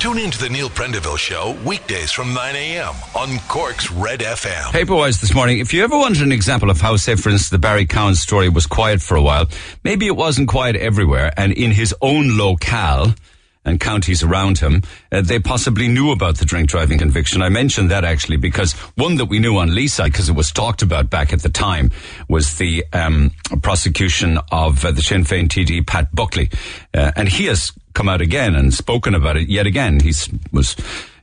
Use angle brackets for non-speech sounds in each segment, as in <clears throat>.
Tune in to the Neil Prendeville Show weekdays from 9 a.m. on Cork's Red FM. Paperwise this morning, if you ever wanted an example of how, say, for instance, the Barry Cowen story was quiet for a while, maybe it wasn't quiet everywhere, and in his own locale, and counties around him, uh, they possibly knew about the drink driving conviction. I mentioned that actually because one that we knew on Leeside, because it was talked about back at the time, was the um, prosecution of uh, the Sinn Féin TD Pat Buckley, uh, and he has come out again and spoken about it yet again. He was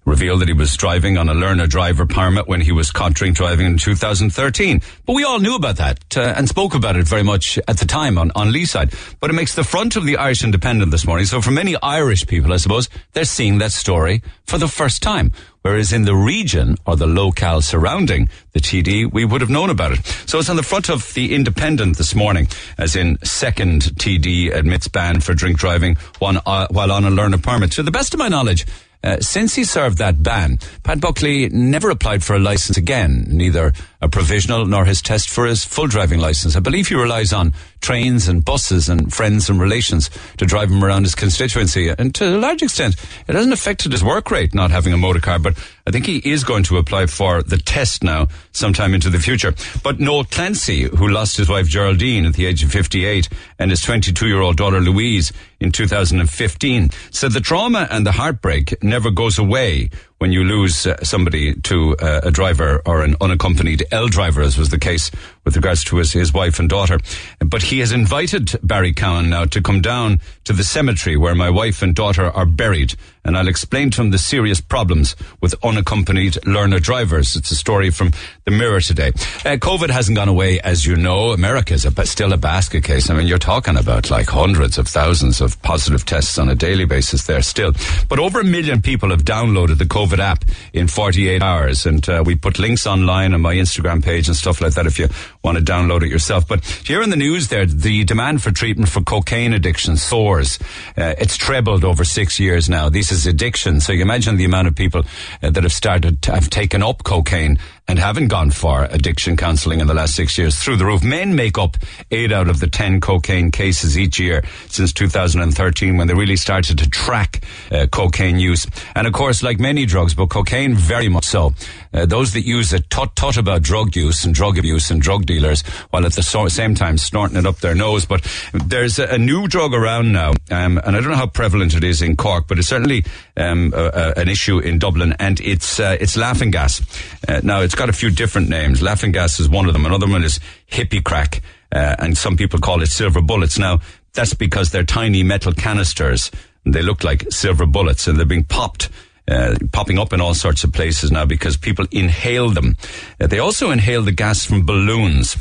revealed that he was driving on a learner driver permit when he was caught drink driving in 2013. But we all knew about that uh, and spoke about it very much at the time on, on Leeside. But it makes the front of the Irish Independent this morning. So for many Irish people, I suppose, they're seeing that story for the first time. Whereas in the region or the locale surrounding the TD, we would have known about it. So it's on the front of the Independent this morning, as in second TD admits ban for drink driving uh, while on a learner permit. To the best of my knowledge, uh, since he served that ban, Pat Buckley never applied for a license again, neither a provisional nor his test for his full driving license. I believe he relies on trains and buses and friends and relations to drive him around his constituency. And to a large extent, it hasn't affected his work rate not having a motor car, but I think he is going to apply for the test now sometime into the future. But Noel Clancy, who lost his wife Geraldine at the age of 58 and his 22 year old daughter Louise in 2015, said the trauma and the heartbreak never goes away when you lose uh, somebody to uh, a driver or an unaccompanied L driver, as was the case with regards to his, his wife and daughter. But he has invited Barry Cowen now to come down to the cemetery where my wife and daughter are buried. And I'll explain to him the serious problems with unaccompanied learner drivers. It's a story from the Mirror today. Uh, COVID hasn't gone away, as you know. America is still a basket case. I mean, you're talking about like hundreds of thousands of positive tests on a daily basis there still. But over a million people have downloaded the COVID app in 48 hours. And uh, we put links online on my Instagram page and stuff like that if you want to download it yourself. But here in the news there, the demand for treatment for cocaine addiction soars. Uh, it's trebled over six years now. This is addiction. So you imagine the amount of people uh, that have started have taken up cocaine and haven't gone for addiction counseling in the last six years through the roof. Men make up eight out of the 10 cocaine cases each year since 2013 when they really started to track uh, cocaine use. And of course, like many drugs, but cocaine very much so. Uh, those that use it taught, taught about drug use and drug abuse and drug dealers while at the so- same time snorting it up their nose. But there's a, a new drug around now, um, and I don't know how prevalent it is in Cork, but it's certainly um, a, a, an issue in Dublin, and it's uh, it's laughing gas. Uh, now it's got a few different names. Laughing gas is one of them. Another one is hippie crack, uh, and some people call it silver bullets. Now that's because they're tiny metal canisters. And they look like silver bullets, and they're being popped. Uh, popping up in all sorts of places now because people inhale them. Uh, they also inhale the gas from balloons.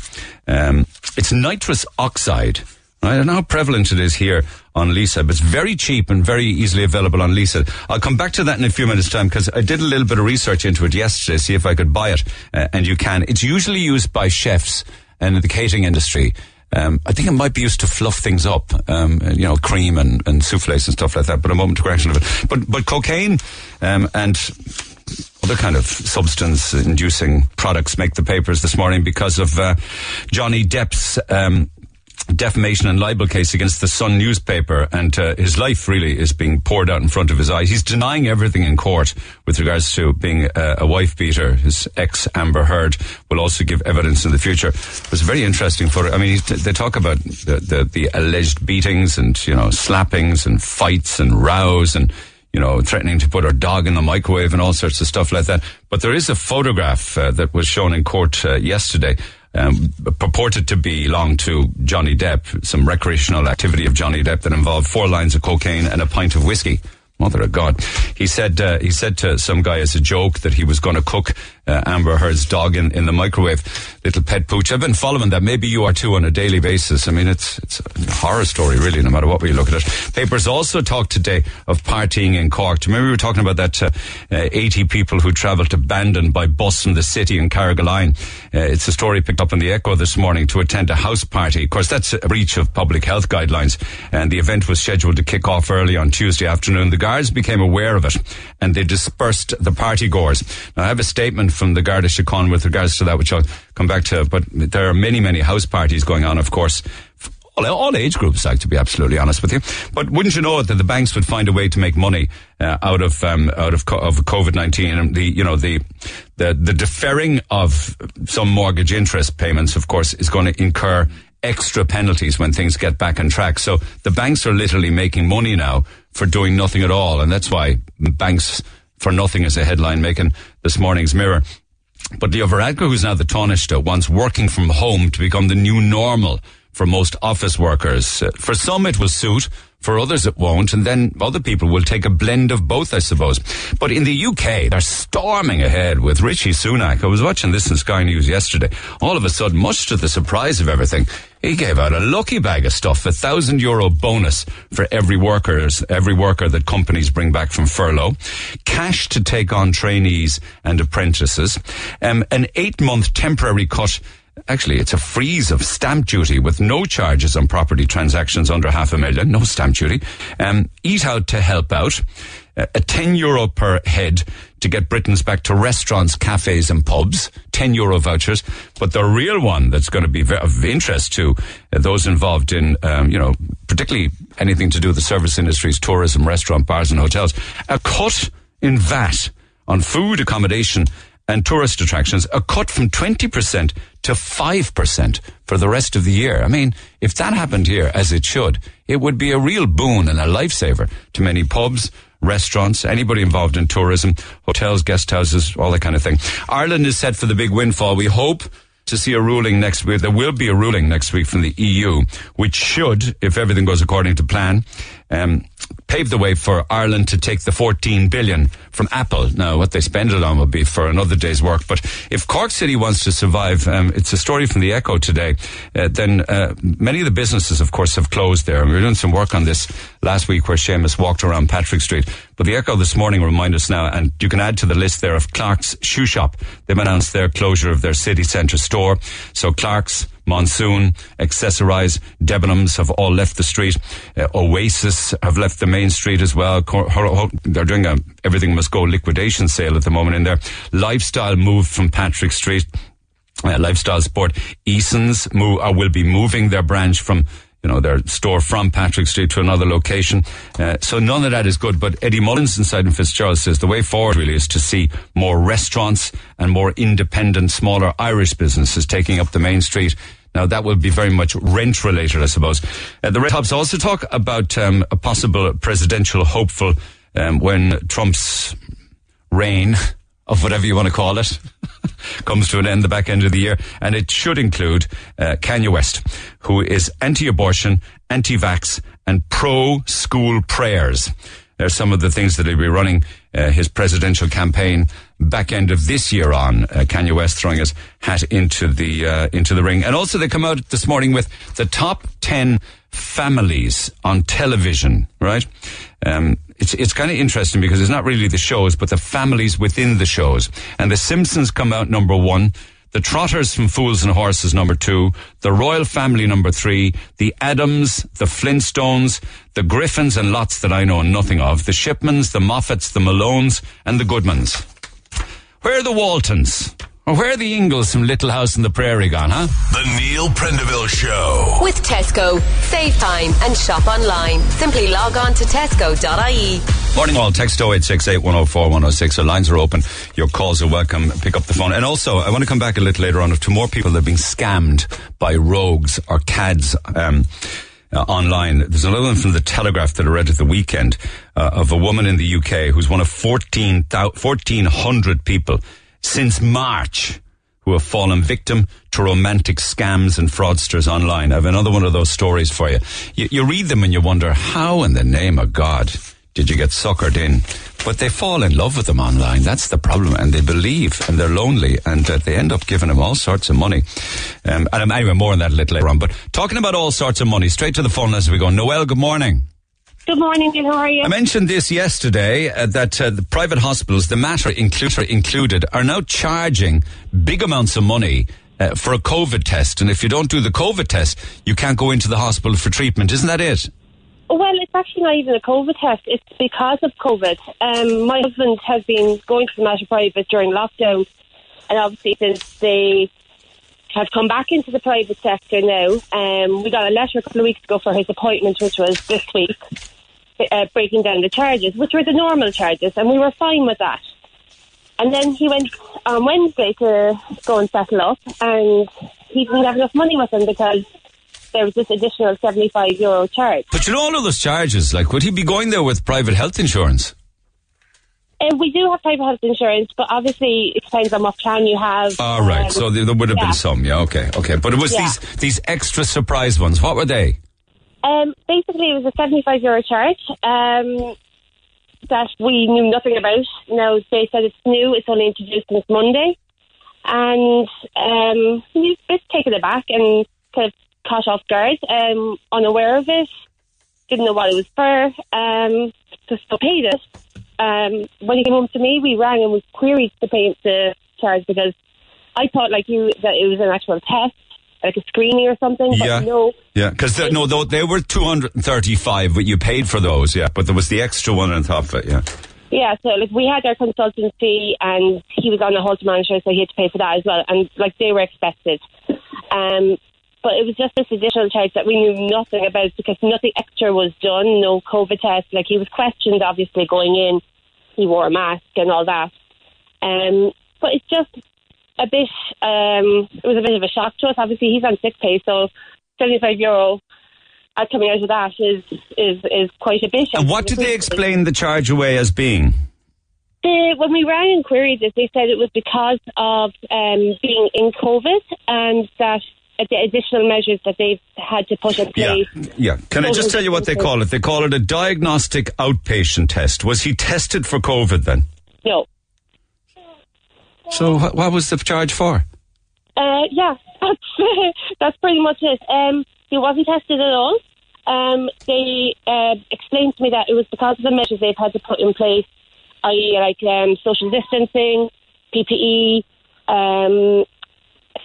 Um, it's nitrous oxide. I don't know how prevalent it is here on Leeside, but it's very cheap and very easily available on Leeside. I'll come back to that in a few minutes' time because I did a little bit of research into it yesterday, see if I could buy it, uh, and you can. It's usually used by chefs and in the catering industry. Um, I think it might be used to fluff things up, um, you know, cream and, and souffles and stuff like that. But a moment to correction of it. But but cocaine um, and other kind of substance inducing products make the papers this morning because of uh, Johnny Depp's um, defamation and libel case against the Sun newspaper, and uh, his life really is being poured out in front of his eyes. He's denying everything in court with regards to being uh, a wife beater. His ex Amber Heard will also give evidence in the future. It was very interesting for. I mean, they talk about the, the, the alleged beatings and you know slappings and fights and rows and you know, threatening to put her dog in the microwave and all sorts of stuff like that. But there is a photograph uh, that was shown in court uh, yesterday um, purported to belong to Johnny Depp, some recreational activity of Johnny Depp that involved four lines of cocaine and a pint of whiskey. Mother of God. He said, uh, he said to some guy as a joke that he was going to cook uh, Amber Heard's dog in, in the microwave. Little pet pooch. I've been following that. Maybe you are too on a daily basis. I mean, it's, it's a horror story, really, no matter what you look at it. Papers also talked today of partying in Cork. Remember we were talking about that uh, uh, 80 people who travelled to Bandon by bus from the city in Carrigaline? Uh, it's a story picked up in the Echo this morning to attend a house party. Of course, that's a breach of public health guidelines. And the event was scheduled to kick off early on Tuesday afternoon. The guards became aware of it and they dispersed the party goers. Now, I have a statement from the Garda Síochána with regards to that, which I'll come back to. But there are many, many house parties going on, of course, all, age groups, like to be absolutely honest with you. But wouldn't you know it that the banks would find a way to make money uh, out of um, out of of COVID nineteen and the you know the the the deferring of some mortgage interest payments, of course, is going to incur extra penalties when things get back on track. So the banks are literally making money now for doing nothing at all, and that's why banks for nothing is a headline making this morning's Mirror. But Leo Varadkar, who's now the Taoiseach, wants working from home to become the new normal for most office workers. Uh, for some, it will suit. For others, it won't. And then other people will take a blend of both, I suppose. But in the UK, they're storming ahead with Rishi Sunak. I was watching this in Sky News yesterday. All of a sudden, much to the surprise of everything, he gave out a lucky bag of stuff, a thousand euro bonus for every workers, every worker that companies bring back from furlough, cash to take on trainees and apprentices, um, an eight month temporary cut Actually, it's a freeze of stamp duty with no charges on property transactions under half a million, no stamp duty. Um, eat out to help out. Uh, a 10 euro per head to get Britons back to restaurants, cafes and pubs. 10 euro vouchers. But the real one that's going to be of interest to uh, those involved in, um, you know, particularly anything to do with the service industries, tourism, restaurant, bars and hotels. A cut in VAT on food, accommodation and tourist attractions, a cut from 20% to 5% for the rest of the year. I mean, if that happened here, as it should, it would be a real boon and a lifesaver to many pubs, restaurants, anybody involved in tourism, hotels, guest houses, all that kind of thing. Ireland is set for the big windfall. We hope to see a ruling next week. There will be a ruling next week from the EU, which should, if everything goes according to plan, um, pave the way for Ireland to take the 14 billion from Apple. Now, what they spend it on will be for another day's work. But if Cork City wants to survive, um, it's a story from the Echo today. Uh, then uh, many of the businesses, of course, have closed there. And we were doing some work on this last week, where Seamus walked around Patrick Street. But the Echo this morning remind us now, and you can add to the list there of Clark's Shoe Shop. They've announced their closure of their city centre store. So Clark's Monsoon, Accessorize, Debenhams have all left the street. Uh, Oasis have left the main street as well. They're doing a everything must go liquidation sale at the moment in there. Lifestyle moved from Patrick Street. Uh, lifestyle sport. Eason's move, uh, will be moving their branch from you know, their store from Patrick Street to another location. Uh, so none of that is good. But Eddie Mullins inside in Fitzgerald says the way forward really is to see more restaurants and more independent, smaller Irish businesses taking up the main street now that will be very much rent related, I suppose. Uh, the Red Tops also talk about um, a possible presidential hopeful um, when Trump's reign <laughs> of whatever you want to call it <laughs> comes to an end the back end of the year, and it should include uh, Kanye West, who is anti-abortion, anti-vax, and pro-school prayers. There's some of the things that he'll be running uh, his presidential campaign back end of this year on. Uh, Kanye West throwing his hat into the uh, into the ring, and also they come out this morning with the top ten families on television. Right? Um, it's it's kind of interesting because it's not really the shows, but the families within the shows. And The Simpsons come out number one. The Trotters from Fools and Horses, number two. The Royal Family, number three. The Addams, the Flintstones, the Griffins, and lots that I know nothing of. The Shipmans, the Moffats, the Malones, and the Goodmans. Where are the Waltons? Or where are the Ingalls from Little House on the Prairie gone, huh? The Neil Prendeville Show. With Tesco. Save time and shop online. Simply log on to tesco.ie. Morning all. Text 0868 104 106. The lines are open. Your calls are welcome. Pick up the phone. And also, I want to come back a little later on to more people that are being scammed by rogues or cads. Um, uh, online. There's another one from the Telegraph that I read at the weekend uh, of a woman in the UK who's one of 14, 1,400 people since March who have fallen victim to romantic scams and fraudsters online. I have another one of those stories for you. You, you read them and you wonder, how in the name of God did you get suckered in? But they fall in love with them online. That's the problem. And they believe and they're lonely and uh, they end up giving them all sorts of money. Um, and anyway, more on that a little later on. But talking about all sorts of money, straight to the phone as we go. Noel, good morning. Good morning, How are you? I mentioned this yesterday uh, that uh, the private hospitals, the Mater included, included, are now charging big amounts of money uh, for a COVID test. And if you don't do the COVID test, you can't go into the hospital for treatment. Isn't that it? Well, it's actually not even a COVID test. It's because of COVID. Um, my husband has been going to the Mater Private during lockdown, and obviously since they has come back into the private sector now. Um, we got a letter a couple of weeks ago for his appointment, which was this week, uh, breaking down the charges, which were the normal charges, and we were fine with that. And then he went on Wednesday to go and settle up, and he didn't have enough money with him because there was this additional 75 euro charge. But you know all of those charges, like, would he be going there with private health insurance? Uh, we do have private health insurance, but obviously it depends on what plan you have. All right, Um, so there, there would have yeah. been some, yeah, okay, okay. But it was Yeah. these these extra surprise ones. What were they? Um, basically, it was a 75 euro charge um, that we knew nothing about. Now, they said it's new, it's only introduced this Monday. And um, we was a bit taken aback and kind of caught off guard, um, unaware of it, didn't know what it was for, um, just so paid it. Um, when he came home to me, we rang and we queried the pay the charge because I thought like you that it was an actual test, like a screening or something. Yeah. No, Yeah, because no, though they were two hundred and thirty-five, but you paid for those, yeah. But there was the extra one on top of it, yeah. Yeah, so like we had our consultancy and he was on the Holter monitor, so he had to pay for that as well. And like they were expected. Um, but it was just this additional charge that we knew nothing about because nothing extra was done, no COVID test. Like he was questioned obviously going in. He wore a mask and all that. Um, but it's just a bit, um, it was a bit of a shock to us. Obviously he's on sick pay, so 75 euro uh, coming out of that is, is, is quite a bit. And what did they explain the charge away as being? The, when we rang and queried it, they said it was because of um, being in COVID and that the additional measures that they've had to put in Yeah, place. yeah. Can I just tell you what they call it? They call it a diagnostic outpatient test. Was he tested for COVID then? No. So wh- what was the charge for? Uh, yeah, <laughs> that's, that's pretty much it. Um, he wasn't tested at all. Um, they uh, explained to me that it was because of the measures they've had to put in place, i.e., like um, social distancing, PPE, um,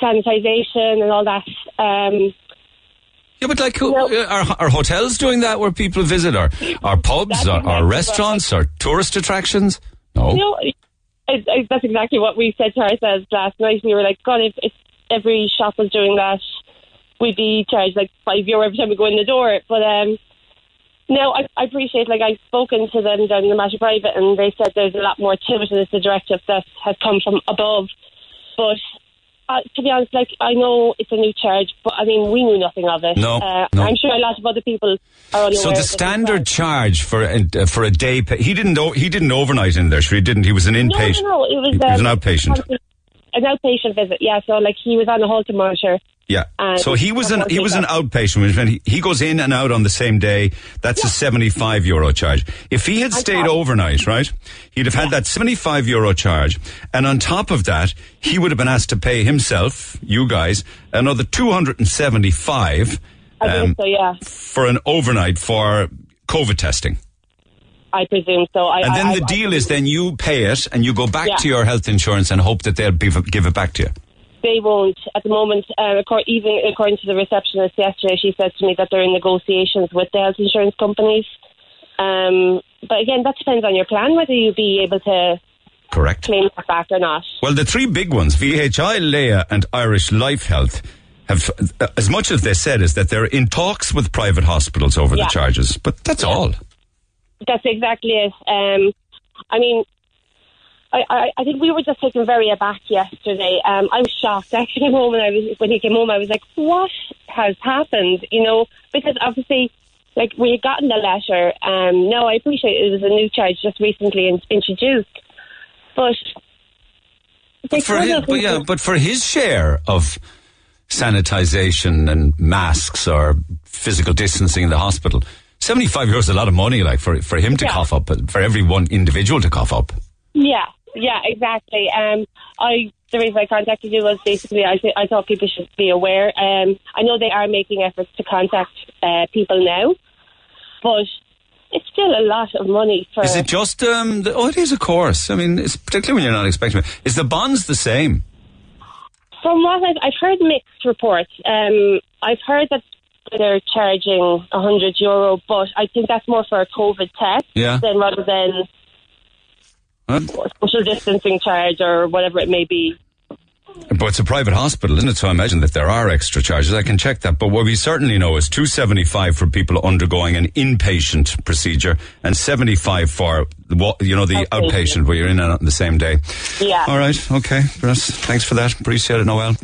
sanitization, and all that. Um, Yeah, but like, who, No. uh, are, are hotels doing that where people visit? Or are pubs, or, what- restaurants, or tourist attractions? No. You know, that's exactly what we said to ourselves last night. We were like, God, if, if every shop was doing that, we'd be charged like five euro every time we go in the door. But um, no, I, I appreciate. Like I've spoken to them down in the Mater Private, and they said there's a lot more to it, and it's a directive that has come from above. But uh, to be honest, like I know it's a new charge, but I mean we knew nothing of it. No, uh, no. I'm sure a lot of other people are unaware. So the standard charge for uh, for a day, pa- he didn't o- he didn't overnight in there. Sure, he didn't. He was an inpatient. No, no, no. It was, He was um, an outpatient. An outpatient visit, yeah. So like he was on a Holter monitor. Yeah. So he was an he was an outpatient, which meant he, he goes in and out on the same day. That's a seventy five euro charge. If he had stayed overnight, right, he'd have had that seventy five euro charge, and on top of that, he would have been asked to pay himself, you guys, another two hundred and seventy five I um, so, yeah. for an overnight for COVID testing. I presume so. I, And then I, the I- deal is then you pay it and you go back Yeah. to your health insurance and hope that they'll give give it back to you. they won't at the moment. Uh, even according to the receptionist yesterday, she said to me that they're in negotiations with the health insurance companies. Um, but again, that depends on your plan whether you'll be able to Correct. claim that back or not. Well, the three big ones, VHI, Laya, and Irish Life Health, have, uh, as much as they said, is that they're in talks with private hospitals over Yeah. the charges. But that's all. That's exactly it. Um, I mean, I, I, I think we were just taken very aback yesterday. Um, I was shocked. <laughs> Home and I was when he came home, I was like, "What has happened?" You know, because obviously, like we had gotten the letter. Um, no, I appreciate it it was a new charge just recently in, introduced, but they For his, but yeah, but for his share of sanitization and masks or physical distancing in the hospital, seventy-five euros is a lot of money. Like for for him to Yeah. cough up, for every one individual to cough up. Yeah, yeah, exactly. Um, I the reason I contacted you was basically I th- I thought people should be aware. Um, I know they are making efforts to contact uh, people now, but it's still a lot of money for. Is it just? Um, the, oh, it is, of course. I mean, it's particularly when you're not expecting it. Is the Bons the same? From what I've, I've heard mixed reports. Um, I've heard that they're charging a hundred euro, but I think that's more for a COVID test Yeah. than rather than Huh? social distancing charge or whatever it may be. But it's a private hospital, isn't it? So I imagine that there are extra charges. I can check that. But what we certainly know is 275 for people undergoing an inpatient procedure and 75 for, you know, the Outpatient. outpatient where you're in and out on the same day. Yeah. All right. Okay. Russ, Thanks for that. Appreciate it, Noel.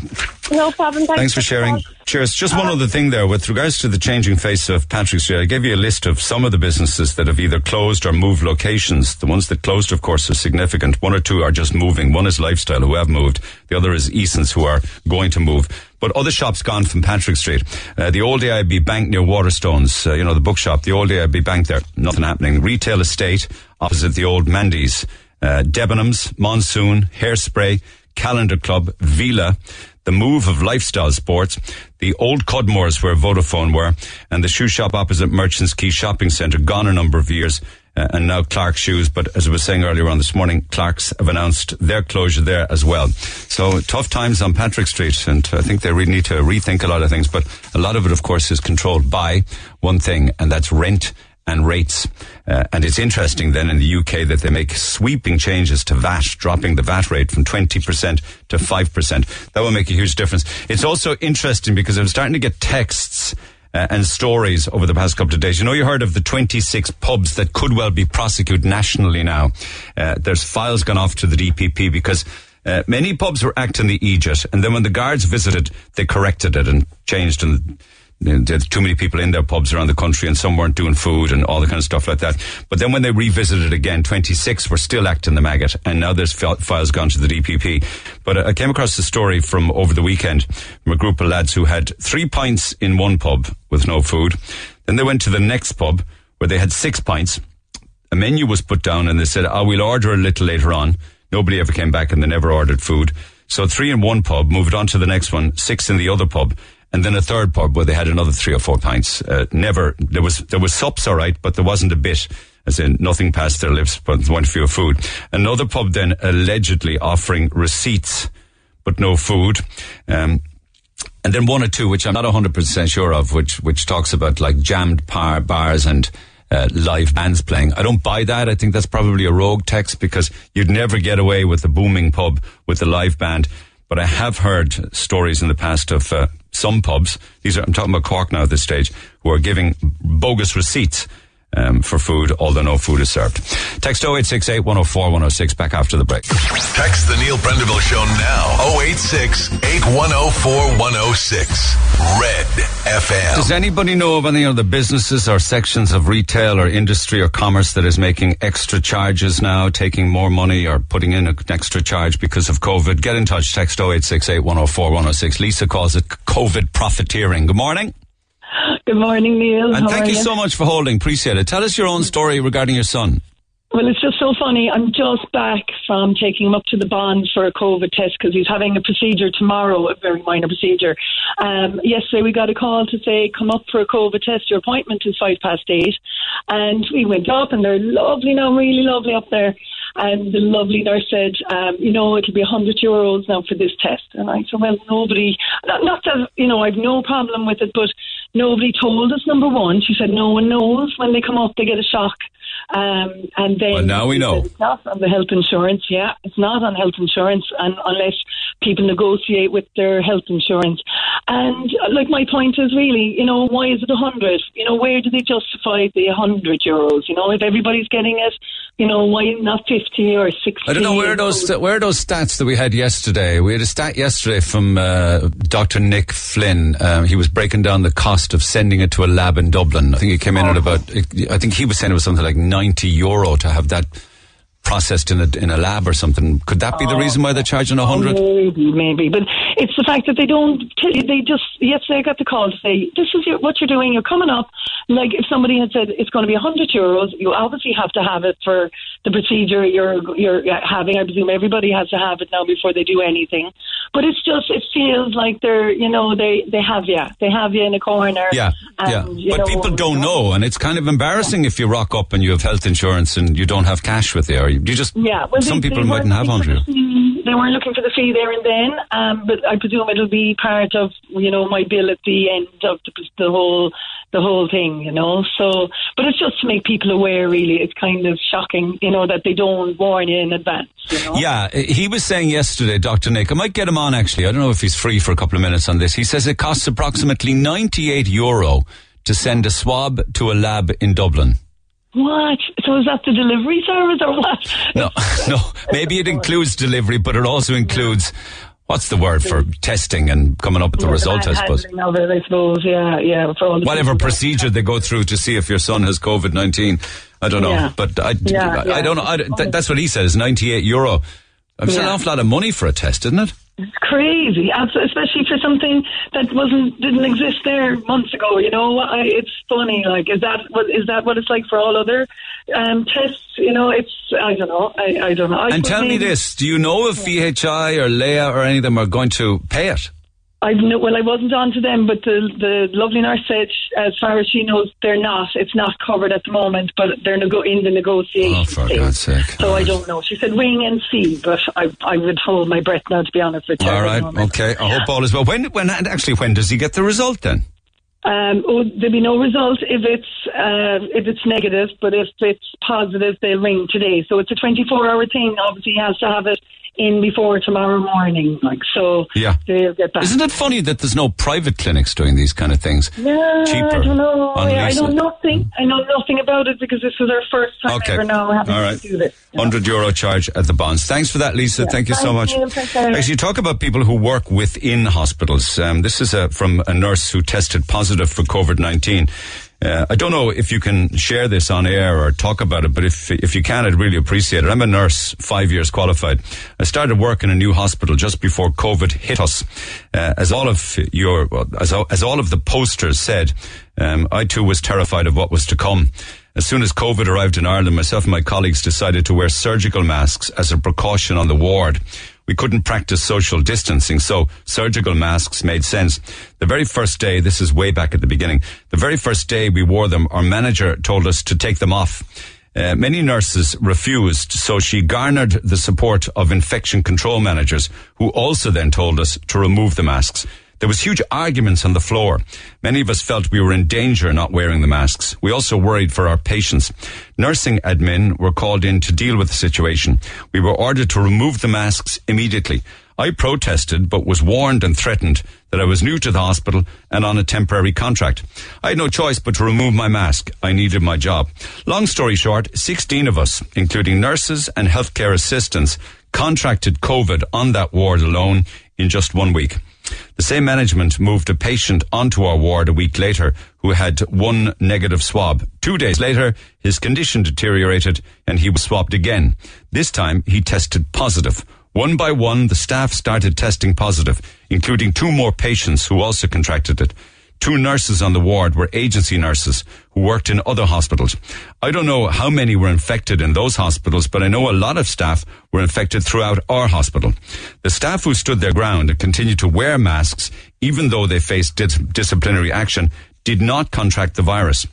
No problem. Thanks, Thanks for sharing. Cheers. Just one other thing there with regards to the changing face of Patrick Street. I gave you a list of some of the businesses that have either closed or moved locations. The ones that closed, of course, are significant. One or two are just moving. One is Lifestyle, who have moved. The other is Eason's, who are going to move. But other shops gone from Patrick Street. Uh, the old AIB Bank near Waterstones, uh, you know, the bookshop, the old AIB Bank there, nothing happening. Retail estate opposite the old Mandy's. Uh, Debenhams, Monsoon, Hairspray, Calendar Club, Vila, the move of lifestyle sports, the old Cudmores where Vodafone were, and the shoe shop opposite Merchants Quay Shopping Centre, gone a number of years, uh, and now Clark Shoes. But as I was saying earlier on this morning, Clark's have announced their closure there as well. So tough times on Patrick Street, and I think they really need to rethink a lot of things. But a lot of it, of course, is controlled by one thing, and that's rent and rates. Uh, and it's interesting then in the UK that they make sweeping changes to VAT, dropping the VAT rate from 20% to 5%. That will make a huge difference. It's also interesting because I'm starting to get texts uh, and stories over the past couple of days. You know, you heard of the 26 pubs that could well be prosecuted nationally now. Uh, there's files gone off to the DPP because uh, many pubs were acting the Aegis, and then when the guards visited, they corrected it and changed and too many people in their pubs around the country and some weren't doing food and all the kind of stuff like that. But then when they revisited again, 26 were still acting the maggot and now there's fil- files gone to the DPP. But I came across a story from over the weekend from a group of lads who had three pints in one pub with no food. Then they went to the next pub where they had six pints. A menu was put down and they said, oh, we'll order a little later on. Nobody ever came back and they never ordered food. So three in one pub, moved on to the next one, six in the other pub and then a third pub where they had another three or four pints. Uh, never there was there was sups all right, but there wasn't a bit. As in, nothing passed their lips, but one few food. Another pub then allegedly offering receipts, but no food. Um, and then one or two, which I'm not 100% sure of, which, which talks about like jammed par, bars and, uh, live bands playing. I don't buy that. I think that's probably a rogue text because you'd never get away with the booming pub with the live band. But I have heard stories in the past of, uh, some pubs, these are, I'm talking about Cork now at this stage, who are giving bogus receipts um, for food, although no food is served. Text 0868 104 106 back after the break. Text the Neil Prendeville Show now. 086 8104 106. Red FM. Does anybody know of any other businesses or sections of retail or industry or commerce that is making extra charges now, taking more money or putting in an extra charge because of COVID? Get in touch. Text 0868 104 106. Lisa calls it COVID profiteering. Good morning. Good morning, Neil. And How thank are you so much for holding. Appreciate it. Tell us your own story regarding your son. Well, it's just so funny. I'm just back from taking him up to the bond for a COVID test because he's having a procedure tomorrow, a very minor procedure. Um, yesterday we got a call to say, come up for a COVID test. Your appointment is five past eight. And we went up and they're lovely now, really lovely up there. And the lovely nurse said, um, you know, it'll be 100 euros now for this test. And I said, well, nobody, not, not that, you know, I've no problem with it, but nobody told us, number one. She said, no one knows when they come up, they get a shock. Um, and then Well, now we know. It's not on the health insurance, yeah. It's not on health insurance, and unless people negotiate with their health insurance. And uh, like my point is really, you know, why is it a hundred? You know, where do they justify the hundred euros? You know, if everybody's getting it, you know, why not fifty or sixty? I don't know where are those where are those stats that we had yesterday. We had a stat yesterday from uh, Dr. Nick Flynn. Um, he was breaking down the cost of sending it to a lab in Dublin. I think he came in at about. I think he was saying it was something like ninety euro to have that processed in a in a lab or something. Could that be the reason why they're charging a oh, hundred? Maybe, maybe, but it's the fact that they don't tell you. They just yesterday I got the call to say this is your, what you're doing. You're coming up. Like if somebody had said it's going to be a hundred euros, you obviously have to have it for the procedure you're you're having. I presume everybody has to have it now before they do anything. But it's just it feels like they're you know they they have you they have you in a corner. Yeah, and, yeah. But know, people don't know, and it's kind of embarrassing if you rock up and you have health insurance and you don't have cash with you, or you you just Yeah, well, some they, people they mightn't have they hundred. they weren't looking for the fee there and then, um, but I presume it'll be part of you know my bill at the end of the, the whole the whole thing, you know. So, but it's just to make people aware. Really, it's kind of shocking, you know, that they don't warn you in advance. You know? Yeah, he was saying yesterday, Dr. Nick, I might get him on actually. I don't know if he's free for a couple of minutes on this. He says it costs approximately 98 euro to send a swab to a lab in Dublin. What? So is that the delivery service or what? No, <laughs> no. Maybe it includes delivery, but it also includes what's the word for testing and coming up with the Yeah, result, I suppose. it, I suppose. Yeah, yeah. Whatever procedure they go through to see if your son has COVID 19. I don't know. Yeah. But I, Yeah, I, I don't know. That's what he says 98 euro. It's an Yeah. awful lot of money for a test, isn't it? It's crazy, especially for something that wasn't didn't exist there months ago. You know, I, it's funny. Like, is that what is that what it's like for all other um, tests? You know, it's I don't know. I, I don't know. I And tell me this do you know if VHI or Laya or any of them are going to pay it? I know. Well, I wasn't on to them, but the the lovely nurse said, as far as she knows, they're not. It's not covered at the moment, but they're nego- in the negotiation. Oh, for stage. God's sake. So I don't know. She said wing and see, but I I would hold my breath now. To be honest with you. All right. Okay. I hope all is well. When, when, actually, when does he get the result then? Um, oh, there'll be no result if it's uh, if it's negative, but if it's positive, they'll ring today. So it's a 24 hour thing. Obviously, he has to have it in before tomorrow morning. Like so, Yeah. they'll get back. Isn't it funny that there's no private clinics doing these kind of things? Yeah, Cheaper. I don't know. on I, know nothing. I know nothing about it because this was our first time Okay. ever now having All right. to do this. you. 100 euro charge at the Bons. Thanks for that, Lisa. Yeah. Thank you so much. you. Sarah. Actually, talk about people who work within hospitals. Um, this is uh from a nurse who tested positive for COVID 19. Uh, I don't know if you can share this on air or talk about it, but if if you can, I'd really appreciate it. I'm a nurse, five years qualified. I started work in a new hospital just before COVID hit us. Uh, as all of your, as, as all of the posters said, um, I too was terrified of what was to come. As soon as COVID arrived in Ireland, myself and my colleagues decided to wear surgical masks as a precaution on the ward. We couldn't practice social distancing, so surgical masks made sense. The very first day, this is way back at the beginning, the very first day we wore them, our manager told us to take them off. Uh, many nurses refused, so she garnered the support of infection control managers, who also then told us to remove the masks. There was huge arguments on the floor. Many of us felt we were in danger not wearing the masks. We also worried for our patients. Nursing admin were called in to deal with the situation. We were ordered to remove the masks immediately. I protested, but was warned and threatened that I was new to the hospital and on a temporary contract. I had no choice but to remove my mask. I needed my job. Long story short, 16 of us, including nurses and healthcare assistants, contracted COVID on that ward alone in just one week. The same management moved a patient onto our ward a week later who had one negative swab. Two days later, his condition deteriorated and he was swabbed again. This time, he tested positive. One by one, the staff started testing positive, including two more patients who also contracted it. Two nurses on the ward were agency nurses who worked in other hospitals. I don't know how many were infected in those hospitals, but I know a lot of staff were infected throughout our hospital. The staff who stood their ground and continued to wear masks, even though they faced dis- disciplinary action, did not contract the virus.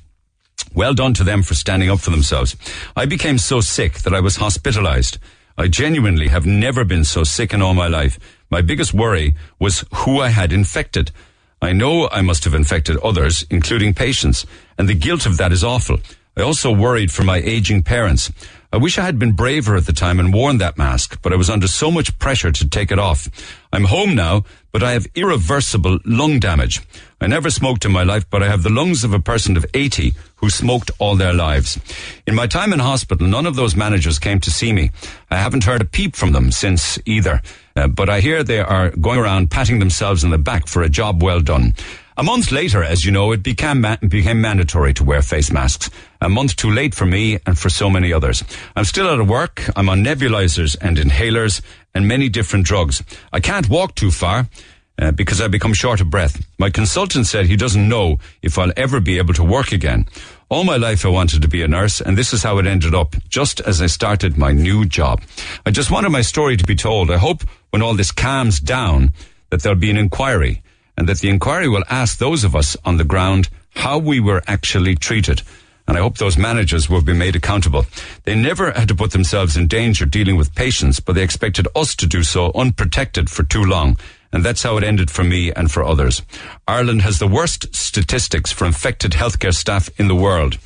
Well done to them for standing up for themselves. I became so sick that I was hospitalized. I genuinely have never been so sick in all my life. My biggest worry was who I had infected. I know I must have infected others, including patients, and the guilt of that is awful. I also worried for my aging parents. I wish I had been braver at the time and worn that mask, but I was under so much pressure to take it off. I'm home now, but I have irreversible lung damage. I never smoked in my life, but I have the lungs of a person of 80 who smoked all their lives. In my time in hospital, none of those managers came to see me. I haven't heard a peep from them since either. Uh, but I hear they are going around patting themselves on the back for a job well done. A month later, as you know, it became, ma- became mandatory to wear face masks. A month too late for me and for so many others. I'm still out of work. I'm on nebulizers and inhalers and many different drugs. I can't walk too far. Uh, because I become short of breath. My consultant said he doesn't know if I'll ever be able to work again. All my life I wanted to be a nurse, and this is how it ended up, just as I started my new job. I just wanted my story to be told. I hope when all this calms down that there'll be an inquiry, and that the inquiry will ask those of us on the ground how we were actually treated. and I hope those managers will be made accountable. They never had to put themselves in danger dealing with patients, but they expected us to do so unprotected for too long. And that's how it ended for me and for others. Ireland has the worst statistics for infected healthcare staff in the world.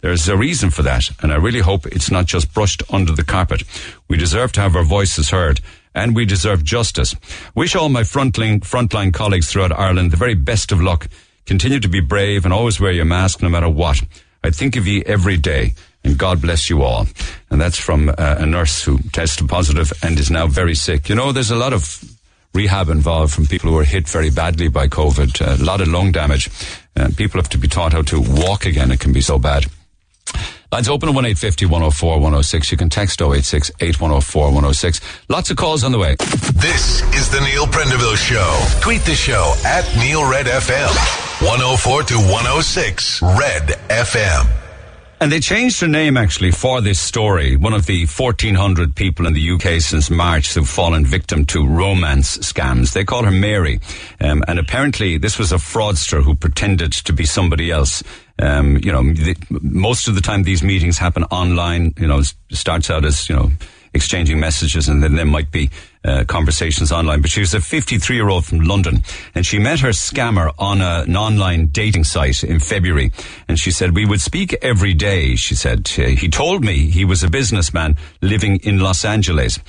There's a reason for that, and I really hope it's not just brushed under the carpet. We deserve to have our voices heard, and we deserve justice. Wish all my frontline, frontline colleagues throughout Ireland the very best of luck. Continue to be brave and always wear your mask no matter what. I think of you every day, and God bless you all. And that's from uh, a nurse who tested positive and is now very sick. You know, there's a lot of rehab involved from people who were hit very badly by COVID, a lot of lung damage. Uh, people have to be taught how to walk again. It can be so bad. Lines open at 1850 104 106. You can text 086 8104 106. Lots of calls on the way. This is the Neil Prendeville Show. Tweet the show at Neil Red FM. 104 to 106 Red FM. And they changed their name actually for this story. One of the 1,400 people in the UK since March who've fallen victim to romance scams. They call her Mary. Um, and apparently this was a fraudster who pretended to be somebody else. Um, you know, the, most of the time these meetings happen online. You know, starts out as, you know, exchanging messages and then there might be uh, conversations online. But she was a 53 year old from London and she met her scammer on a, an online dating site in February. And she said, we would speak every day. She said, uh, he told me he was a businessman living in Los Angeles.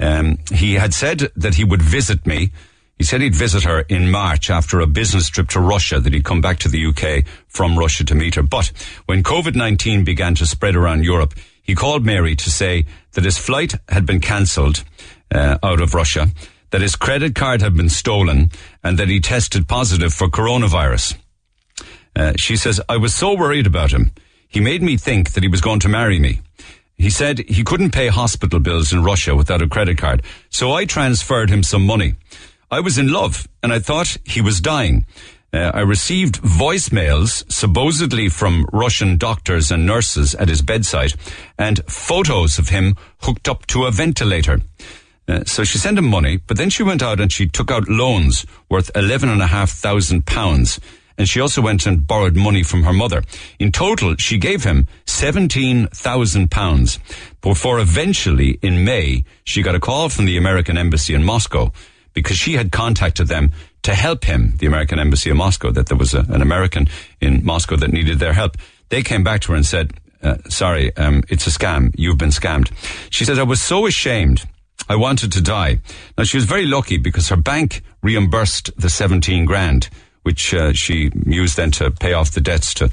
Um, he had said that he would visit me. He said he'd visit her in March after a business trip to Russia, that he'd come back to the UK from Russia to meet her. But when COVID-19 began to spread around Europe, he called Mary to say that his flight had been cancelled uh, out of Russia, that his credit card had been stolen, and that he tested positive for coronavirus. Uh, she says, I was so worried about him. He made me think that he was going to marry me. He said he couldn't pay hospital bills in Russia without a credit card, so I transferred him some money. I was in love and I thought he was dying. Uh, I received voicemails, supposedly from Russian doctors and nurses at his bedside, and photos of him hooked up to a ventilator. Uh, so she sent him money, but then she went out and she took out loans worth eleven and a half thousand pounds. And she also went and borrowed money from her mother. In total, she gave him seventeen thousand pounds. Before eventually, in May, she got a call from the American embassy in Moscow because she had contacted them to help him, the American embassy in Moscow, that there was a, an American in Moscow that needed their help. They came back to her and said, uh, sorry, um, it's a scam. You've been scammed. She said, I was so ashamed. I wanted to die. Now she was very lucky because her bank reimbursed the 17 grand, which uh, she used then to pay off the debts to,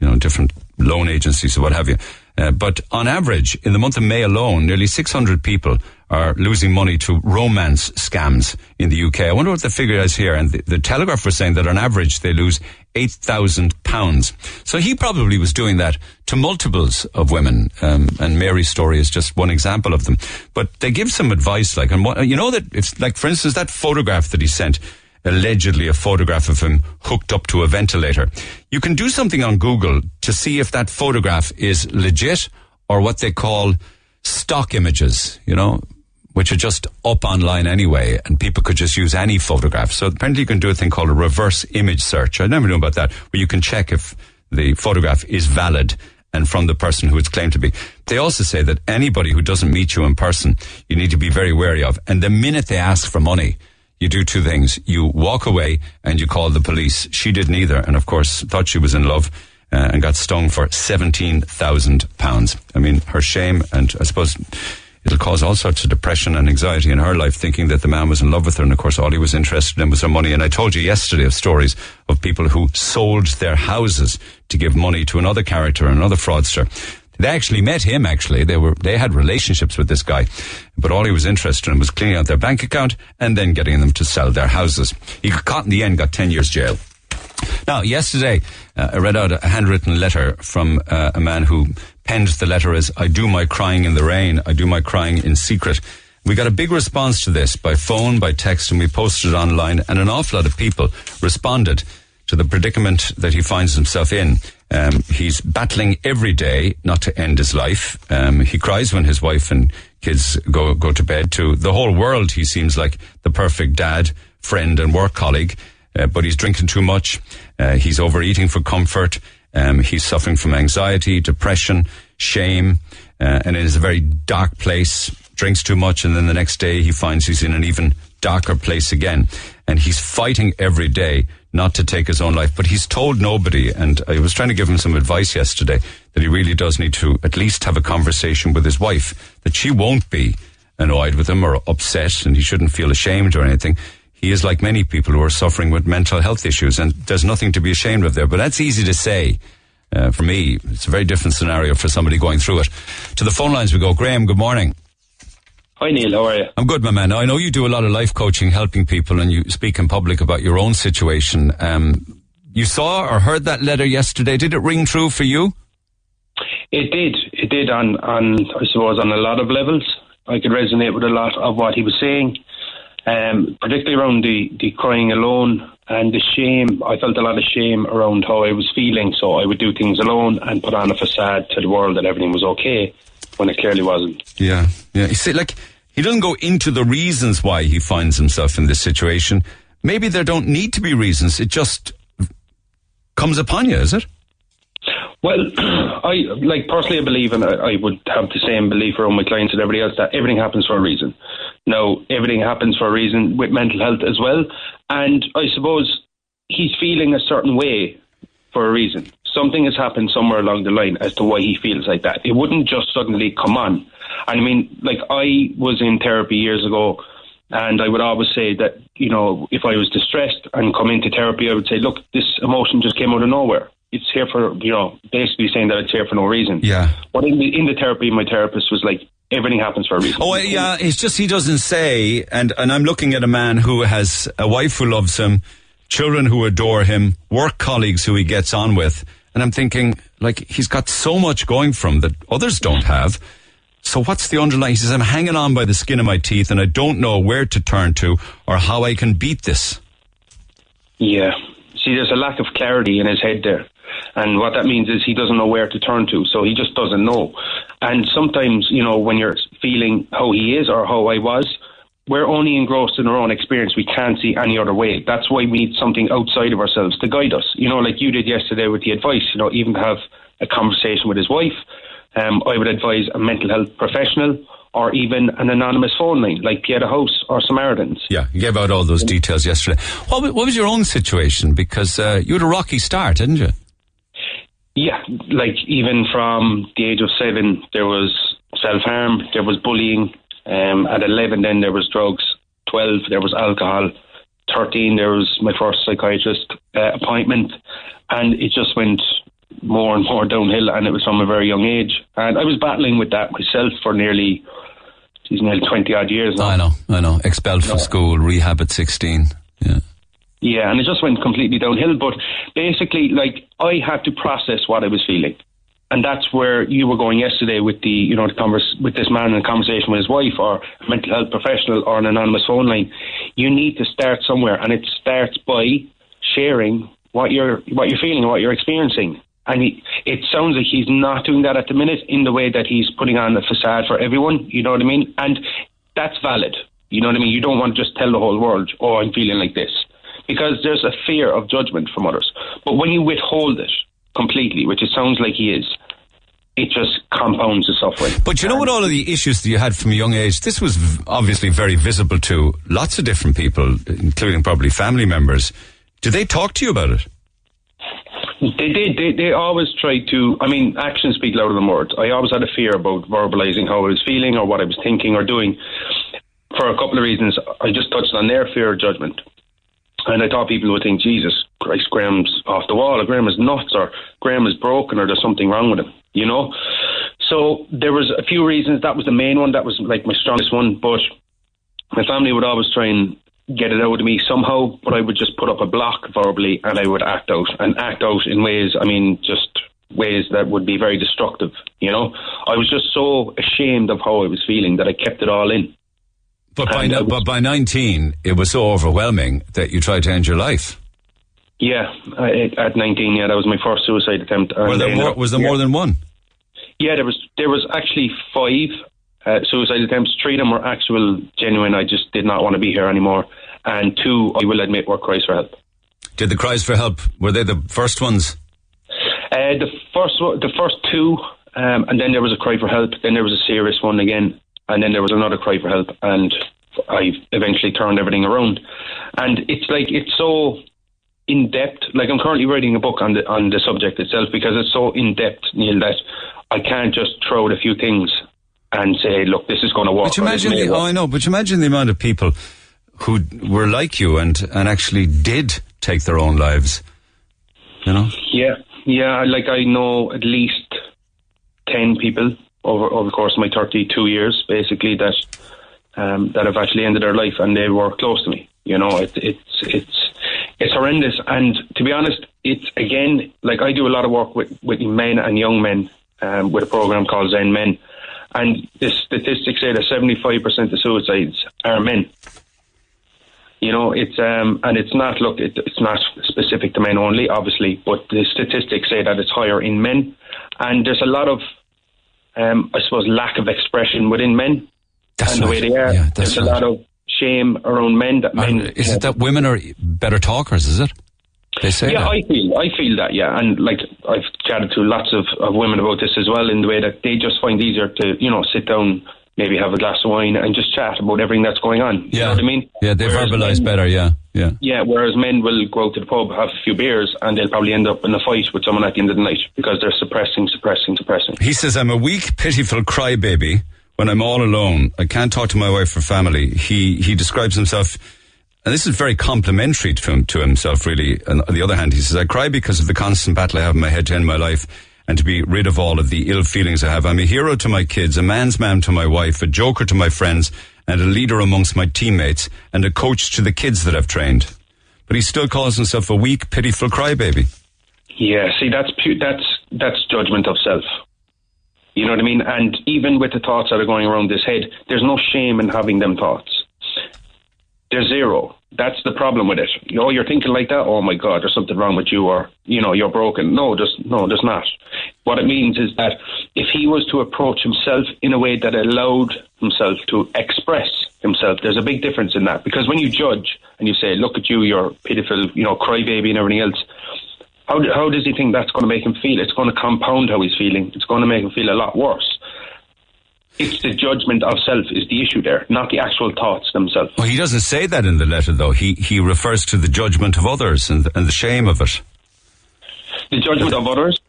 you know, different loan agencies or what have you. Uh, but on average, in the month of May alone, nearly 600 people are losing money to romance scams in the UK. I wonder what the figure is here. And the, the Telegraph was saying that on average they lose eight thousand pounds. So he probably was doing that to multiples of women. Um, and Mary's story is just one example of them. But they give some advice, like, and what, you know that it's like, for instance, that photograph that he sent. Allegedly, a photograph of him hooked up to a ventilator. You can do something on Google to see if that photograph is legit or what they call stock images. You know, which are just up online anyway, and people could just use any photograph. So apparently you can do a thing called a reverse image search. I never knew about that, where you can check if the photograph is valid and from the person who it's claimed to be. They also say that anybody who doesn't meet you in person, you need to be very wary of. And the minute they ask for money, you do two things. You walk away and you call the police. She did neither. And of course, thought she was in love. Uh, and got stung for seventeen thousand pounds. I mean, her shame, and I suppose it'll cause all sorts of depression and anxiety in her life, thinking that the man was in love with her, and of course all he was interested in was her money. And I told you yesterday of stories of people who sold their houses to give money to another character, another fraudster. They actually met him. Actually, they were they had relationships with this guy, but all he was interested in was cleaning out their bank account and then getting them to sell their houses. He got caught in the end, got ten years jail. Now, yesterday, uh, I read out a handwritten letter from uh, a man who penned the letter as, I do my crying in the rain, I do my crying in secret. We got a big response to this by phone, by text, and we posted it online, and an awful lot of people responded to the predicament that he finds himself in. Um, he's battling every day not to end his life. Um, he cries when his wife and kids go go to bed. To the whole world, he seems like the perfect dad, friend, and work colleague uh, but he's drinking too much. Uh, he's overeating for comfort. Um, he's suffering from anxiety, depression, shame, uh, and it is a very dark place. Drinks too much, and then the next day he finds he's in an even darker place again. And he's fighting every day not to take his own life, but he's told nobody. And I was trying to give him some advice yesterday that he really does need to at least have a conversation with his wife, that she won't be annoyed with him or upset and he shouldn't feel ashamed or anything. He is like many people who are suffering with mental health issues and there's nothing to be ashamed of there. But that's easy to say. Uh, for me, it's a very different scenario for somebody going through it. To the phone lines we go. Graham, good morning. Hi Neil, how are you? I'm good, my man. Now, I know you do a lot of life coaching, helping people, and you speak in public about your own situation. Um, you saw or heard that letter yesterday. Did it ring true for you? It did. It did on, on I suppose, on a lot of levels. I could resonate with a lot of what he was saying, um, particularly around the, the crying alone and the shame. I felt a lot of shame around how I was feeling, so I would do things alone and put on a facade to the world that everything was okay when it clearly wasn't. Yeah, yeah. You see, like he doesn't go into the reasons why he finds himself in this situation. Maybe there don't need to be reasons. It just comes upon you, is it? Well, <clears throat> I like personally, I believe, and I, I would have the same belief around my clients and everybody else that everything happens for a reason. Now, everything happens for a reason with mental health as well, and I suppose he's feeling a certain way for a reason. Something has happened somewhere along the line as to why he feels like that. It wouldn't just suddenly come on. And I mean, like I was in therapy years ago. And I would always say that, you know, if I was distressed and come into therapy, I would say, look, this emotion just came out of nowhere it's here for you know basically saying that it's here for no reason. Yeah. But in the in the therapy, my therapist was like, everything happens for a reason. Oh yeah, it's just he doesn't say. And and I'm looking at a man who has a wife who loves him, children who adore him, work colleagues who he gets on with, and I'm thinking like he's got so much going from that others don't have. So what's the underlying? He says, I'm hanging on by the skin of my teeth and I don't know where to turn to or how I can beat this. Yeah. See, there's a lack of clarity in his head there. And what that means is he doesn't know where to turn to, so he just doesn't know. And sometimes, you know, when you're feeling how he is or how I was, we're only engrossed in our own experience. We can't see any other way. That's why we need something outside of ourselves to guide us. You know, like you did yesterday with the advice, you know, even to have a conversation with his wife. Um, I would advise a mental health professional or even an anonymous phone line like Pieta House or Samaritans. Yeah, you gave out all those details yesterday. What, what was your own situation? Because uh, you had a rocky start, didn't you? Yeah, like even from the age of seven, there was self harm, there was bullying. Um, at 11, then there was drugs. 12, there was alcohol. 13, there was my first psychiatrist uh, appointment. And it just went more and more downhill, and it was from a very young age. And I was battling with that myself for nearly, geez, nearly 20 odd years now. I know, I know. Expelled from school, rehab at 16. Yeah. Yeah, and it just went completely downhill. But basically, like I had to process what I was feeling, and that's where you were going yesterday with the, you know, the converse with this man in a conversation with his wife, or a mental health professional, or an anonymous phone line. You need to start somewhere, and it starts by sharing what you're what you're feeling, what you're experiencing. And he, it sounds like he's not doing that at the minute in the way that he's putting on a facade for everyone. You know what I mean? And that's valid. You know what I mean? You don't want to just tell the whole world, "Oh, I'm feeling like this." Because there's a fear of judgment from others. But when you withhold it completely, which it sounds like he is, it just compounds the suffering. But you know what? All of the issues that you had from a young age, this was obviously very visible to lots of different people, including probably family members. Did they talk to you about it? They did. They, they always tried to. I mean, actions speak louder than words. I always had a fear about verbalizing how I was feeling or what I was thinking or doing. For a couple of reasons, I just touched on their fear of judgment. And I thought people would think, Jesus Christ, Graham's off the wall, or Graham is nuts, or Graham is broken, or there's something wrong with him, you know? So there was a few reasons. That was the main one. That was like my strongest one. But my family would always try and get it out of me somehow, but I would just put up a block verbally and I would act out and act out in ways, I mean, just ways that would be very destructive, you know? I was just so ashamed of how I was feeling that I kept it all in. But by, no, but by 19, it was so overwhelming that you tried to end your life. Yeah, I, at 19, yeah, that was my first suicide attempt. There more, was there yeah. more than one? Yeah, there was there was actually five uh, suicide attempts. Three of them were actual, genuine. I just did not want to be here anymore, and two, I will admit, were cries for help. Did the cries for help were they the first ones? Uh, the first the first two, um, and then there was a cry for help. Then there was a serious one again, and then there was another cry for help, and I eventually turned everything around. And it's like it's so in depth. Like I'm currently writing a book on the on the subject itself because it's so in depth, Neil, that I can't just throw out a few things and say, look, this is going to work. But you imagine the, oh, I know, but you imagine the amount of people who were like you and, and actually did take their own lives. You know? Yeah, yeah. Like I know at least ten people over over the course of my thirty-two years, basically that um, that have actually ended their life, and they were close to me. You know, it, it's it's it's horrendous. And to be honest, it's again like I do a lot of work with with men and young men um, with a program called Zen Men, and the statistics say that seventy-five percent of suicides are men. You know, it's um, and it's not look, it, it's not specific to men only, obviously, but the statistics say that it's higher in men, and there's a lot of, um, I suppose, lack of expression within men, That's and the way they are. Yeah, there's right. a lot of shame around men that men. And is it that women are better talkers, is it? They say yeah, that. I feel I feel that. Yeah, and like I've chatted to lots of, of women about this as well, in the way that they just find easier to you know sit down, maybe have a glass of wine, and just chat about everything that's going on. You yeah. know what I mean? Yeah, they men- better, yeah. Yeah. Yeah, whereas men will go out to the pub, have a few beers, and they'll probably end up in a fight with someone at the end of the night because they're suppressing, suppressing, suppressing. He says, I'm a weak, pitiful crybaby when I'm all alone. I can't talk to my wife or family. He, he describes himself, and this is very complimentary to, him, to himself, really. And on the other hand, he says, I cry because of the constant battle I have in my head to end my life and to be rid of all of the ill feelings I have. I'm a hero to my kids, a man's man to my wife, a joker to my friends, and a leader amongst my teammates, and a coach to the kids that I've trained. But he still calls himself a weak, pitiful crybaby. Yeah, see, that's pu- that's that's judgment of self. You know what I mean? And even with the thoughts that are going around his head, there's no shame in having them thoughts. There's zero. That's the problem with it. You know, you're thinking like that. Oh my God, there's something wrong with you, or you know, you're broken. No, there's no, there's not. What it means is that if he was to approach himself in a way that allowed himself to express himself, there's a big difference in that. Because when you judge and you say, "Look at you, you're pitiful," you know, crybaby and everything else. How, how does he think that's going to make him feel? It's going to compound how he's feeling. It's going to make him feel a lot worse. It's the judgment of self is the issue there, not the actual thoughts themselves. Well, he doesn't say that in the letter, though. He he refers to the judgment of others and and the shame of it. The judgment of others.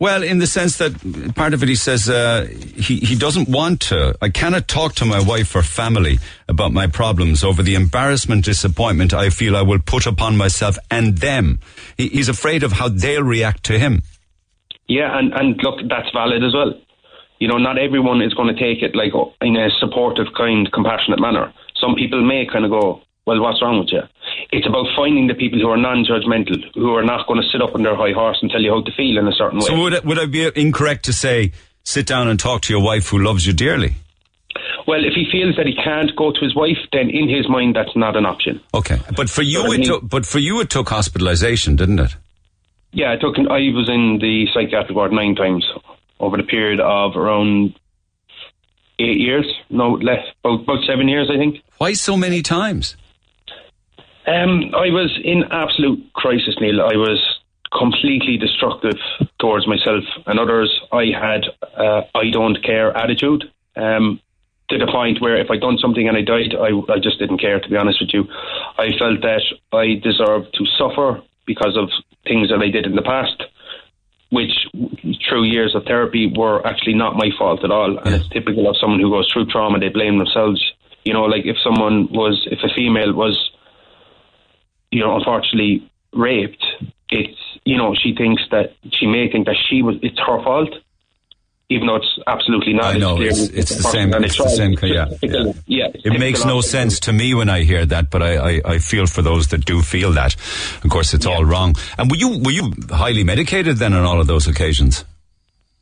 Well, in the sense that part of it, he says uh, he he doesn't want to. I cannot talk to my wife or family about my problems over the embarrassment, disappointment I feel I will put upon myself and them. He, he's afraid of how they'll react to him. Yeah, and, and look, that's valid as well. You know, not everyone is going to take it like in a supportive, kind, compassionate manner. Some people may kind of go, well, what's wrong with you? It's about finding the people who are non-judgmental, who are not going to sit up on their high horse and tell you how to feel in a certain way. So would it, would I be incorrect to say sit down and talk to your wife who loves you dearly? well, if he feels that he can't go to his wife, then in his mind, that's not an option. Okay, but for you, But I it took, but for you, it took hospitalisation, didn't it? Yeah, I took. I was in the psychiatric ward nine times over the period of around eight years. No, less, about about seven years, I think. Why so many times? Um, I was in absolute crisis, Neil. I was completely destructive towards myself and others. I had uh, I don't care attitude. Um, to the point where if I'd done something and I died, I, I just didn't care, to be honest with you. I felt that I deserved to suffer because of things that I did in the past, which through years of therapy were actually not my fault at all. And it's typical of someone who goes through trauma, they blame themselves. You know, like if someone was, if a female was, you know, unfortunately raped, it's, you know, she thinks that, she may think that she was, it's her fault. Even though it's absolutely not. I know, clearly it's- it's the same- it's the same- It's yeah, yeah. yeah, It makes no sense to me when I hear that, but I, I, I feel for those that do feel that. Of course, it's all wrong. And were you were you highly medicated then on all of those occasions?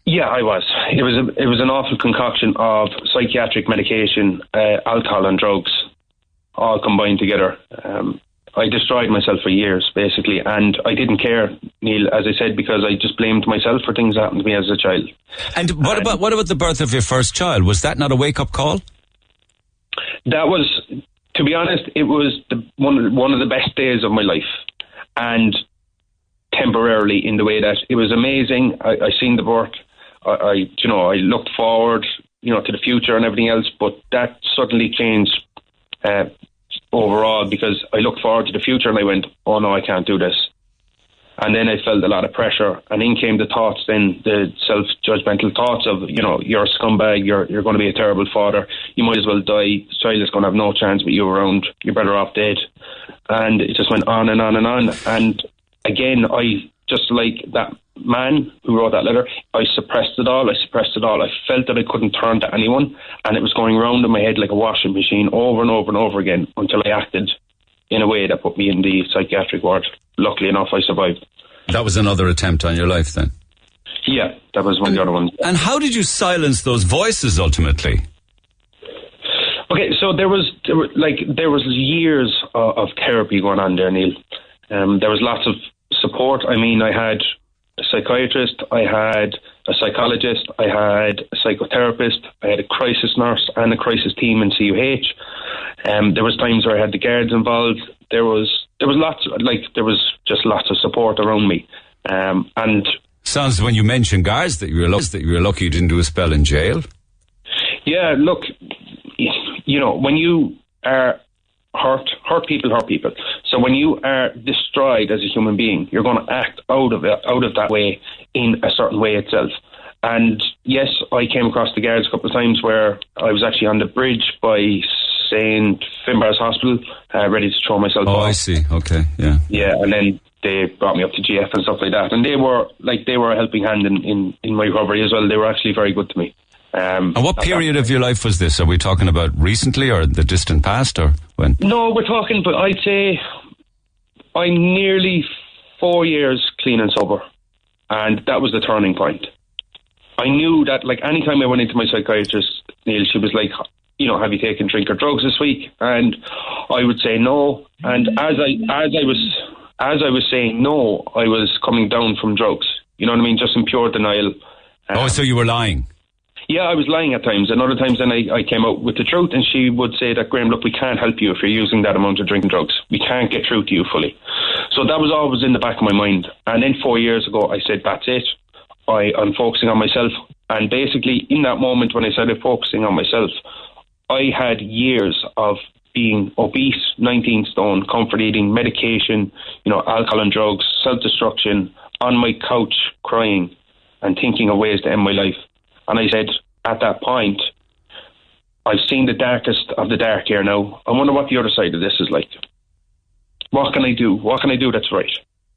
Yeah, I was. It was a, it was an awful concoction of psychiatric medication, uh, alcohol, and drugs, all combined together. Um, I destroyed myself for years, basically, and I didn't care, Neil, as I said, because I just blamed myself for things that happened to me as a child. And what about what about the birth of your first child? Was that not a wake up call? That was, to be honest, it was the, one of the, one of the best days of my life, and temporarily in the way that it was amazing. I, I seen the birth. I, I, you know, I looked forward, you know, to the future and everything else. But that suddenly changed uh, overall because I looked forward to the future and I went, oh no, I can't do this. And then I felt a lot of pressure, and in came the thoughts, then the self-judgmental thoughts of, you know, you're a scumbag, you're you're going to be a terrible father, you might as well die. The child is going to have no chance with you around. You're better off dead. And it just went on and on and on. And again, I just like that man who wrote that letter, I suppressed it all. I suppressed it all. I felt that I couldn't turn to anyone, and it was going round in my head like a washing machine over and over and over again until I acted in a way that put me in the psychiatric ward. Luckily enough, I survived. That was another attempt on your life then? Yeah, that was one of the other ones. And how did you silence those voices ultimately? Okay, so there was, there were, like there was years of, of therapy going on there, Neil. Um, there was lots of support. I mean, I had a psychiatrist, I had a psychologist, I had a psychotherapist, I had a crisis nurse and a crisis team in CUH. Um, there was times where I had the guards involved. There was there was lots like there was just lots of support around me. Um, and sounds when you mention guards that you were lucky, that you were lucky you didn't do a spell in jail. Yeah, look, you know when you are hurt, hurt people, hurt people. So when you are destroyed as a human being, you're going to act out of it, out of that way in a certain way itself. And yes, I came across the guards a couple of times where I was actually on the bridge by St. Finbarr's Hospital, uh, ready to throw myself oh, off. I see. Okay, yeah. Yeah, and then they brought me up to GF and stuff like that. And they were like they were a helping hand in, in, in my recovery as well. They were actually very good to me. Um, and what period of your life was this? Are we talking about recently or the distant past or when? No, we're talking, but I'd say I'm nearly four years clean and sober. And that was the turning point. I knew that, like, anytime I went into my psychiatrist, Neil, she was like, you know, have you taken drink or drugs this week? And I would say no. And as I as I was as I was saying no, I was coming down from drugs. You know what I mean? Just in pure denial. Um, oh, so you were lying? Yeah, I was lying at times, and other times then I, I came out with the truth, and she would say that, Graham, look, we can't help you if you're using that amount of drinking drugs. We can't get through to you fully. So that was always in the back of my mind. And then four years ago, I said, that's it. I, I'm focusing on myself. And basically, in that moment when I started focusing on myself, I had years of being obese, 19 stone, comfort eating, medication, you know, alcohol and drugs, self destruction, on my couch crying and thinking of ways to end my life. And I said, at that point, I've seen the darkest of the dark here now. I wonder what the other side of this is like. What can I do? What can I do that's right?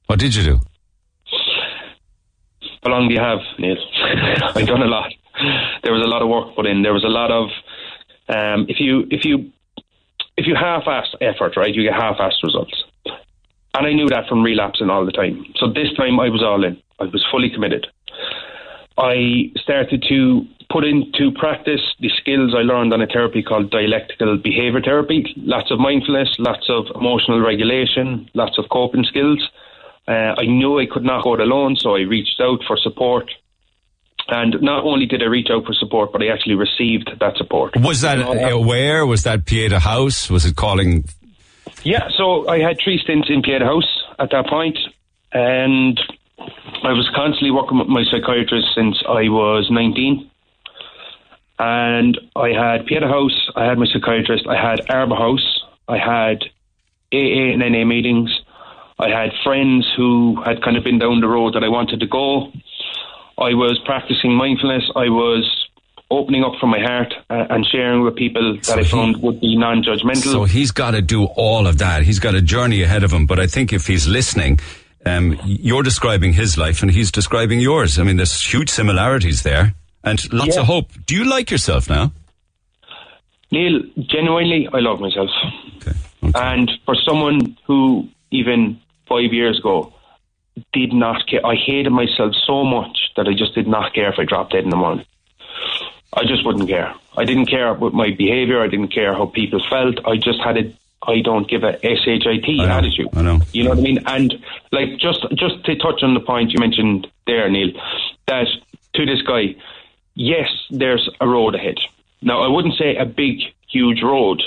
What did you do? How long do you have, Neil? <laughs> I've done a lot. There was a lot of work put in. There was a lot of um, if you if you if you half-ass effort, right, you get half-assed results. And I knew that from relapsing all the time. So this time I was all in. I was fully committed. I started to put into practice the skills I learned on a therapy called dialectical behavior therapy. Lots of mindfulness, lots of emotional regulation, lots of coping skills. Uh, I knew I could not go it alone, so I reached out for support. And not only did I reach out for support, but I actually received that support. Was that aware? Was that Pieta House? Was it calling? Yeah, so I had three stints in Pieta House at that point, and I was constantly working with my psychiatrist since I was 19. And I had Pieta House, I had my psychiatrist, I had Arbour House, I had AA and NA meetings, I had friends who had kind of been down the road that I wanted to go. I was practicing mindfulness. I was opening up from my heart uh, and sharing with people that so I found he, would be non-judgmental. So he's got to do all of that. He's got a journey ahead of him. But I think if he's listening, um, you're describing his life and he's describing yours. I mean, there's huge similarities there and lots yeah. of hope. Do you like yourself now? Neil, genuinely, I love myself. Okay. Okay. And for someone who, even five years ago, did not care, I hated myself so much that I just did not care if I dropped dead in the morning. I just wouldn't care. I didn't care about my behaviour. I didn't care how people felt. I just had a I don't give a shit attitude. I know. You know what I mean? And like just just to touch on the point you mentioned there, Neil, that to this guy, yes, there's a road ahead. Now I wouldn't say a big, huge road,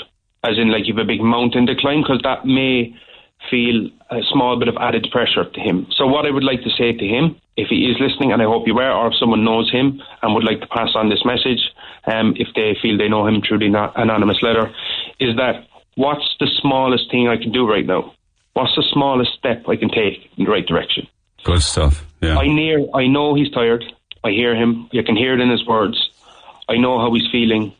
as in like you've a big mountain to climb, because that may feel a small bit of added pressure to him. So what I would like to say to him, if he is listening, and I hope you are, or if someone knows him and would like to pass on this message, um, if they feel they know him through the anonymous letter, is that what's the smallest thing I can do right now? What's the smallest step I can take in the right direction? Good stuff. Yeah. I near, I know he's tired. I hear him. You can hear it in his words. I know how he's feeling.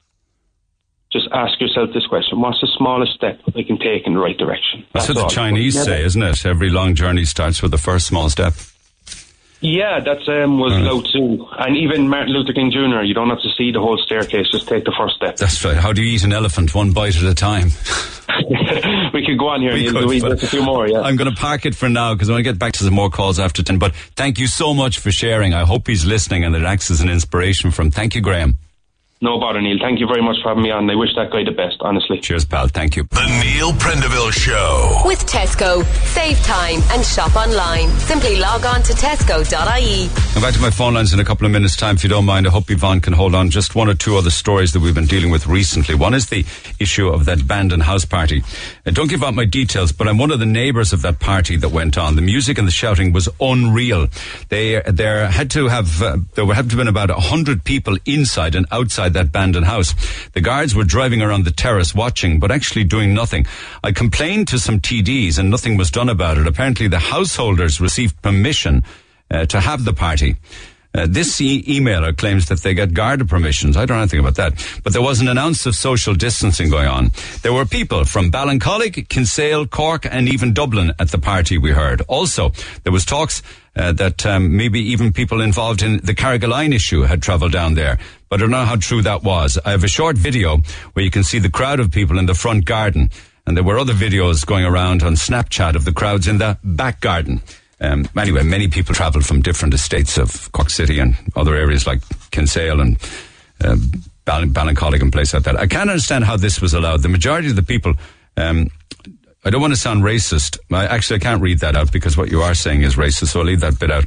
Just ask yourself this question: What's the smallest step I can take in the right direction? That's what the. Chinese say, isn't it? Every long journey starts with the first small step. Yeah, that's um, was Right. Lao Tzu, and even Martin Luther King Jr. You don't have to see the whole staircase; just take the first step. That's right. How do you eat an elephant one bite at a time? <laughs> <laughs> we could go on here. We could, we a few more. Yeah. I'm going to park it for now because I want to get back to some more calls after 10. But thank you so much for sharing. I hope he's listening and that it acts as an inspiration for him. Thank you, Graham. No bother, Neil. Thank you very much for having me on. I wish that guy the best. Honestly. Cheers, pal. Thank you. The Neil Prendeville Show. With Tesco. Save time and shop online. Simply log on to tesco.ie. I'm back to my phone lines in a couple of minutes' time, if you don't mind. I hope Yvonne can hold on. Just one or two other stories that we've been dealing with recently. One is the issue of that abandoned house party. Uh, don't give out my details, but I'm one of the neighbours of that party that went on. The music and the shouting was unreal. They there had to have uh, there would have to have been about a hundred people inside and outside that abandoned house. The guards were driving around the terrace watching, but actually doing nothing. I complained to some TDs and nothing was done about it. Apparently, the householders received permission uh, to have the party. Uh, this e- emailer claims that they get Garda permissions. I don't know anything about that. But there wasn't an ounce of social distancing going on. There were people from Ballincollig, Kinsale, Cork, and even Dublin at the party we heard. Also, there was talks uh, that um, maybe even people involved in the Carrigaline issue had travelled down there. But I don't know how true that was. I have a short video where you can see the crowd of people in the front garden. And there were other videos going around on Snapchat of the crowds in the back garden. Um, anyway, many people travelled from different estates of Cork City and other areas like Kinsale and uh, Ball- Ballincollig and places like that. I can't understand how this was allowed. The majority of the people, um, I don't want to sound racist. I, actually, I can't read that out because what you are saying is racist, so I'll leave that bit out.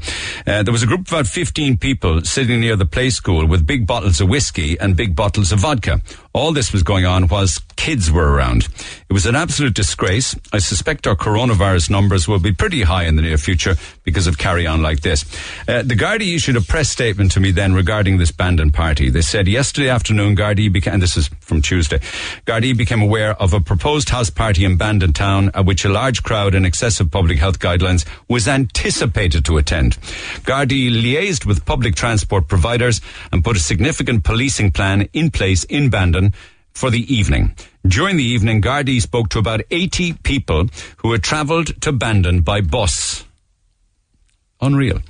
Uh, there was a group of about 15 people sitting near the play school with big bottles of whiskey and big bottles of vodka. All this was going on whilst kids were around. It was an absolute disgrace. I suspect our coronavirus numbers will be pretty high in the near future because of carry on like this. Uh, the Gardaí issued a press statement to me then regarding this Bandon party. They said yesterday afternoon, Gardaí became, and this is from Tuesday, Gardaí became aware of a proposed house party in Bandon town at which a large crowd in excess of public health guidelines was anticipated to attend. Gardaí liaised with public transport providers and put a significant policing plan in place in Bandon for the evening. During the evening, Gardaí spoke to about 80 people who had travelled to Bandon by bus. Unreal.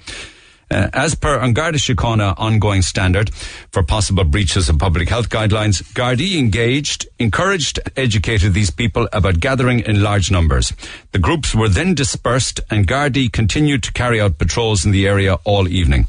Uh, as per An Garda Síochána ongoing standard for possible breaches of public health guidelines, Gardaí engaged, encouraged, educated these people about gathering in large numbers. The groups were then dispersed and Gardaí continued to carry out patrols in the area all evening.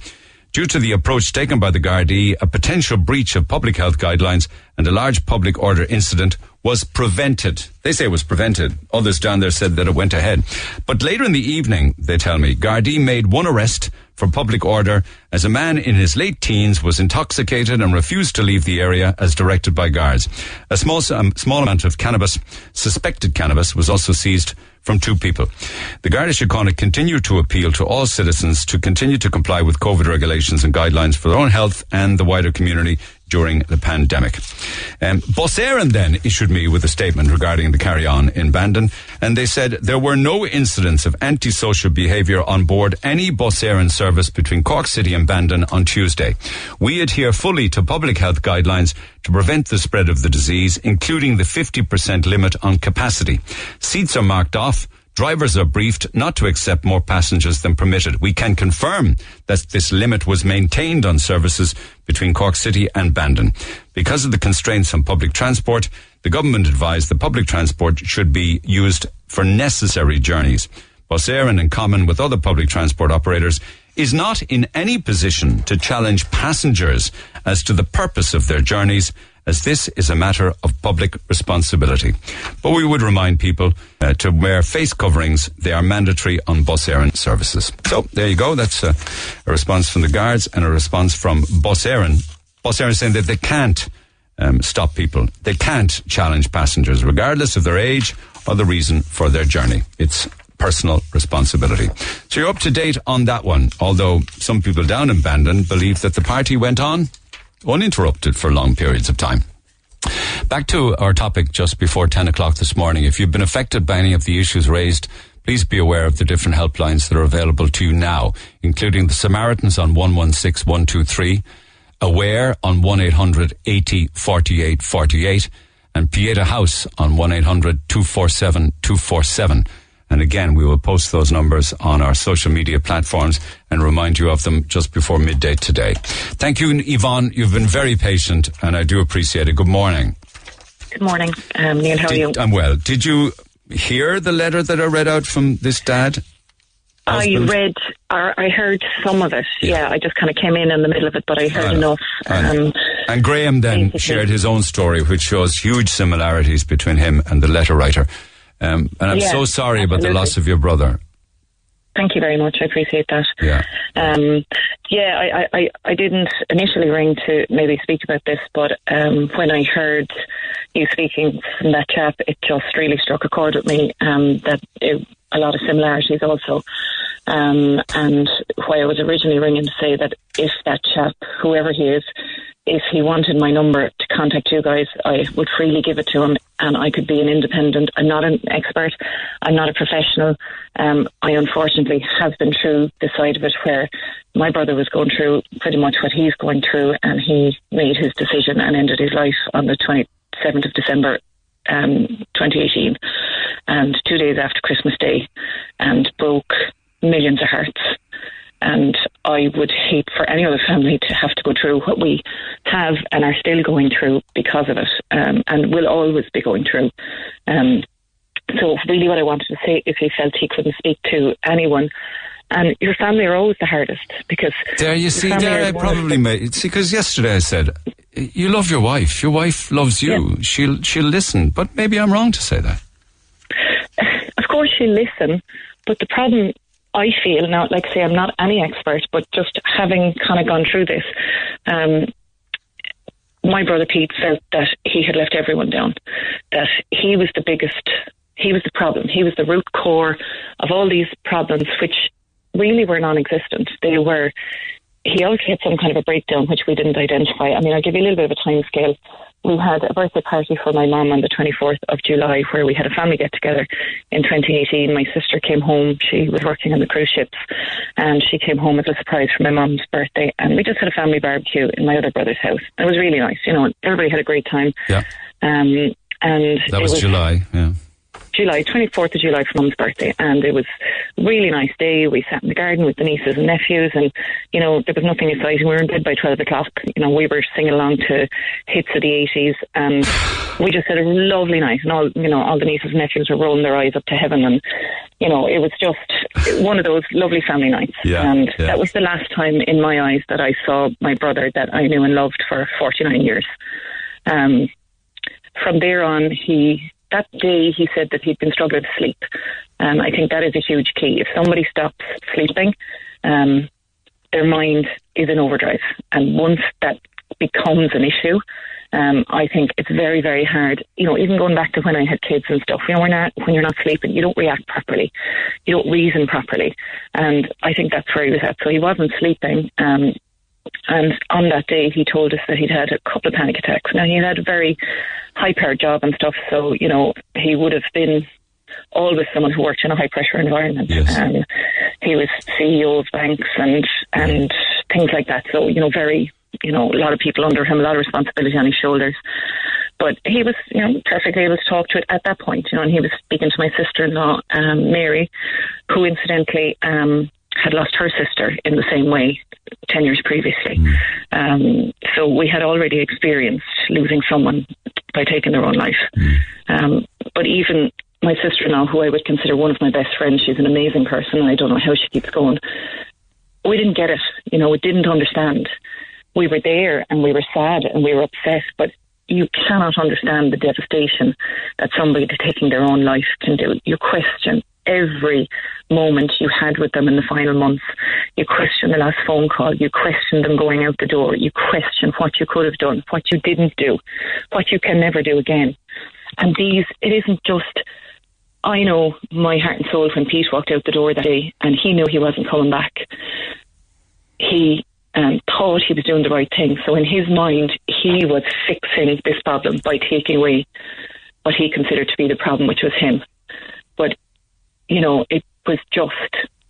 Due to the approach taken by the Gardaí, a potential breach of public health guidelines and a large public order incident was prevented. They say it was prevented. Others down there said that it went ahead. But later in the evening, they tell me, Gardaí made one arrest for public order as a man in his late teens was intoxicated and refused to leave the area as directed by guards. A small, um, small amount of cannabis, suspected cannabis, was also seized from two people. The Garda Síochána continue to appeal to all citizens to continue to comply with COVID regulations and guidelines for their own health and the wider community during the pandemic. Um, Bus then issued me with a statement regarding the carry-on in Bandon, and they said there were no incidents of antisocial behaviour on board any Bus Éireann service between Cork City and Bandon on Tuesday. We adhere fully to public health guidelines to prevent the spread of the disease, including the 50% limit on capacity. Seats are marked off. Drivers are briefed not to accept more passengers than permitted. We can confirm that this limit was maintained on services between Cork City and Bandon. Because of the constraints on public transport, the government advised that public transport should be used for necessary journeys. Bus Éireann, in common with other public transport operators, is not in any position to challenge passengers as to the purpose of their journeys as this is a matter of public responsibility. But we would remind people uh, to wear face coverings. They are mandatory on Bus Éireann services. So there you go. That's uh, a response from the guards and a response from Bus Éireann. Bus Éireann saying that they can't um, stop people. They can't challenge passengers, regardless of their age or the reason for their journey. It's personal responsibility. So you're up to date on that one, although some people down in Bandon believe that the party went on uninterrupted for long periods of time. Back to our topic just before 10 o'clock this morning. If you've been affected by any of the issues raised, please be aware of the different helplines that are available to you now, including the Samaritans on 116 123, Aware on 1 800 80 48 48, and Pieta House on 1 800 247 247. And again, we will post those numbers on our social media platforms and remind you of them just before midday today. Thank you, Yvonne. You've been very patient and I do appreciate it. Good morning. Good morning, um, Neil. How Did- are you? I'm well. Did you hear the letter that I read out from this dad? I read, or I heard some of it. Yeah, I just kind of came in in the middle of it, but I heard I enough. I. Um, And Graham then basically- shared his own story, which shows huge similarities between him and the letter writer. Um, and I'm Yeah, so sorry about the loss of your brother. thank you very much. I appreciate that. Yeah. Um, yeah, I, I- I, I didn't initially ring to maybe speak about this, but um, when I heard you speaking from that chap, it just really struck a chord with me um, that it, a lot of similarities also. Um, and why I was originally ringing to say that if that chap, whoever he is, if he wanted my number to contact you guys, I would freely give it to him and I could be an independent. I'm not an expert. I'm not a professional. Um, I unfortunately have been through the side of it where my brother was going through pretty much what he's going through and he made his decision and ended his life on the 27th of December um, 2018 and two days after Christmas Day and broke millions of hearts. And I would hate for any other family to have to go through what we have and are still going through because of it, um, and will always be going through. Um, so, really, what I wanted to say is he felt he couldn't speak to anyone. And your family are always the hardest because There, you see, there I probably made. See, because yesterday I said, you love your wife. Your wife loves you. Yeah. She'll she'll listen. But maybe I'm wrong to say that. of course she'll listen, but the problem I feel now, like say, I'm not any expert, but just having kind of gone through this, um, my brother Pete felt that he had let everyone down, that he was the biggest, he was the problem, he was the root core of all these problems, which really were non-existent. They were. He also had some kind of a breakdown, which we didn't identify. I mean, I'll give you a little bit of a time scale. We had a birthday party for my mum on the 24th of July where we had a family get together in 2018. My sister came home. She was working on the cruise ships and she came home as a surprise for my mum's birthday. And we just had a family barbecue in my other brother's house. It was really nice. You know, everybody had a great time. Yeah, Um, and that it was, July. Yeah. July, 24th of July for Mum's birthday. And it was a really nice day. We sat in the garden with the nieces and nephews and, you know, there was nothing exciting. We were in bed by 12 o'clock. You know, we were singing along to hits of the 80s and we just had a lovely night. And all, you know, all the nieces and nephews were rolling their eyes up to heaven. And, you know, it was just one of those lovely family nights. Yeah, and yeah. that was the last time in my eyes that I saw my brother that I knew and loved for 49 years. Um, from there on, he that day he said that he'd been struggling to sleep. Um, I think that is a huge key. If somebody stops sleeping, um, their mind is in overdrive, and once that becomes an issue, um, I think it's very, very hard. You know, even going back to when I had kids and stuff. You know, when not when you're not sleeping, you don't react properly, you don't reason properly, and I think that's where he was at. So he wasn't sleeping. Um, and on that day, he told us that he'd had a couple of panic attacks. Now, he had a very high powered job and stuff, so, you know, he would have been always someone who worked in a high pressure environment. Yes. Um, he was CEO of banks and, and things like that. So, you know, very, you know, a lot of people under him, a lot of responsibility on his shoulders. But he was, you know, perfectly able to talk to it at that point, you know, and he was speaking to my sister-in-law, um, Mary, who incidentally, um, had lost her sister in the same way 10 years previously. Um, so we had already experienced losing someone by taking their own life. Um, but even my sister in law, who I would consider one of my best friends, she's an amazing person, and I don't know how she keeps going. We didn't get it, you know, we didn't understand. We were there and we were sad and we were upset, but you cannot understand the devastation that somebody taking their own life can do. You question every moment you had with them in the final months. You question the last phone call. You question them going out the door. You question what you could have done, what you didn't do, what you can never do again. And these, it isn't just I know my heart and soul when Pete walked out the door that day and he knew he wasn't coming back. He um, thought he was doing the right thing. So in his mind, he was fixing this problem by taking away what he considered to be the problem, which was him. You know, it was just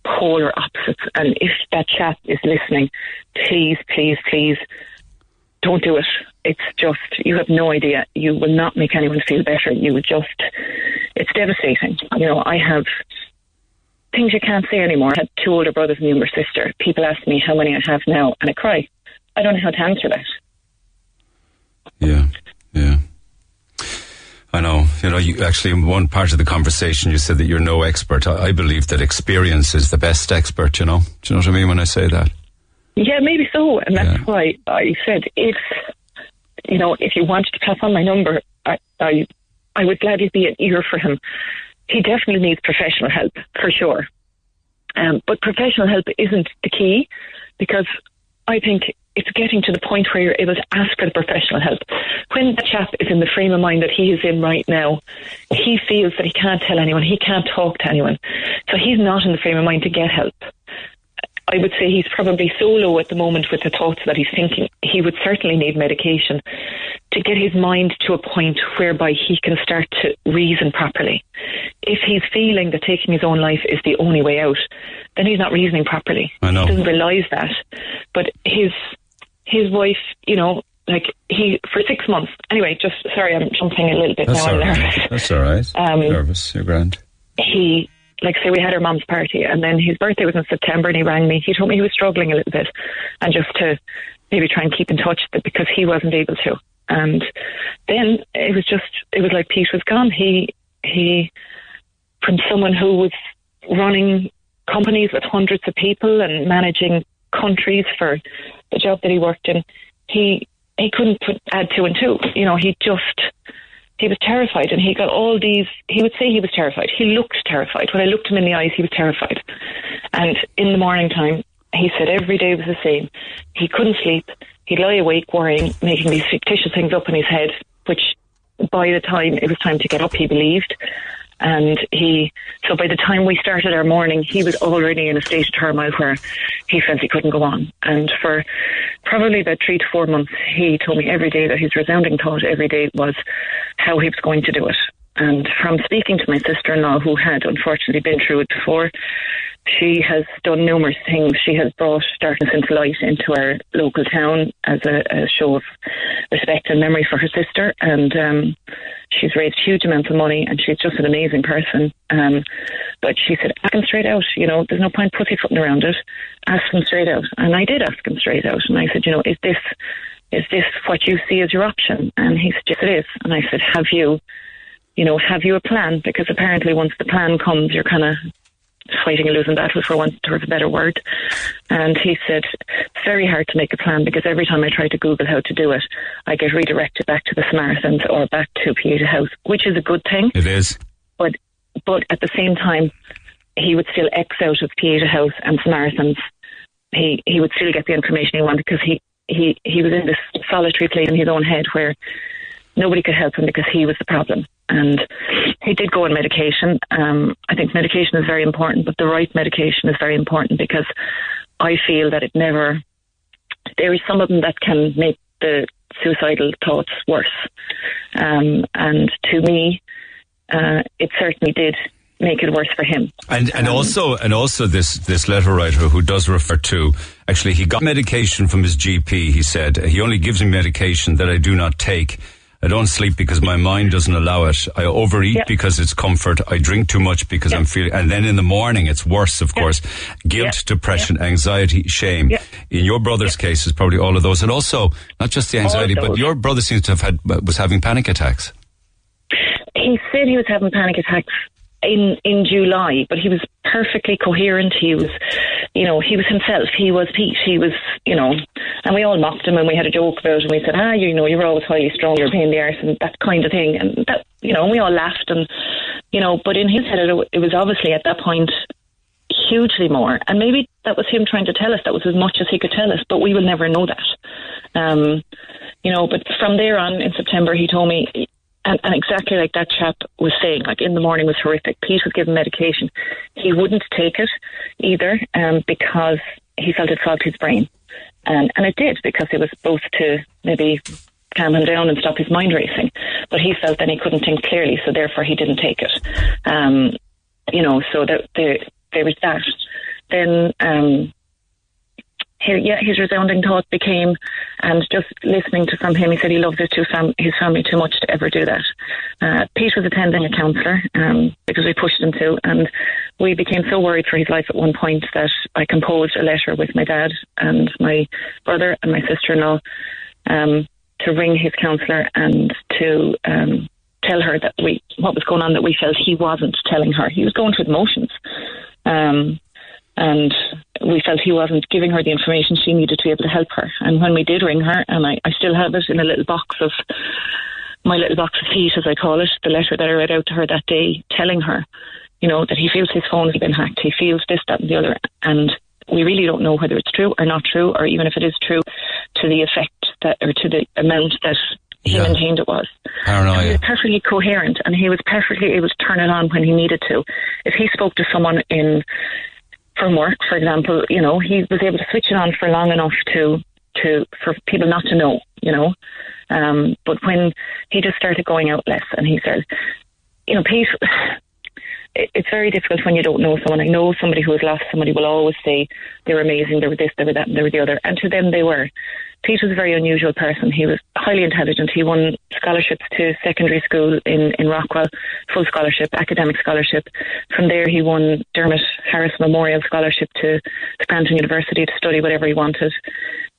polar opposites. And if that chap is listening, please, please, please don't do it. It's just, you have no idea. You will not make anyone feel better. You would just, it's devastating. You know, I have things you can't say anymore. I had two older brothers and a younger sister. People ask me how many I have now, and I cry. I don't know how to answer that. Yeah, yeah. I know. You know, you actually in one part of the conversation you said that you're no expert. I, I believe that experience is the best expert. You know, do you know what I mean when I say that? Yeah, maybe so, and that's Yeah. why I said if you know if you wanted to pass on my number, I I, I would gladly be an ear for him. He definitely needs professional help for sure, um, but professional help isn't the key because I think it's getting to the point where you're able to ask for the professional help. When the chap is in the frame of mind that he is in right now, he feels that he can't tell anyone, he can't talk to anyone, so he's not in the frame of mind to get help. I would say he's probably so low at the moment with the thoughts that he's thinking. He would certainly need medication to get his mind to a point whereby he can start to reason properly. If he's feeling that taking his own life is the only way out, then he's not reasoning properly. I know. He doesn't realise that. But his his wife, you know, like he for six months. Anyway, just sorry, I'm jumping a little bit That's now. all I'm right. nervous That's all right. <laughs> Um, Nervous. You're grand. he like say we had our mom's party and then his birthday was in September and he rang me. He told me he was struggling a little bit and just to maybe try and keep in touch because he wasn't able to. And then it was just it was like Pete was gone. He he from someone who was running companies with hundreds of people and managing countries for the job that he worked in, he he couldn't put add two and two. You know, he just he was terrified. And he got all these he would say he was terrified. He looked terrified. When i looked him in the eyes he was terrified. And in the morning time he said every day was the same. He couldn't sleep. He'd lie awake worrying making these fictitious things up in his head which by the time it was time to get up he believed and he so by the time we started our morning he was already in a state of turmoil where he felt he couldn't go on. And for probably about three to four months he told me every day that his resounding thought every day was how he was going to do it. And from speaking to my sister-in-law who had unfortunately been through it before she has done numerous things. She has brought Darkness into Light into our local town as a, a show of respect and memory for her sister, and um, she's raised huge amounts of money, and she's just an amazing person. Um, but she said, ask him straight out. You know, there's no point pussyfooting around it. Ask him straight out, and I did ask him straight out, and I said, you know, is this is this what you see as your option? And he said, yes, it is. And I said, have you, you know, have you a plan? Because apparently, once the plan comes, you're kind of fighting a losing battle for want of a better word. And he said, it's very hard to make a plan because every time I try to Google how to do it, I get redirected back to the Samaritans or back to Pieta House, which is a good thing. It is. But, but at the same time, he would still X out of Pieta House and Samaritans. He, he would still get the information he wanted because he, he, he was in this solitary place in his own head where nobody could help him because he was the problem. And he did go on medication. Um, I think medication is very important, but the right medication is very important because I feel that it never. There is some of them that can make the suicidal thoughts worse, um, and to me, uh, it certainly did make it worse for him. And and also and also this this letter writer who does refer to actually he got medication from his GP. He said he only gives me medication that I do not take. I don't sleep because my mind doesn't allow it. I overeat Yeah. because it's comfort. I drink too much because I'm feeling, and then in the morning it's worse, of course. Guilt, depression, anxiety, shame. In your brother's case, it's probably all of those, and also not just the anxiety, but your brother seems to have had was having panic attacks. he said he was having panic attacks in in July, but he was perfectly coherent. He was, you know, he was himself. He was Pete. He was, you know, and we all mocked him and we had a joke about. And we said, ah, you know, you're always highly strong, you're in the arse, and that kind of thing. And that, you know, we all laughed and, you know, but in his head, it, it was obviously at that point hugely more. And maybe that was him trying to tell us that was as much as he could tell us, but we will never know that. Um, you know, but from there on in September, he told me, and, and exactly like that chap was saying, like in the morning was horrific. Pete was given medication. He wouldn't take it either um, because he felt it fogged his brain. And, and it did because it was both to maybe calm him down and stop his mind racing. But he felt then he couldn't think clearly, so therefore he didn't take it. Um, you know, so that there, there was that. Then um, his, yeah, his resounding thought became, and just listening to from him, he said he loved his, fam- his family too much to ever do that. Uh, Pete was attending a counsellor um, because we pushed him to, and we became so worried for his life at one point that I composed a letter with my dad and my brother and my sister-in-law um, to ring his counsellor and to um, tell her that we what was going on that we felt he wasn't telling her. He was going through the motions. Um, and we felt he wasn't giving her the information she needed to be able to help her. And when we did ring her, and I, I still have it in a little box of my little box of heat, as I call it, the letter that I read out to her that day, telling her, you know, that he feels his phone has been hacked, he feels this, that, and the other, and we really don't know whether it's true or not true, or even if it is true, to the effect that, or to the amount that he Yeah. maintained it was. Paranoia. He was perfectly coherent and he was perfectly able to turn it on when he needed to. If he spoke to someone in from work, for example, you know, he was able to switch it on for long enough to to for people not to know, you know. Um, but when he just started going out less and he said, you know, Pete it's very difficult when you don't know someone. I know somebody who has lost somebody will always say they were amazing, they were this, they were that, and they were the other. And to them, they were. Pete was a very unusual person. He was highly intelligent. He won scholarships to secondary school in, in Rockwell, full scholarship, academic scholarship. From there, he won Dermot Harris Memorial Scholarship to Scranton University to study whatever he wanted.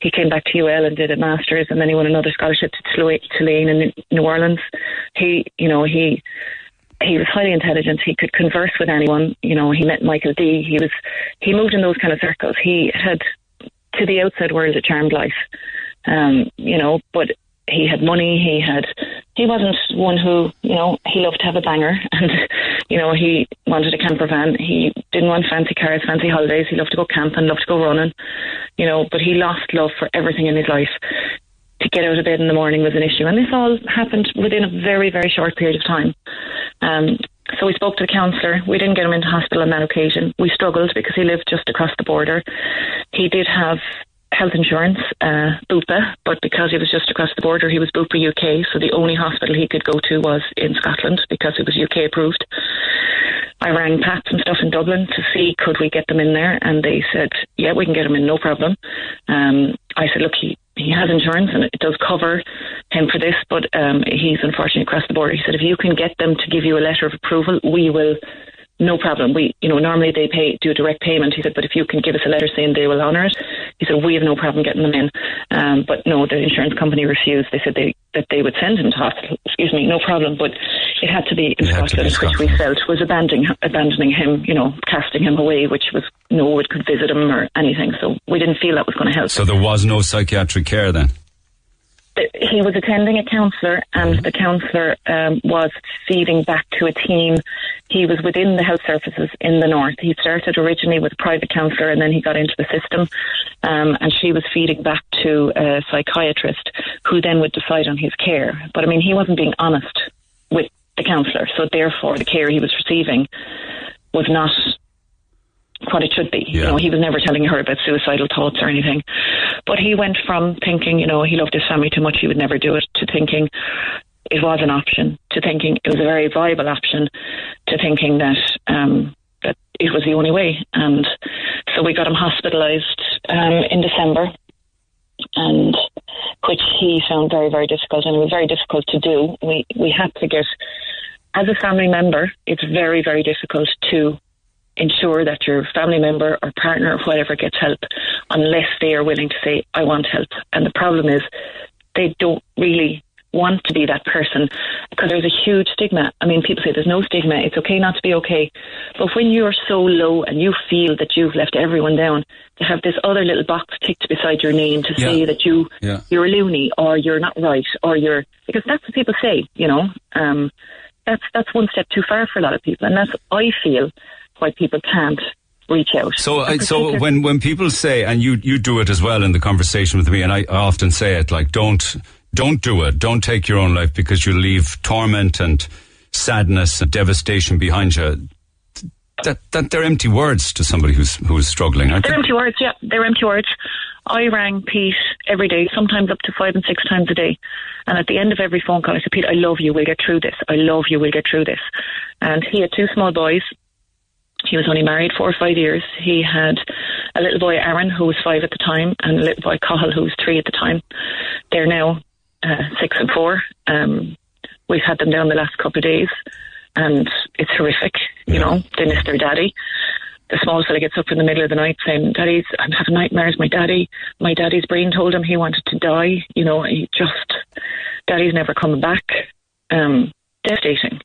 He came back to UL and did a master's, and then he won another scholarship to Tulane in New Orleans. He, you know, he he was highly intelligent. He could converse with anyone. You know, he met Michael D. He was he moved in those kind of circles. He had to the outside world a charmed life. Um, you know, but he had money. He had he wasn't one who you know he loved to have a banger, <laughs> and you know he wanted a camper van. He didn't want fancy cars, fancy holidays. He loved to go camping, loved to go running. You know, but he lost love for everything in his life to get out of bed in the morning was an issue. And this all happened within a very, very short period of time. Um, so we spoke to the counsellor. We didn't get him into hospital on that occasion. We struggled because he lived just across the border. He did have health insurance, uh, Bupa, but because he was just across the border, he was Bupa UK, so the only hospital he could go to was in Scotland because it was UK approved. I rang Pat and stuff in Dublin to see could we get them in there, and they said, "Yeah, we can get them in, no problem." Um, I said, "Look, he he has insurance and it does cover him for this, but um, he's unfortunately across the border." He said, "If you can get them to give you a letter of approval, we will." No problem. We, you know, normally they pay do a direct payment. He said, but if you can give us a letter saying they will honour it, he said we have no problem getting them in. Um, but no, the insurance company refused. They said they that they would send him to hospital. Excuse me, no problem. But it had to be in to be Scotland, which we felt was abandoning abandoning him. You know, casting him away, which was no one could visit him or anything. So we didn't feel that was going to help. So there was no psychiatric care then? He was attending a counsellor, and the counsellor um, was feeding back to a team. He was within the health services in the north. He started originally with a private counsellor, and then he got into the system. Um, and she was feeding back to a psychiatrist, who then would decide on his care. But I mean, he wasn't being honest with the counsellor, so therefore, the care he was receiving was not what it should be. You know, he was never telling her about suicidal thoughts or anything. But he went from thinking, you know, he loved his family too much, he would never do it, to thinking it was an option, to thinking it was a very viable option, to thinking that um, that it was the only way. And so we got him hospitalised um, in December, and which he found very, very difficult, and it was very difficult to do. We we had to get, as a family member, it's very, very difficult to ensure that your family member or partner or whatever gets help unless they are willing to say, I want help. And the problem is they don't really want to be that person because there's a huge stigma. I mean, people say there's no stigma, it's okay not to be okay. But when you're so low and you feel that you've left everyone down, to have this other little box ticked beside your name to say Yeah. that you Yeah. you're a loony or you're not right or you're because that's what people say, you know. Um, that's that's one step too far for a lot of people, and that's I feel why people can't reach out. So, I, so when, when people say, and you, you do it as well in the conversation with me, and I, I often say it, like, don't, don't do it. Don't take your own life because you leave torment and sadness and devastation behind you. That, that they're empty words to somebody who's who's struggling, aren't They're they? empty words, yeah. They're empty words. I rang Pete every day, sometimes up to five and six times a day. And at the end of every phone call, I said, Pete, I love you. We'll get through this. I love you. We'll get through this. And he had two small boys. He was only married four or five years. He had a little boy, Aaron, who was five at the time, and a little boy, Cahill, who was three at the time. They're now uh, six and four. Um, we've had them down the last couple of days, and it's horrific. You know, they miss their daddy the small fella gets up in the middle of the night saying, Daddy's, I'm having nightmares. My daddy, my daddy's brain told him he wanted to die. You know, he just, Daddy's never coming back. Um, devastating.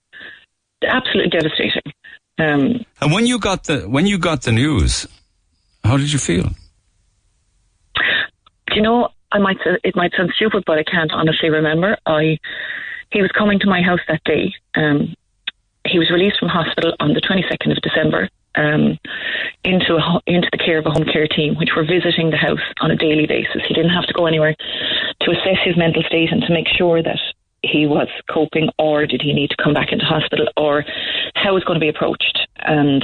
Absolutely devastating. Um, And when you got the when you got the news, how did you feel? do you know, I might it might sound stupid, but I can't honestly remember. I, he was coming to my house that day. Um, he was released from hospital on the 22nd of December. Um, into a, into the care of a home care team, which were visiting the house on a daily basis. He didn't have to go anywhere to assess his mental state and to make sure that he was coping, or did he need to come back into hospital, or how was going to be approached. And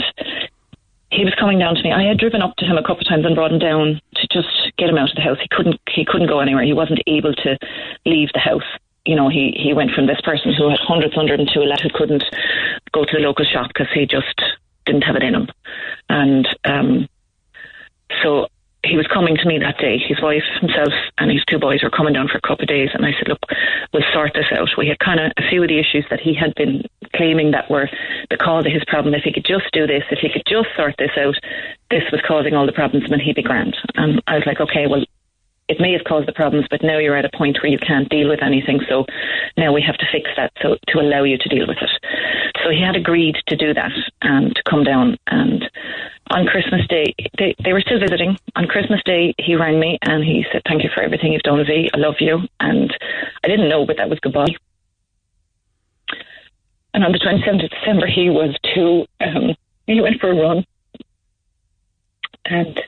he was coming down to me. I had driven up to him a couple of times and brought him down to just get him out of the house. He couldn't he couldn't go anywhere. He wasn't able to leave the house. You know, he, he went from this person who had hundreds, hundred and two, a lad who couldn't go to the local shop because he just didn't have it in him. And um, so he was coming to me that day. His wife, himself, and his two boys were coming down for a couple of days. And I said, look, we'll sort this out. We had kind of a few of the issues that he had been claiming that were the cause of his problem. If he could just do this, if he could just sort this out, this was causing all the problems, and he'd be grand. And I was like, okay, well, it may have caused the problems, but now you're at a point where you can't deal with anything. So now we have to fix that so to allow you to deal with it. So he had agreed to do that and to come down. And on Christmas Day, they, they were still visiting. On Christmas Day, he rang me and he said, "Thank you for everything you've done, V. I love you." And I didn't know, but that was goodbye. And on the 27th of December, he was to um, he went for a run, and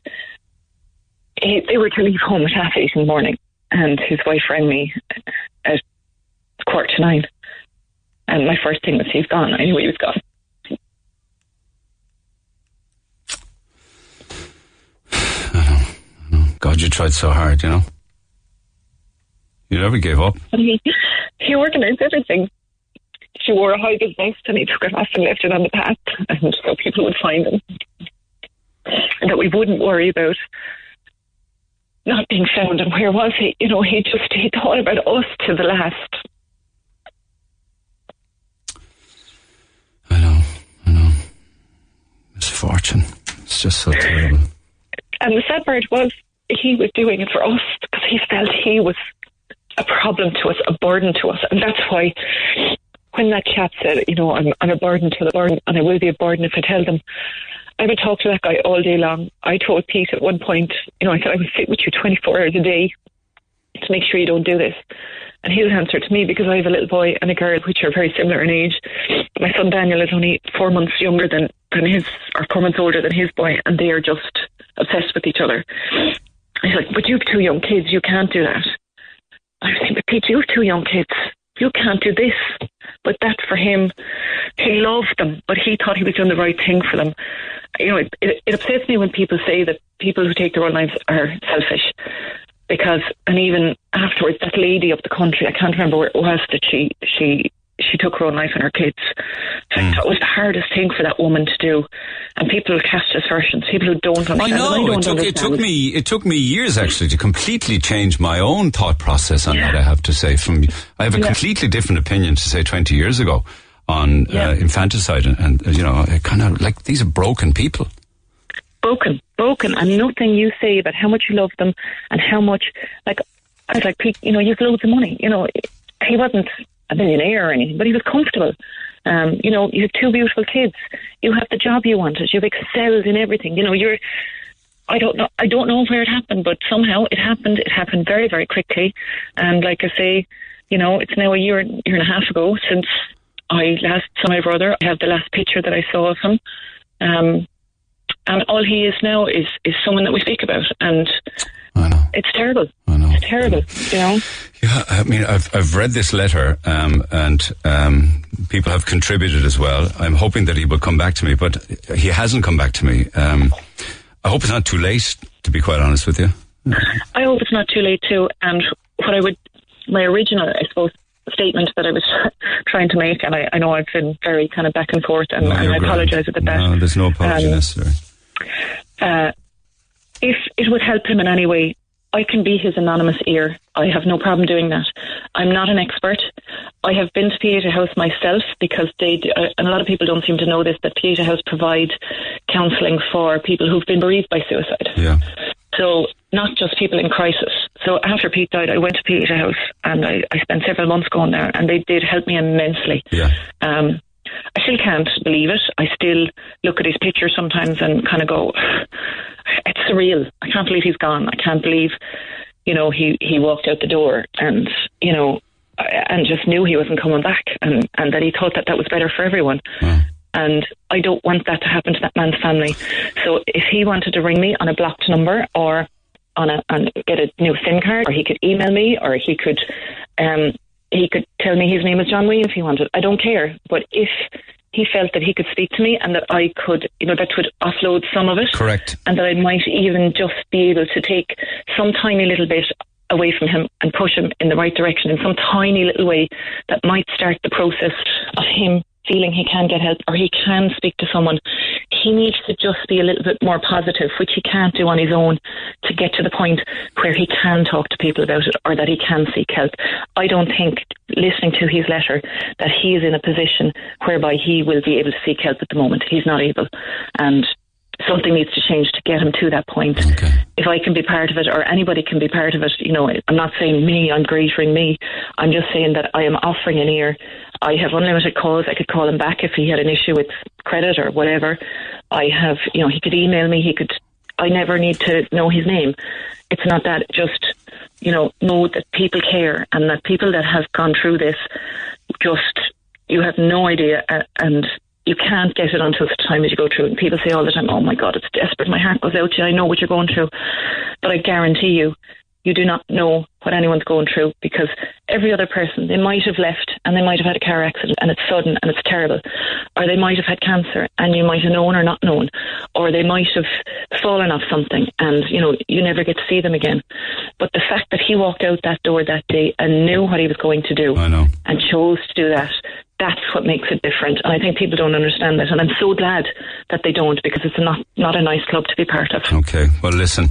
he, they were to leave home at half eight in the morning, and his wife rang me at quarter to nine. And my first thing was, he's gone. I knew he was gone. God, you tried so hard, you know. You never gave up. <laughs> He, he organised everything. She wore a high vis vest and he took it off and left it on the path, <laughs> and so people would find him. And that we wouldn't worry about not being found. And where was he? You know, he just he thought about us to the last. I know, I know. Misfortune. It's just so terrible. And the sad part was he was doing it for us because he felt he was a problem to us, a burden to us. And that's why when that chap said, you know, I'm, I'm a burden to the burden and I will be a burden if I tell them, I would talk to that guy all day long. I told Pete at one point, you know, I said, I would sit with you 24 hours a day to make sure you don't do this. And his answer to me, because I have a little boy and a girl, which are very similar in age, my son Daniel is only four months younger than, than his, or four months older than his boy, and they are just obsessed with each other. He's like, but you have two young kids, you can't do that. I was thinking, but Pete, you have two young kids, you can't do this. But that for him, he loved them, but he thought he was doing the right thing for them. You know, it, it, it upsets me when people say that people who take their own lives are selfish because and even afterwards that lady up the country I can't remember where it was that she she she took her own life and her kids Hmm. that was the hardest thing for that woman to do and people cast aspersions people who don't understand I know. don't It took, it understand. took me. It took me years actually to completely change my own thought process on that. I have to say, from I have a Yeah. completely different opinion to say twenty years ago on Yeah. uh, infanticide, and, and uh, you know, I kind of like these are broken people. broken, broken, and nothing you say about how much you love them and how much, like, I was like, Pete, you know, you've loads of money. You know, he wasn't a millionaire or anything, but he was comfortable. Um, you know, you have two beautiful kids. You have the job you wanted. You've excelled in everything. You know, you're. I don't know. I don't know where it happened, but somehow it happened. It happened very, very quickly. And like I say, you know, it's now a year, year and a half ago since I last saw my brother. I have the last picture that I saw of him. Um, and all he is now is is someone that we speak about, and I know. it's terrible. I know. It's terrible. You know. Yeah, I mean, I've I've read this letter, um, and um, people have contributed as well. I'm hoping that he will come back to me, but he hasn't come back to me. Um, I hope it's not too late. To be quite honest with you. I hope it's not too late too. And what I would, my original, I suppose, statement that I was <laughs> trying to make, and I, I know I've been very kind of back and forth, and, No, and I apologise about that. No, there's no apology Um, necessary. uh, if it would help him in any way, I can be his anonymous ear. I have no problem doing that. I'm not an expert. I have been to Pieta House myself because they, do, uh, and a lot of people don't seem to know this, that Pieta House provide counselling for people who've been bereaved by suicide. Yeah. So not just people in crisis. So after Pete died, I went to Pieta House and I, I spent several months going there, and they did help me immensely. Yeah. Um, I still can't believe it. I still look at his picture sometimes and kind of go, it's surreal. I can't believe he's gone. I can't believe, you know, he, he walked out the door and, you know, I- and just knew he wasn't coming back and, and that he thought that that was better for everyone. And I don't want that to happen to that man's family. So if he wanted to ring me on a blocked number or on a on get a new SIM card, or he could email me, or he could um, he could tell me his name is John Williams if he wanted. I don't care. But if he felt that he could speak to me and that I could, you know, that would offload some of it, Correct. and that I might even just be able to take some tiny little bit away from him and push him in the right direction in some tiny little way that might start the process of him feeling he can get help or he can speak to someone. He needs to just be a little bit more positive, which he can't do on his own to get to the point where he can talk to people about it or that he can seek help. I don't think listening to his letter that he is in a position whereby he will be able to seek help at the moment. He's not able. And something needs to change to get him to that point. Okay. If I can be part of it or anybody can be part of it, you know, I'm not saying me, I'm greetering me. I'm just saying that I am offering an ear. I have unlimited calls. I could call him back if he had an issue with credit or whatever. I have, you know, he could email me. He could, I never need to know his name. It's not that, just, you know, know that people care and that people that have gone through this just, you have no idea uh, and you can't get it until such time as you go through. And people say all the time, oh my God, it's desperate. My heart goes out to you. I know what you're going through. But I guarantee you, you do not know what anyone's going through because every other person, they might have left and they might have had a car accident and it's sudden and it's terrible. Or they might have had cancer and you might have known or not known. Or they might have fallen off something and, you know, you never get to see them again. But the fact that he walked out that door that day and knew what he was going to do I know. and chose to do that. That's what makes it different, and I think people don't understand that. And I'm so glad that they don't because it's not not a nice club to be part of. Okay. Well, listen.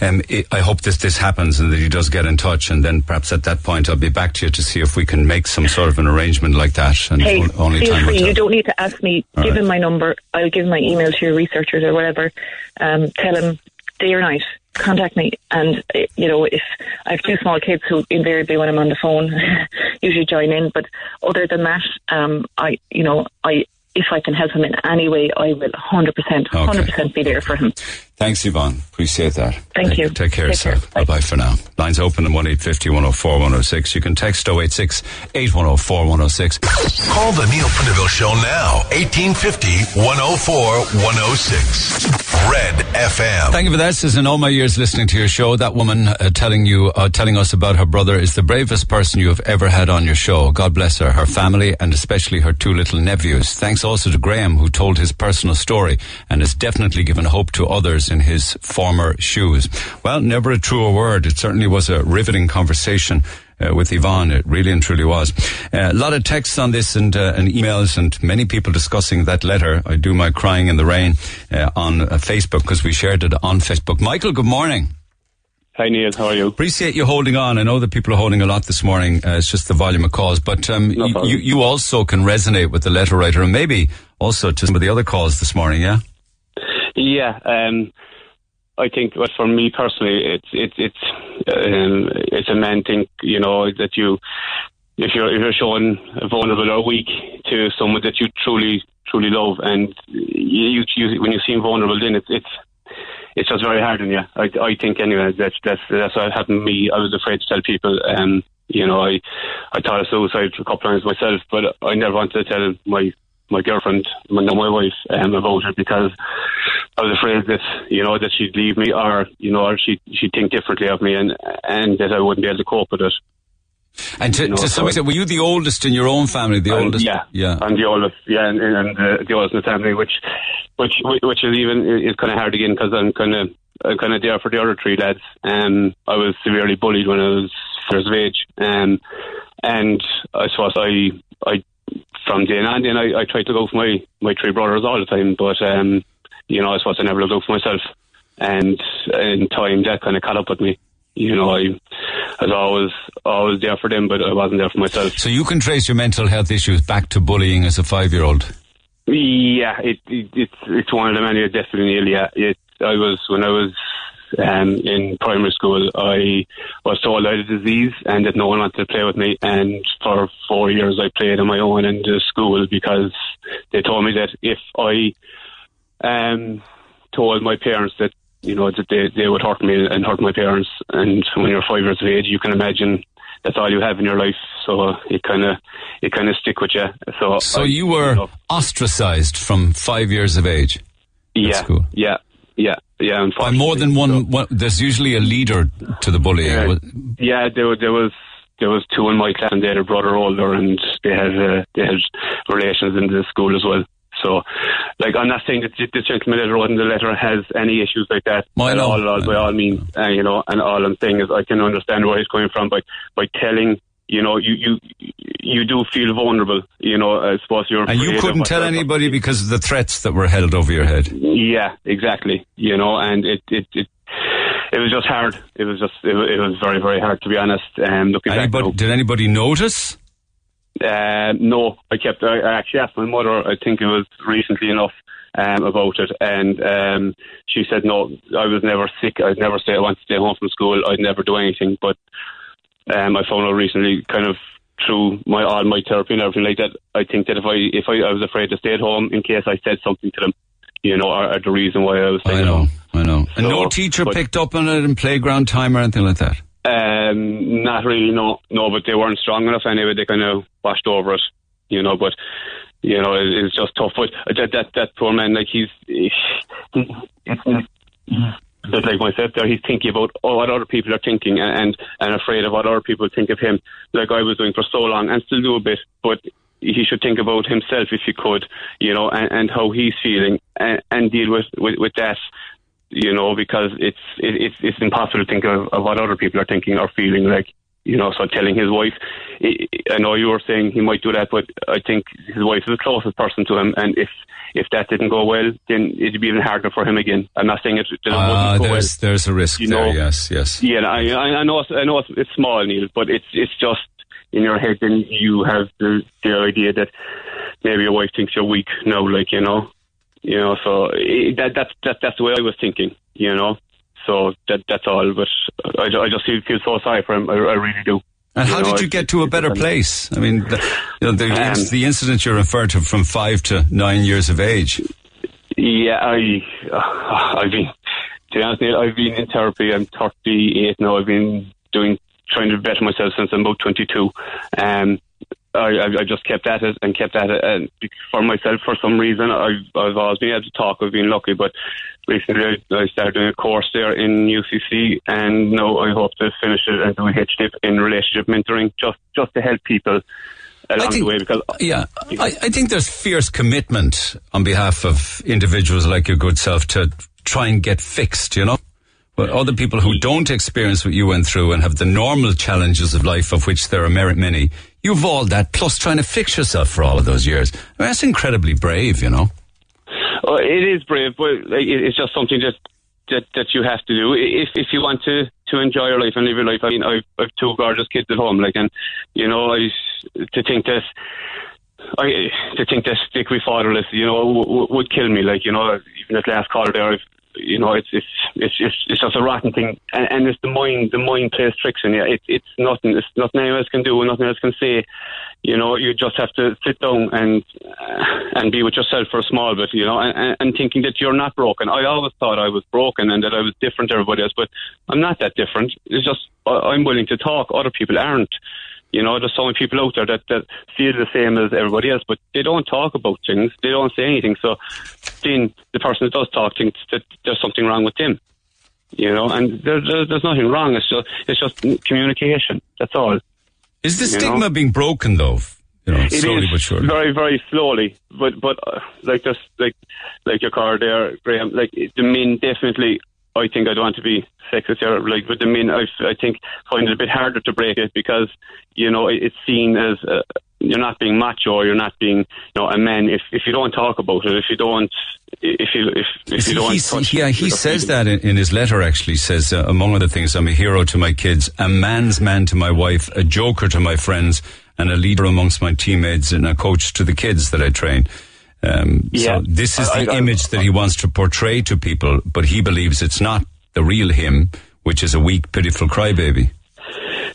Um, I hope this this happens and that he does get in touch, and then perhaps at that point I'll be back to you to see if we can make some sort of an arrangement like that. And Hey, on- only time will free. tell. You don't need to ask me. All give right. him my number. I'll give my email to your researchers or whatever. Um, tell him day or night. Contact me, and you know if I have two small kids who invariably when I'm on the phone <laughs> usually join in. But other than that, um, I you know I if I can help him in any way, I will 100 percent, 100 percent be there for him. Thanks, Yvonne. Appreciate that. Thank take, you. Take care, Take sir. care. Bye bye for now. Lines open at 1 850 104 106. You can text 086 8104 106. Call the Neil Prendeville Show now. 1850 104 106. Red FM. Thank you for that. Says in all my years listening to your show, that woman uh, telling you, uh, telling us about her brother is the bravest person you have ever had on your show. God bless her, her family, and especially her two little nephews. Thanks also to Graham, who told his personal story and has definitely given hope to others in his former shoes. Well, never a truer word. It certainly was a riveting conversation. Uh, with Yvonne, it really and truly was. Uh, a lot of texts on this and, uh, and emails, and many people discussing that letter. I do my crying in the rain uh, on uh, Facebook because we shared it on Facebook. Michael, good morning. Hi Neil, how are you? Appreciate you holding on. I know that people are holding a lot this morning. Uh, it's just the volume of calls, but um, No you, you you also can resonate with the letter writer, and maybe also to some of the other calls this morning. Yeah. Yeah, um, I think well, for me personally, it's it's it's um, it's a man thing, you know, that you if you're if you're showing vulnerable or weak to someone that you truly truly love, and you, you when you seem vulnerable, then it's it's it's just very hard on you. I I think anyway. That's that's that's what happened to me. I was afraid to tell people. Um, you know, I I thought of suicide a couple of times myself, but I never wanted to tell my my girlfriend, my, my wife, um, about it because I was afraid that you know that she'd leave me, or you know, or she she'd think differently of me, and and that I wouldn't be able to cope with it. And to, You know, to some so- extent, were you the oldest in your own family? The oldest? yeah, Yeah. I'm the oldest, yeah, and, and uh, the oldest in the family, which, which, which is even is kind of hard again because I'm kind of, I'm kind of there for the other three lads. Um, I was severely bullied when I was first of age, um, and I suppose I, I, from then on, then I, I tried to go for my my three brothers all the time, but um, you know, I suppose I never looked out for myself, and in time that kind of caught up with me. You know, I, I was always always there for them, but I wasn't there for myself. So you can trace your mental health issues back to bullying as a five-year-old. Yeah, it, it it's it's one of the many definitely. Yeah, it. I was when I was um, in primary school. I was told I had a disease and that no one wanted to play with me. And for four years, I played on my own in the school because they told me that if I um, told my parents that you know that they they would hurt me and hurt my parents, and when you're five years of age, you can imagine. That's all you have in your life, so it kind of it kind of stick with you. So, So I- you were know, ostracized from five years of age. yeah, cool. yeah, yeah, yeah. By more than one, one, there's usually a leader to the bullying. Yeah, yeah there, there was there was two in my class, and they had a brother older, and they had uh, they had relations in the school as well. So, like, I'm not saying that this gentleman that wrote in the letter has any issues like that I at all, all, by all means, uh, you know. And all I'm saying is, I can understand where he's coming from by by telling. You know, you you you do feel vulnerable. You know, I suppose you're. and you couldn't tell anybody because of the threats that were held over your head. yeah, exactly. You know, and it it it, it was just hard. It was just it, it was very very hard to be honest. Um, looking back Anybody, now. did anybody notice? Uh, no, I kept. I, I actually asked my mother. I think it was recently enough um, about it, and um, she said no. I was never sick. I'd never say I want to stay home from school. I'd never do anything. But um, I found out recently, kind of through my all my therapy and everything like that. I think that if I if I, I was afraid to stay at home in case I said something to them, you know, or, or the reason why I was I know, I know. And no teacher but- picked up on it in playground time or anything like that. Um, not really, no, no. But they weren't strong enough anyway. They kind of washed over it, you know. But you know, it, it's just tough. But that that that poor man, like he's, <sighs> he, but like myself, there he's thinking about oh, what other people are thinking and, and and afraid of what other people think of him. Like I was doing for so long and still do a bit, but he should think about himself if he could, you know, and, and how he's feeling and, and deal with, with with that you know, because it's it, it's it's impossible to think of, of what other people are thinking or feeling like. You know, so telling his wife, I know you were saying he might do that, but I think his wife is the closest person to him, and if if that didn't go well, then it'd be even harder for him again. I'm not saying it, it wouldn't go well. there's there's a risk You there. know- yes, yes. Yeah, I, I know it's, I know it's, it's small, Neil, but it's it's just in your head. Then you have the the idea that maybe your wife thinks you're weak now, like you know, you know. So eh, that that's that, that's the way I was thinking, you know. So that that's all. But I, I just feel, feel so sorry for him. I, I really do. And how know, did you get to a better place? I mean, the, you know, the, Um, the incident you referred to from five to nine years of age. Yeah, I, uh, I've been, to be honest, I've been in therapy. I'm 38 now. I've been doing, trying to better myself since I'm about 22. Um, I, I, I just kept at it and kept at it, and for myself, for some reason, I've, I've always been able to talk. I've been lucky, but recently I, I started doing a course there in UCC, and now I hope to finish it and do a HDIP in relationship mentoring, just just to help people along think- the way. Because Yeah, I, I think there's fierce commitment on behalf of individuals like your good self to try and get fixed, you know? But other people who don't experience what you went through and have the normal challenges of life, of which there are many, you've all that, plus trying to fix yourself for all of those years. I mean, that's incredibly brave, you know? Oh, it is brave, but it's just something that that that you have to do if if you want to to enjoy your life and live your life. I mean, I've, I've two gorgeous kids at home, like, and you know, I to think that. I to think that stick be fatherless, you know, w- w- would kill me. Like you know, even at last call there, I've, you know, it's it's it's it's, it's just a rotten thing, and, and it's the mind. The mind plays tricks on you. It, it's nothing. It's nothing anyone else can do, nothing else can say. You know, you just have to sit down and uh, and be with yourself for a small bit. You know, and, and, thinking that you're not broken. I always thought I was broken and that I was different to everybody else, but I'm not that different. It's just I'm willing to talk. Other people aren't. You know, there's so many people out there that, that feel the same as everybody else, but they don't talk about things. They don't say anything. So then the person that does talk thinks that there's something wrong with them. You know, and there, there, there's nothing wrong. It's just it's just communication. That's all. Is the stigma know? being broken though? You know, slowly but surely. very, very slowly. But but uh, like just like like your car there, Graham. Like the men definitely. I think I don't want to be sexist here, like, but the men I, I think find it a bit harder to break it because you know it's seen as uh, you're not being macho, you're not being you know a man if if you don't talk about it, if you don't if you if if you don't touch yeah, it, he says that in, in his letter. Actually, says uh, among other things, I'm a hero to my kids, a man's man to my wife, a joker to my friends, and a leader amongst my teammates, and a coach to the kids that I train. Um, Yeah. So this is I- the I- image that he wants to portray to people, but he believes it's not the real him, which is a weak, pitiful crybaby.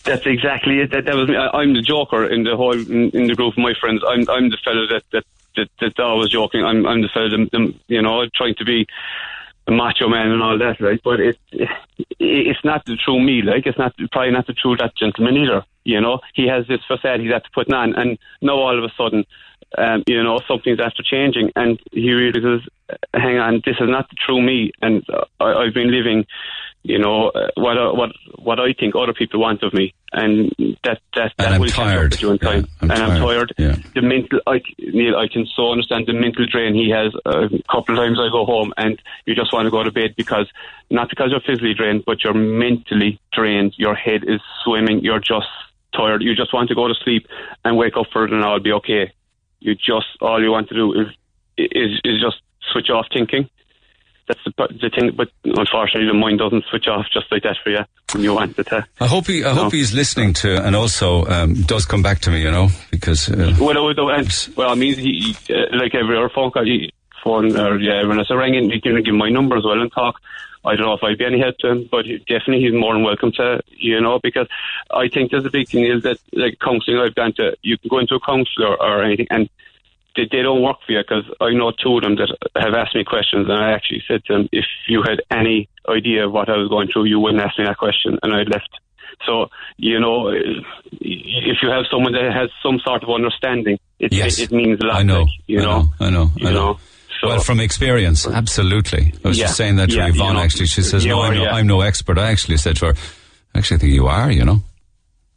That's exactly it. That, that was me. I, I'm the joker in the whole in, in the group of my friends. I'm I'm the fellow that that that, that I was joking. I'm I'm the fellow that, that, you know trying to be a macho man and all that, right? But it, it it's not the true me. Like it's not probably not the true that gentleman either. You know, he has this facade he's had to put on, and now all of a sudden, um, you know, something's after changing, and he realizes, hang on, this is not the true me, and uh, I, I've been living you know uh, what I- what what I think other people want of me, and that that And that I'm will catch up tired. with you in time. Yeah, I'm and I'm tired. tired. Yeah. The mental, I, Neil, I can so understand the mental drain he has. A couple of times I go home and you just want to go to bed because not because you're physically drained, but you're mentally drained. Your head is swimming. You're just tired. You just want to go to sleep and wake up for it, and all be okay. You just all you want to do is is is just switch off thinking that's the, the thing. But unfortunately, the mind doesn't switch off just like that for you when you want it to. I hope he, I hope he's listening to, and also um, does come back to me. You know, because uh, Well, I would- and, well, I mean, he, uh, like every other phone call, he, phone or yeah, when I rang in, he can give my number as well and talk. I don't know if I'd be any help to him, but he, definitely he's more than welcome to, you know, because I think there's a big thing is that, like, counselling I've gone to, you can go into a counsellor or anything, and they, they don't work for you because I know two of them that have asked me questions, and I actually said to them, if you had any idea of what I was going through, you wouldn't ask me that question, and I left. So, you know, if you have someone that has some sort of understanding, it, Yes. it, it means a lot. I know, like, you I know, know, I know, you I know. So, well, from experience, absolutely. I was Yeah, just saying that to yeah, Yvonne. you know, actually, she says, "No, are, I'm, no. I'm no expert." I actually said to her, "Actually, I think you are." You know,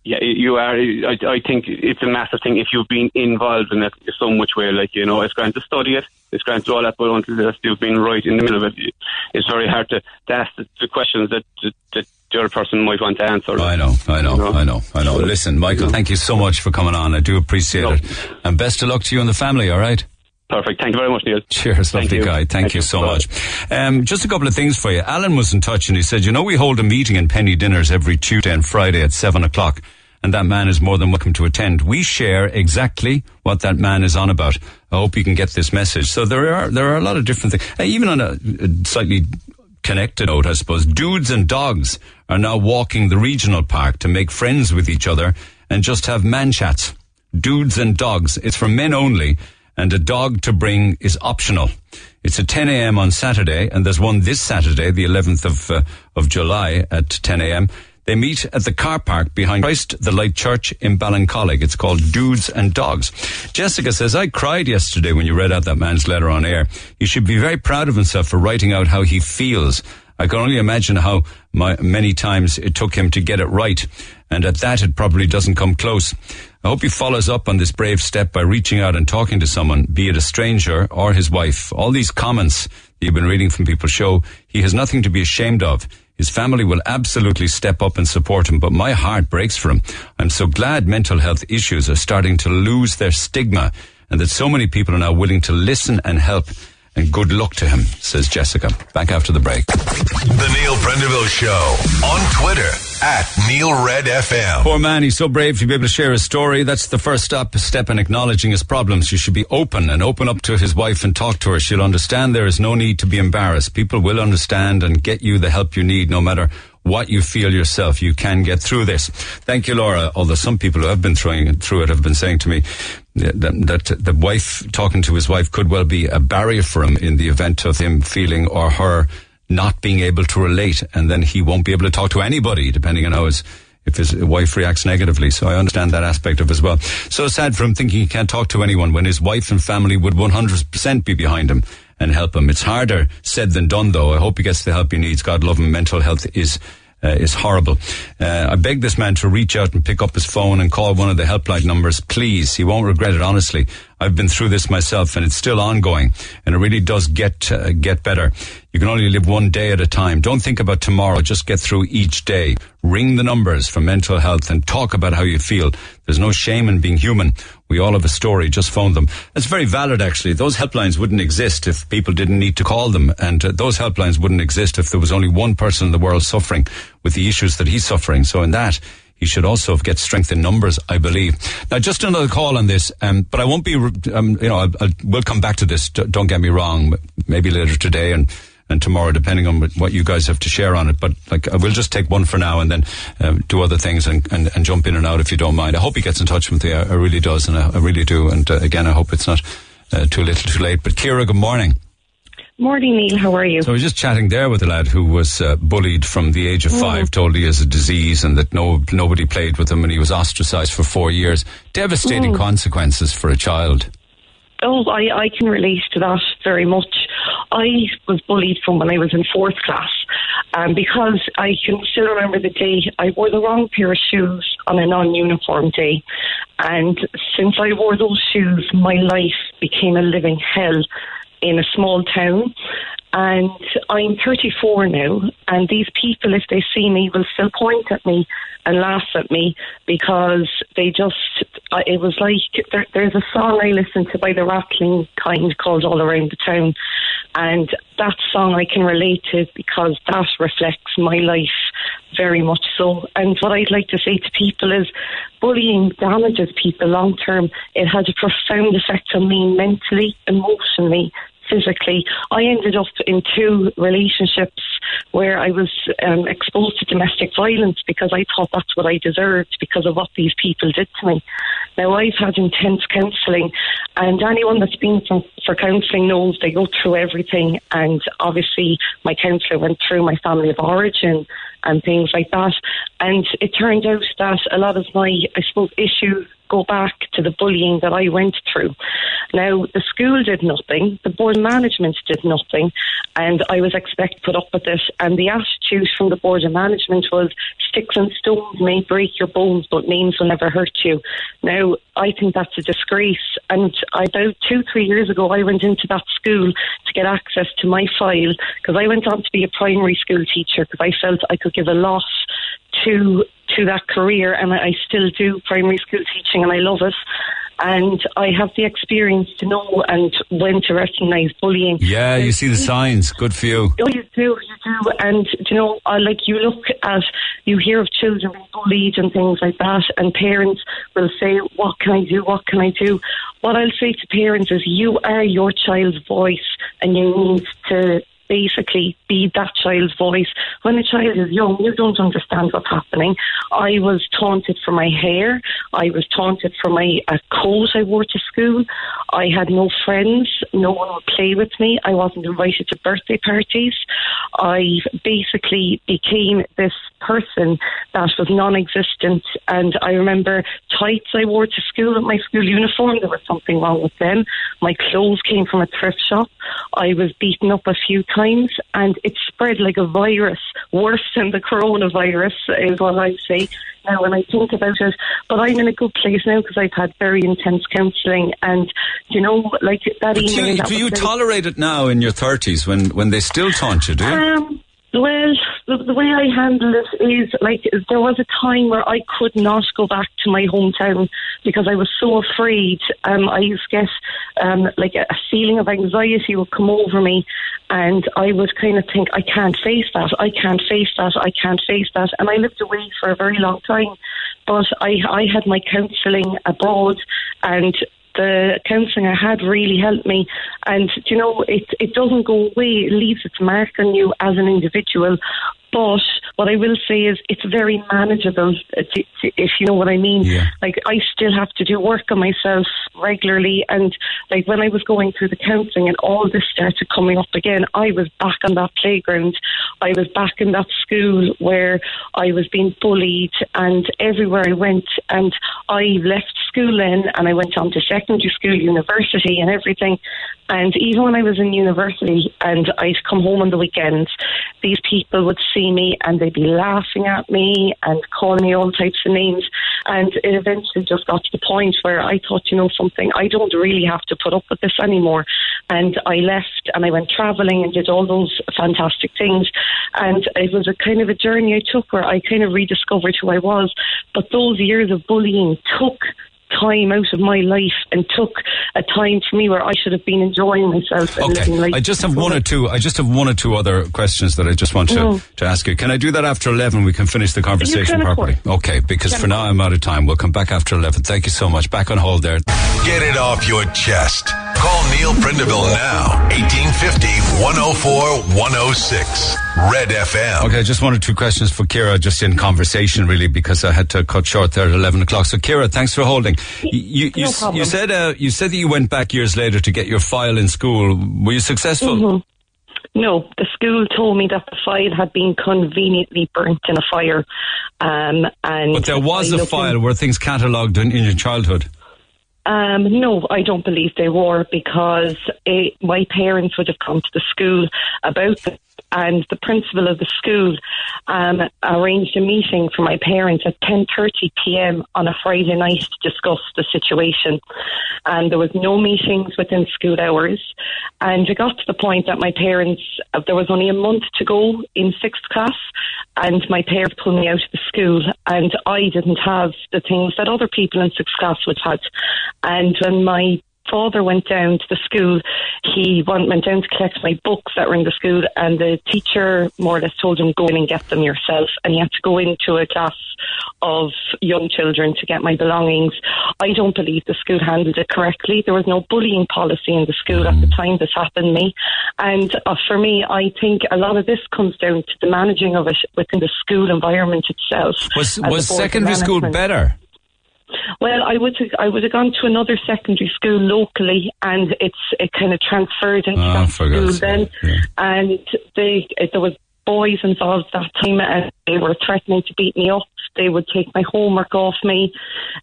yeah, you are. I, I think it's a massive thing if you've been involved in it so much way. Like you know, it's going to study it, it's going to all that, but until you've been right in the middle of it, it's very hard to, to ask the, the questions that, that, that the other person might want to answer. I know, I know, You know? I know, I know. Listen, Michael, thank you so much for coming on. I do appreciate No. it, and best of luck to you and the family. All right. Perfect. Thank you very much, Neil. Cheers, Thank lovely you. guy. Thank, Thank you you. so much. Um, just a couple of things for you. Alan was in touch and he said, you know, we hold a meeting in Penny Dinners every Tuesday and Friday at seven o'clock. And that man is more than welcome to attend. We share exactly what that man is on about. I hope you can get this message. So there are, there are a lot of different things. Uh, even on a, a slightly connected note, I suppose, dudes and dogs are now walking the regional park to make friends with each other and just have man chats. Dudes and dogs. It's for men only and a dog to bring is optional. It's at 10 a.m. on Saturday, and there's one this Saturday, the 11th of uh, of July at 10 a.m. They meet at the car park behind Christ the Light Church in Ballincollig. It's called Dudes and Dogs. Jessica says, I cried yesterday when you read out that man's letter on air. He should be very proud of himself for writing out how he feels. I can only imagine how my, many times it took him to get it right. And at that, it probably doesn't come close. I hope he follows up on this brave step by reaching out and talking to someone, be it a stranger or his wife. All these comments you've been reading from people show he has nothing to be ashamed of. His family will absolutely step up and support him, but my heart breaks for him. I'm so glad mental health issues are starting to lose their stigma and that so many people are now willing to listen and help. And good luck to him, says Jessica. Back after the break. The Neil Prendeville Show on Twitter at Neil Red FM. Poor man, he's so brave to be able to share his story. That's the first step, step in acknowledging his problems. You should be open and open up to his wife and talk to her. She'll understand there is no need to be embarrassed. People will understand and get you the help you need no matter what you feel yourself. You can get through this. Thank you, Laura. Although some people who have been throwing through it have been saying to me that, that the wife, talking to his wife could well be a barrier for him in the event of him feeling or her not being able to relate, and then he won't be able to talk to anybody, depending on how his if his wife reacts negatively. So I understand that aspect of as well. So sad for him thinking he can't talk to anyone when his wife and family would 100% be behind him and help him. It's harder said than done though. I hope he gets the help he needs. God love him. Mental health is uh, is horrible. Uh, I beg this man to reach out and pick up his phone and call one of the helpline numbers, please. He won't regret it, honestly. I've been through this myself and it's still ongoing and it really does get, uh, get better. You can only live one day at a time. Don't think about tomorrow. Just get through each day. Ring the numbers for mental health and talk about how you feel. There's no shame in being human. We all have a story. Just phone them. That's very valid, actually. Those helplines wouldn't exist if people didn't need to call them. And uh, those helplines wouldn't exist if there was only one person in the world suffering with the issues that he's suffering. So in that, he should also get strength in numbers, I believe. Now, just another call on this, um, but I won't be, um, you know, I'll, I'll, we'll come back to this. Don't get me wrong. Maybe later today and and tomorrow, depending on what you guys have to share on it. But like, I will just take one for now and then um, do other things and, and, and, jump in and out if you don't mind. I hope he gets in touch with you. I, I really does, and I, I really do. And uh, again, I hope it's not uh, too little, too late. But Kira, good morning. Morning, Neil. How are you? So I was just chatting there with a lad who was uh, bullied from the age of mm. five, told he has a disease and that no nobody played with him, and he was ostracised for four years. Devastating mm. consequences for a child. Oh, I, I can relate to that very much. I was bullied from when I was in fourth class, um, because I can still remember the day I wore the wrong pair of shoes on a non-uniform day, and since I wore those shoes, my life became a living hell in a small town. And I'm 34 now, and these people, if they see me, will still point at me and laugh at me because they just, it was like, there, there's a song I listen to by the Rattling Kind called All Around the Town. And that song I can relate to because that reflects my life very much so. And what I'd like to say to people is bullying damages people long term. It has a profound effect on me mentally, emotionally, physically. I ended up in two relationships where I was um, exposed to domestic violence because I thought that's what I deserved because of what these people did to me. Now, I've had intense counselling, and anyone that's been for, for counselling knows they go through everything. And obviously, my counsellor went through my family of origin and things like that. And it turned out that a lot of my, I suppose, issues go back to the bullying that I went through. Now, the school did nothing, the board management did nothing, and I was expected to put up with it. And the attitude from the board of management was sticks and stones may break your bones, but names will never hurt you. Now, I think that's a disgrace. And about two, three years ago, I went into that school to get access to my file because I went on to be a primary school teacher because I felt I could give a lot to to that career, and I still do primary school teaching, and I love it. And I have the experience to know and when to recognise bullying. Yeah, you see the signs. Good for you. Oh, you do, you do. And you know, I like you look at, you hear of children being bullied and things like that, and parents will say, "What can I do? What can I do?" What I'll say to parents is, you are your child's voice, and you need to basically be that child's voice. When a child is young, you don't understand what's happening. I was taunted for my hair. I was taunted for my uh, coat I wore to school. I had no friends. No one would play with me. I wasn't invited to birthday parties. I basically became this person that was non-existent. And I remember tights I wore to school at my school uniform. There was something wrong with them. My clothes came from a thrift shop. I was beaten up a few times, and it spread like a virus, worse than the coronavirus, is what I say now when I think about it. But I'm in a good place now because I've had very intense counselling, and you know, like that but email. Do you, that do you tolerate it now in your thirties when when they still taunt you? Do you? Um, well, the, way I handle it is like there was a time where I could not go back to my hometown because I was so afraid. Um, I used to get um, like a, a feeling of anxiety would come over me, and I would kind of think, I can't face that, I can't face that, I can't face that, and I lived away for a very long time. But I, I had my counselling abroad, and the counselling I had really helped me. And you know, it it doesn't go away; it leaves its mark on you as an individual. But what I will say is it's very manageable, uh, if if you know what I mean. Yeah. Like I still have to do work on myself regularly, and like when I was going through the counselling and all this started coming up again, I was back on that playground. I was back in that school where I was being bullied, and everywhere I went, and I left school then, and I went on to secondary school, university, and everything. And even when I was in university and I'd come home on the weekends, these people would see me and they'd be laughing at me and calling me all types of names. And it eventually just got to the point where I thought, you know something, I don't really have to put up with this anymore. And I left and I went traveling and did all those fantastic things. And it was a kind of a journey I took where I kind of rediscovered who I was. But those years of bullying took time out of my life and took a time for me where I should have been enjoying myself and living Okay. life. I just have one or two. I just have one or two other questions that I just want to, Mm. to ask you. Can I do that after eleven? We can finish the conversation can, properly. Okay, because for now I'm out of time. We'll come back after eleven. Thank you so much. Back on hold there. Get it off your chest. Call Neil Prendeville now. 1850 104 106. Red FM. Okay, just one or two questions for Kira, just in conversation, really, because I had to cut short there at eleven o'clock. So, Kira, thanks for holding. You you, you, No s- problem. you said uh, you said that you went back years later to get your file in school. Were you successful? Mhm. No, the school told me that the file had been conveniently burnt in a fire. Um, and But there was I a looked in- file where things catalogued in, in your childhood. Um, no, I don't believe they were because eh, my parents would have come to the school about it, and the principal of the school um, arranged a meeting for my parents at 10:30 p.m. on a Friday night to discuss the situation. And there was no meetings within school hours, and it got to the point that my parents uh, there was only a month to go in sixth class, and my parents pulled me out of the school, and I didn't have the things that other people in sixth class would have. And when my father went down to the school, he went, went down to collect my books that were in the school, and the teacher more or less told him, go in and get them yourself. And he had to go into a class of young children to get my belongings. I don't believe the school handled it correctly. There was no bullying policy in the school at the time this happened to me. And uh, for me, I think a lot of this comes down to the managing of it within the school environment itself. Was was a board of secondary school better? Well, I would I would have gone to another secondary school locally, and it's it kind of transferred into Ah, that school then, yeah. and they it, there was boys involved that time, and they were threatening to beat me up. They would take my homework off me.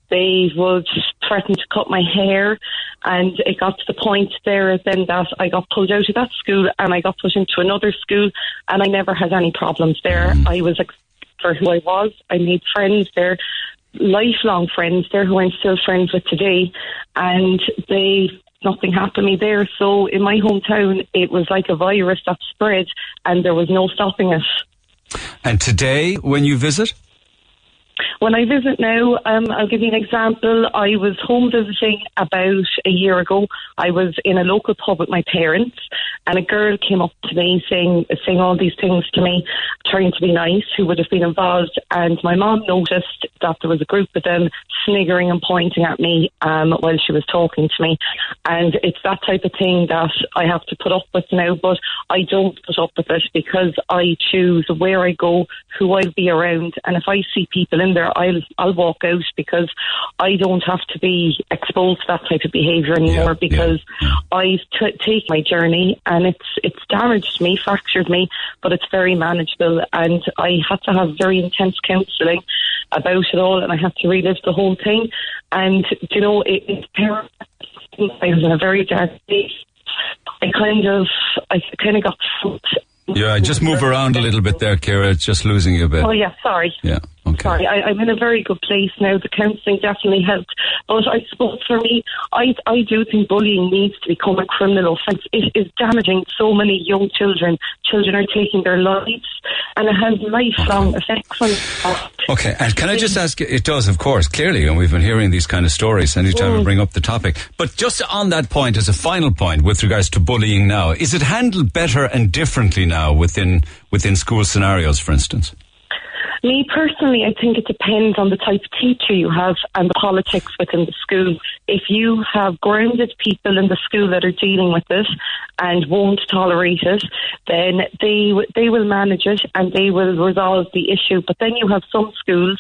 They would threaten to cut my hair, and it got to the point there then that I got pulled out of that school and I got put into another school, and I never had any problems there. I was accepted for who I was. I made friends there lifelong friends there who I'm still friends with today, and they nothing happened to me there. So in my hometown, it was like a virus that spread, and there was no stopping it. And today, when you visit, When I visit now, um, I'll give you an example. I was home visiting about a year ago. I was in a local pub with my parents, and a girl came up to me saying saying all these things to me, trying to be nice, who would have been involved. And my mom noticed that there was a group of them sniggering and pointing at me um, while she was talking to me. And it's that type of thing that I have to put up with now, but I don't put up with it because I choose where I go, who I'll be around, and if I see people in there, I'll I'll walk out because I don't have to be exposed to that type of behaviour anymore Yeah, because I t- take my journey and it's it's damaged me, fractured me, but it's very manageable. And I had to have very intense counselling about it all, and I had to relive the whole thing. And you know, it, it's terrible. I was in a very dark place. I kind of, I kind of got. yeah, just move around a little bit there, Kira. It's just losing you a bit. Oh yeah, sorry. Yeah. Okay. Sorry, I, I'm in a very good place now. The counselling definitely helped, but I suppose for me, I I do think bullying needs to become a criminal offence. It is damaging so many young children. Children are taking their lives, and it has lifelong effects on. them. Okay, and can I just ask you, it does, of course, clearly, and we've been hearing these kind of stories anytime we Mm. bring up the topic. But just on that point, as a final point with regards to bullying now, is it handled better and differently now within, within school scenarios, for instance? Me personally, I think it depends on the type of teacher you have and the politics within the school. If you have grounded people in the school that are dealing with this and won't tolerate it, then they they will manage it and they will resolve the issue. But then you have some schools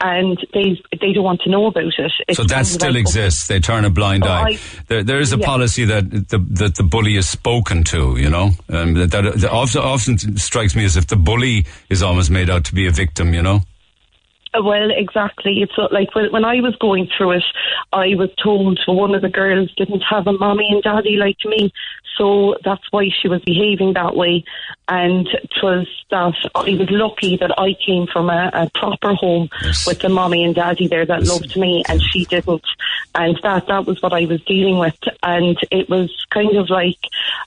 and they they don't want to know about it. It's So that still exists. They turn a blind Oh, eye. I- There, there is a Yeah. policy that the that the bully is spoken to. You know, um, that, that, that often, often strikes me as if the bully is almost made out to be a victim. You know. Well, exactly. It's like when, when I was going through it, I was told one of the girls didn't have a mommy and daddy like me, so that's why she was behaving that way. And it was that I was lucky that I came from a, a proper home Yes. with a mommy and daddy there that Yes. loved me, and she didn't. And that that was what I was dealing with, and it was kind of like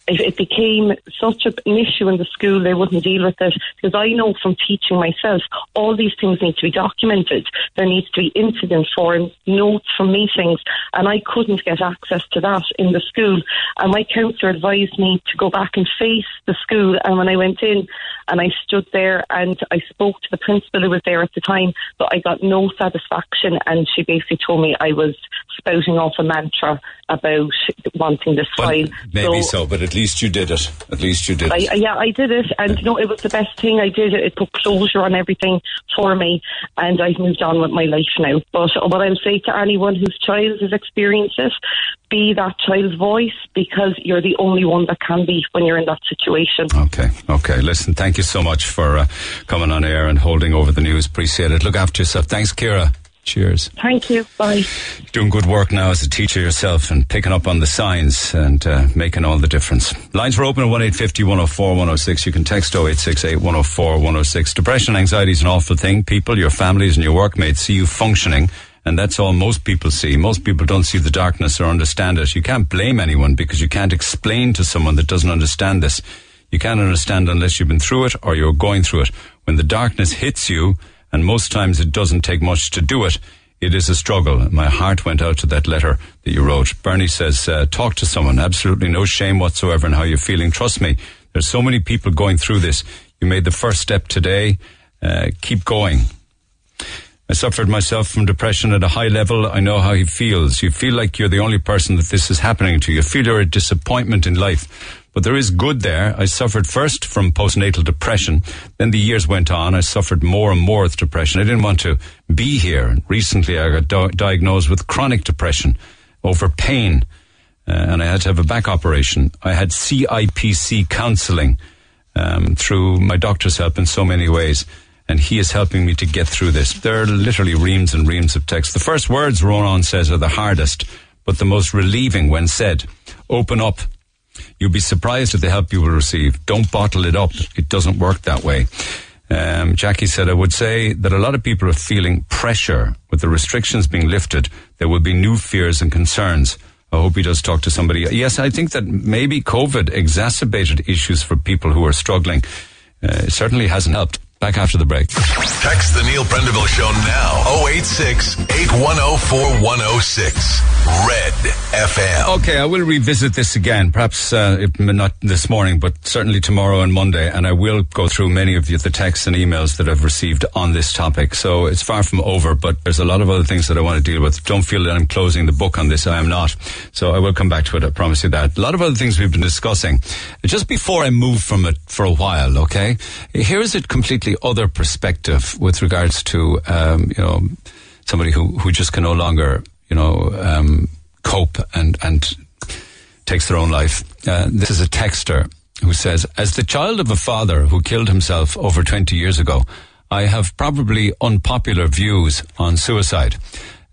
it, it became such a, an issue in the school they wouldn't deal with it because I know from teaching myself all these things need to be documented. There needs to be incident forms, notes from meetings, and I couldn't get access to that in the school. And my counsellor advised me to go back and face the school. And when I went in and I stood there and I spoke to the principal who was there at the time, but I got no satisfaction. And she basically told me I was spouting off a mantra about wanting this But file. maybe so. But at least you did it. At least you did I, it. Yeah, I did it, and you know, it was the best thing I did. It put closure on everything for me, and I've moved on with my life now. But what I'll say to anyone whose child has experienced it, be that child's voice because you're the only one that can be when you're in that situation. Okay, okay. Listen, thank you so much for uh, coming on air and holding over the news. Appreciate it. Look after yourself. Thanks, Kira. Cheers. Thank you. Bye. Doing good work now as a teacher yourself and picking up on the signs and uh, making all the difference. Lines are open at 1850 104 106. You can text 0868 104 106. Depression and anxiety is an awful thing. People, your families, and your workmates see you functioning. And that's all most people see. Most people don't see the darkness or understand it. You can't blame anyone because you can't explain to someone that doesn't understand this. You can't understand unless you've been through it or you're going through it. When the darkness hits you, and most times it doesn't take much to do it, it is a struggle. My heart went out to that letter that you wrote. Bernie says, uh, talk to someone. Absolutely no shame whatsoever in how you're feeling. Trust me, there's so many people going through this. You made the first step today. Uh, keep going. I suffered myself from depression at a high level. I know how he feels. You feel like you're the only person that this is happening to. You feel you're a disappointment in life. But there is good there. I suffered first from postnatal depression. Then the years went on. I suffered more and more with depression. I didn't want to be here. Recently, I got di- diagnosed with chronic depression over pain. Uh, and I had to have a back operation. I had CIPC counseling um, through my doctor's help in so many ways. And he is helping me to get through this. There are literally reams and reams of text. The first words Ronan says are the hardest, but the most relieving when said. Open up. You'll be surprised at the help you will receive. Don't bottle it up. It doesn't work that way. Um, Jackie said, I would say that a lot of people are feeling pressure with the restrictions being lifted. There will be new fears and concerns. I hope he does talk to somebody. Yes, I think that maybe COVID exacerbated issues for people who are struggling. Uh, it certainly hasn't helped. Back after the break. Text the Neil Prendeville Show now. 086 8104 106. Red FM. Okay, I will revisit this again, perhaps uh, not this morning, but certainly tomorrow and Monday, and I will go through many of the, the texts and emails that I've received on this topic. So it's far from over, but there's a lot of other things that I want to deal with. Don't feel that I'm closing the book on this. I am not. So I will come back to it. I promise you that. A lot of other things we've been discussing. Just before I move from it for a while, okay? Here's it completely other perspective with regards to, um, you know, somebody who, who just can no longer, you know, um, cope and, and takes their own life. Uh, this is a texter who says, as the child of a father who killed himself over 20 years ago, I have probably unpopular views on suicide.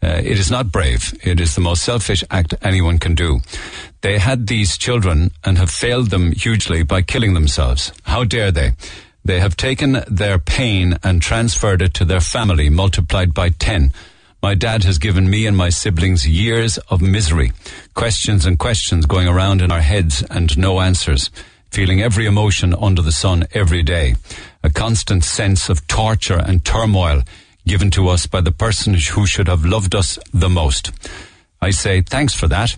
Uh, it is not brave. It is the most selfish act anyone can do. They had these children and have failed them hugely by killing themselves. How dare they? They have taken their pain and transferred it to their family, multiplied by 10. My dad has given me and my siblings years of misery, questions and questions going around in our heads and no answers, feeling every emotion under the sun every day, a constant sense of torture and turmoil given to us by the person who should have loved us the most. I say thanks for that.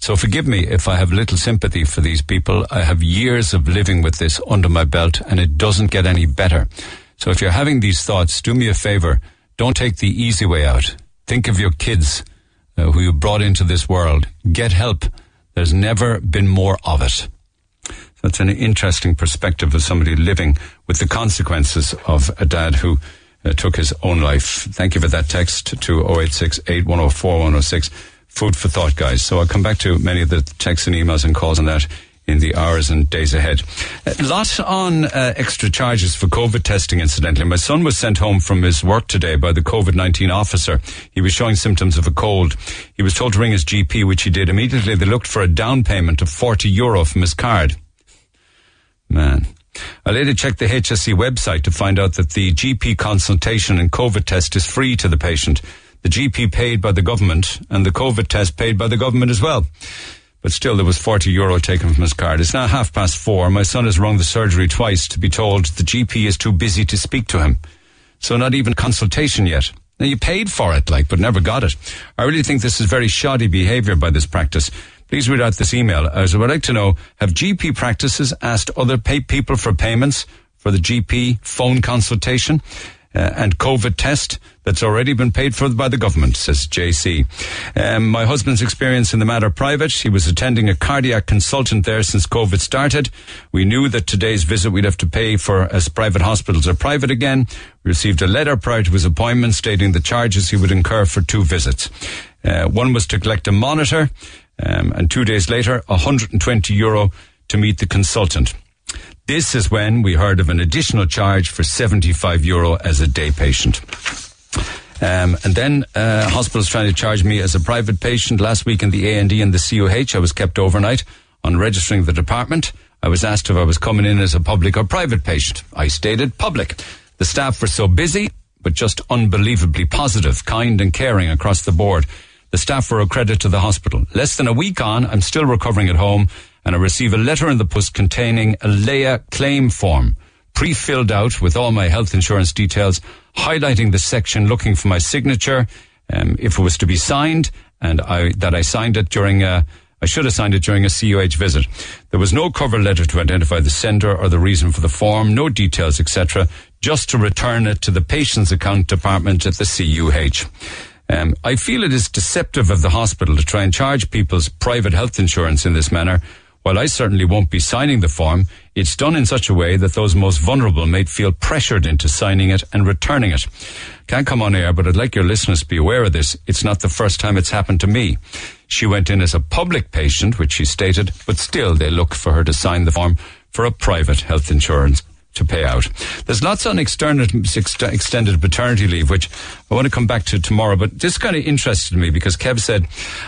So forgive me if I have little sympathy for these people. I have years of living with this under my belt and it doesn't get any better. So if you're having these thoughts, do me a favor. Don't take the easy way out. Think of your kids uh, who you brought into this world. Get help. There's never been more of it. That's an interesting perspective of somebody living with the consequences of a dad who uh, took his own life. Thank you for that text to 086 8104 106. Food for thought, guys. So I'll come back to many of the texts and emails and calls on that in the hours and days ahead. A lot on uh, extra charges for COVID testing, incidentally. My son was sent home from his work today by the COVID 19 officer. He was showing symptoms of a cold. He was told to ring his GP, which he did. Immediately, they looked for a down payment of 40 euro from his card. Man. I later checked the HSE website to find out that the GP consultation and COVID test is free to the patient. The GP paid by the government and the COVID test paid by the government as well. But still, there was 40 euro taken from his card. It's now half past four. My son has rung the surgery twice to be told the GP is too busy to speak to him. So not even consultation yet. Now you paid for it, like, but never got it. I really think this is very shoddy behaviour by this practice. Please read out this email. As I would like to know, have GP practices asked other pay people for payments for the GP phone consultation? Uh, and COVID test that's already been paid for by the government, says JC. Um, my husband's experience in the Mater Private. He was attending a cardiac consultant there since COVID started. We knew that today's visit we'd have to pay for as private hospitals are private again. We received a letter prior to his appointment stating the charges he would incur for two visits. Uh, one was to collect a monitor, um, and two days later, 120 euro to meet the consultant. This is when we heard of an additional charge for 75 euro as a day patient. Um, and then uh, hospitals trying to charge me as a private patient. Last week in the A and D and the CUH, I was kept overnight on registering the department. I was asked if I was coming in as a public or private patient. I stated public. The staff were so busy, but just unbelievably positive, kind and caring across the board. The staff were a credit to the hospital. Less than a week on, I'm still recovering at home and I receive a letter in the post containing a Laya claim form, pre-filled out with all my health insurance details, highlighting the section looking for my signature, um, if it was to be signed, and I, that I signed it during a, I should have signed it during a CUH visit. There was no cover letter to identify the sender or the reason for the form, no details, etc., just to return it to the patient's account department at the CUH. Um, I feel it is deceptive of the hospital to try and charge people's private health insurance in this manner while I certainly won't be signing the form, it's done in such a way that those most vulnerable may feel pressured into signing it and returning it. Can't come on air, but I'd like your listeners to be aware of this. It's not the first time it's happened to me. She went in as a public patient, which she stated, but still they look for her to sign the form for a private health insurance to pay out. There's lots on extended, extended paternity leave, which I want to come back to tomorrow, but this kind of interested me because Kev said,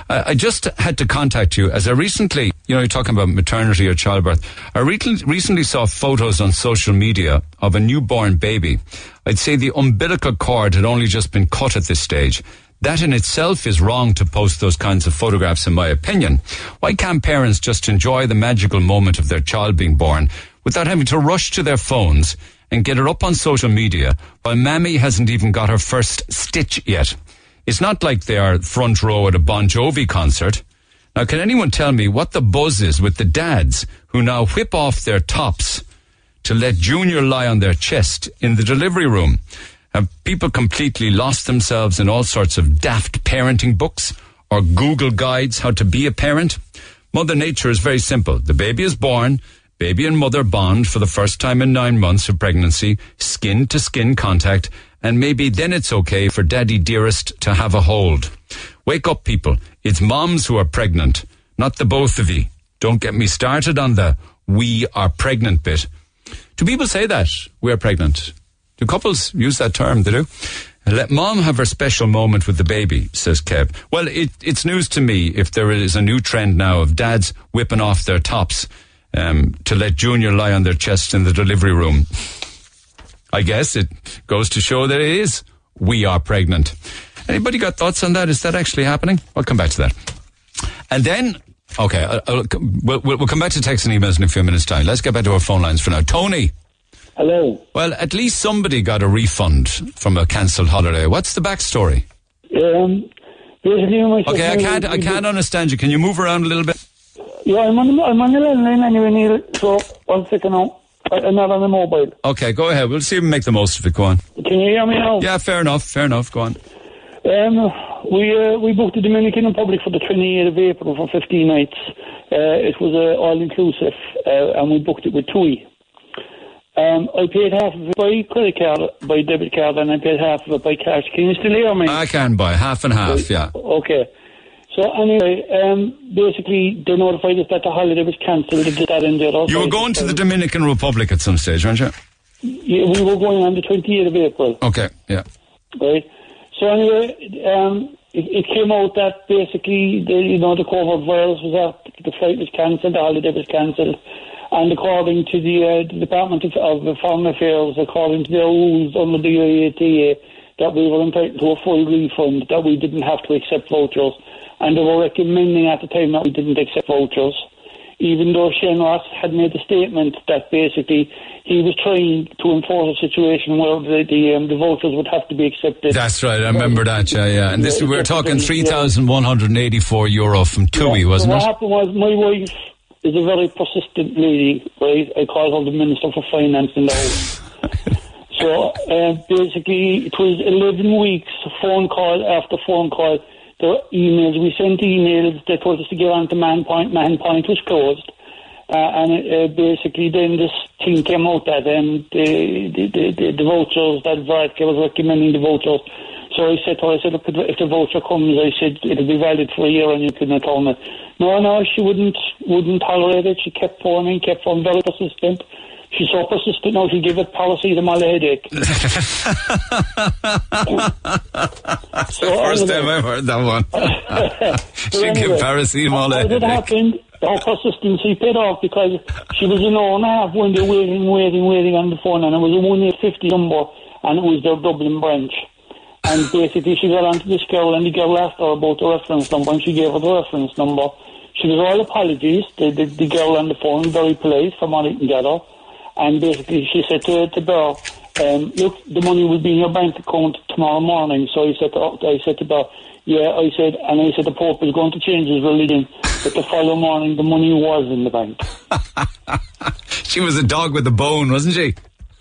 I just had to contact you as I recently, you know, you're talking about maternity or childbirth. I re- recently saw photos on social media of a newborn baby. I'd say the umbilical cord had only just been cut at this stage. That in itself is wrong to post those kinds of photographs, in my opinion. Why can't parents just enjoy the magical moment of their child being born without having to rush to their phones and get it up on social media while Mammy hasn't even got her first stitch yet. It's not like they are front row at a Bon Jovi concert. Now, can anyone tell me what the buzz is with the dads who now whip off their tops to let Junior lie on their chest in the delivery room? Have people completely lost themselves in all sorts of daft parenting books or Google guides how to be a parent? Mother Nature is very simple. The baby is born, Baby and mother bond for the first time in nine months of pregnancy, skin to skin contact, and maybe then it's okay for daddy dearest to have a hold. Wake up, people. It's moms who are pregnant, not the both of you. Don't get me started on the we are pregnant bit. Do people say that? We are pregnant. Do couples use that term? They do. Let mom have her special moment with the baby, says Kev. Well, it, it's news to me if there is a new trend now of dads whipping off their tops um, to let Junior lie on their chest in the delivery room. I guess it goes to show that it is. We are pregnant. Anybody got thoughts on that? Is that actually happening? I'll come back to that. And then, okay, I'll, I'll, we'll, we'll come back to text and emails in a few minutes' time. Let's get back to our phone lines for now. Tony. Hello. Well, at least somebody got a refund from a cancelled holiday. What's the backstory? Um, okay, I can't. I can't understand you. Can you move around a little bit? Yeah, I'm on the, I'm on the landline anyway, Neil. So, one second now. I'm not on the mobile. Okay, go ahead. We'll see if we make the most of it. Go on. Can you hear me now? Yeah, fair enough. Fair enough. Go on. Um, we uh, we booked the Dominican Republic for the 28th of April for 15 nights. Uh, it was uh, all inclusive, uh, and we booked it with TUI. Um, I paid half of it by credit card, by debit card, and I paid half of it by cash. Can you still hear me? I can buy half and half, yeah. Okay. So anyway, um, basically they notified us that the holiday was cancelled. That in there. You were going to the Dominican Republic at some stage, weren't you? Yeah, we were going on the 28th of April. Okay, yeah. right? So anyway, um, it, it came out that basically, the, you know, the COVID virus was up, the flight was cancelled, the holiday was cancelled, and according to the, uh, the Department of, of Foreign Affairs, according to their rules under the IATA, that we were entitled to a full refund, that we didn't have to accept vouchers, and they were recommending at the time that we didn't accept vouchers even though Shane Ross had made a statement that basically he was trying to enforce a situation where the the, um, the vouchers would have to be accepted. That's right, I remember that, yeah, yeah. And this, we were talking 3,184 euro from TUI, Yeah, wasn't so it? what happened was my wife is a very persistent lady, right? I call her the Minister for Finance in the house. so uh, basically, it was 11 weeks, phone call after phone call. Emails. We sent emails. They told us to get on to Mahon Point. Mahon Point was closed. Uh, and uh, basically, then this thing came out that um, the, the, the, the, vouchers, that Vodka was recommending the vouchers. So I said to her, I said, look, if the voucher comes, I said, it'll be valid for a year and you can return it. No, no, she wouldn't, wouldn't tolerate it. She kept phoning, kept on very persistent. She's so persistent now, she'll give it paracetamol a headache. That's the first time I've heard that one. <laughs> she But give anyway, paracetamol a How it headache. happened, her persistency paid off because she was an hour and a half when they waiting, waiting, waiting on the phone, and it was a 1850 number, and it was their Dublin branch. And basically, she got onto this girl, and the girl asked her about the reference number, and she gave her the reference number. She was all apologies. The, the, the girl on the phone, very polite, from what I can gather. And basically, she said to, to Bear, um, look, the money will be in your bank account tomorrow morning. So I said to, I said to Bear, yeah, I said, and I said the Pope is going to change his religion. But the following morning, the money was in the bank. <laughs> She was a dog with a bone, wasn't she?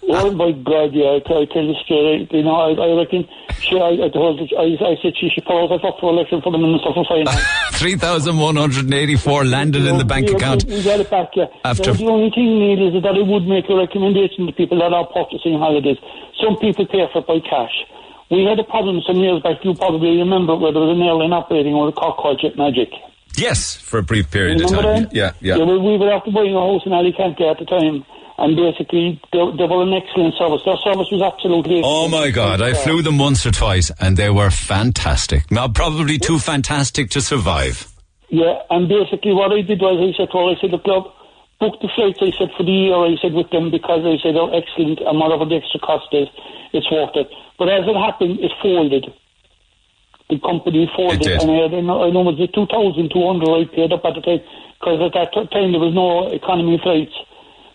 Oh my God, yeah, I tell, I tell you straight, you know, I, I reckon, she, I, I told her, I, I said she should put herself up for election for the Minister for Finance. 3,184 landed in the bank account. We, we it back, yeah. After- the only thing, Neil, is that I would make a recommendation to people that are purchasing holidays. Some people pay for it by cash. We had a problem some years back, you probably remember, where there was an airline operating with a car called Jet Magic. Yes, for a brief period of Remember time. that? Yeah, yeah. Yeah, well, we were after buying a house in Alicante at the time, and basically, they, they were an excellent service. Their service was absolutely Oh my God, I flew them once or twice and they were fantastic. Now, probably too fantastic to survive. Yeah, and basically what I did was I said well, I said, the club book the flights, I said, for the year, I said, with them, because I said they're excellent, and whatever the extra cost is, it's worth it. But as it happened, it folded. The company folded, and I, had, I know it was the 2,200 I paid up at the time, because at that time there was no economy flights.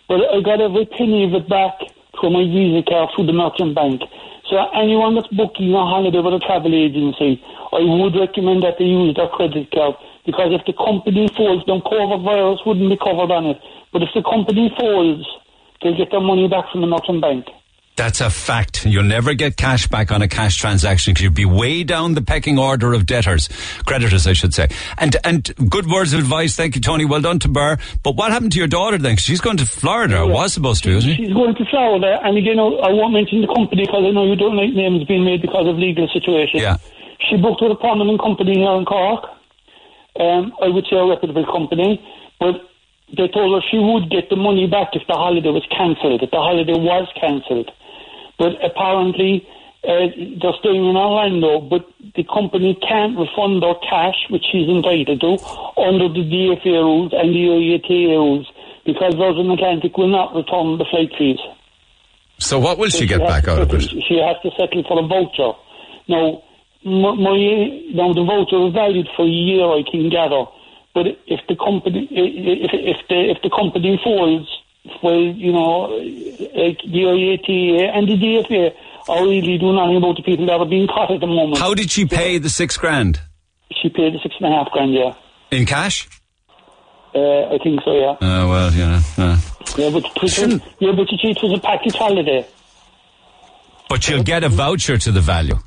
But I got every penny of it back through my Visa card through the Merchant Bank. So anyone that's booking a holiday with a travel agency, I would recommend that they use their credit card because if the company falls, then virus wouldn't be covered on it. But if the company falls, they'll get their money back from the Merchant Bank. That's a fact. You'll never get cash back on a cash transaction because you'd be way down the pecking order of debtors, creditors, I should say. And and good words of advice. Thank you, Tony. Well done to Burr. But what happened to your daughter then? she's going to Florida, or was supposed to, isn't she? She's going to Florida, and again, I won't mention the company because I know you don't like names being made because of legal situations. Yeah. She booked with a prominent company here in Cork. Um, I would say a reputable company, but they told her she would get the money back if the holiday was cancelled, if the holiday was cancelled. But apparently, uh, they're staying in Orlando, but the company can't refund their cash, which she's entitled to, under the DFA rules and the IATA rules, because Virgin Atlantic will not return the flight fees. So what will she So get back out of it? She has to settle for a voucher. Now, my, now the voucher is valid for a year, I can gather. But if the company, if if the if the company falls, well, you know, like the IATA and the DFA are really doing nothing about the people that are being caught at the moment. How did she pay the six grand? She paid the six and a half grand, yeah. In cash? Uh, I think so, yeah. Oh, well, you know. uh. Yeah, but was, yeah, but it was a package holiday. But she'll get a voucher to the value.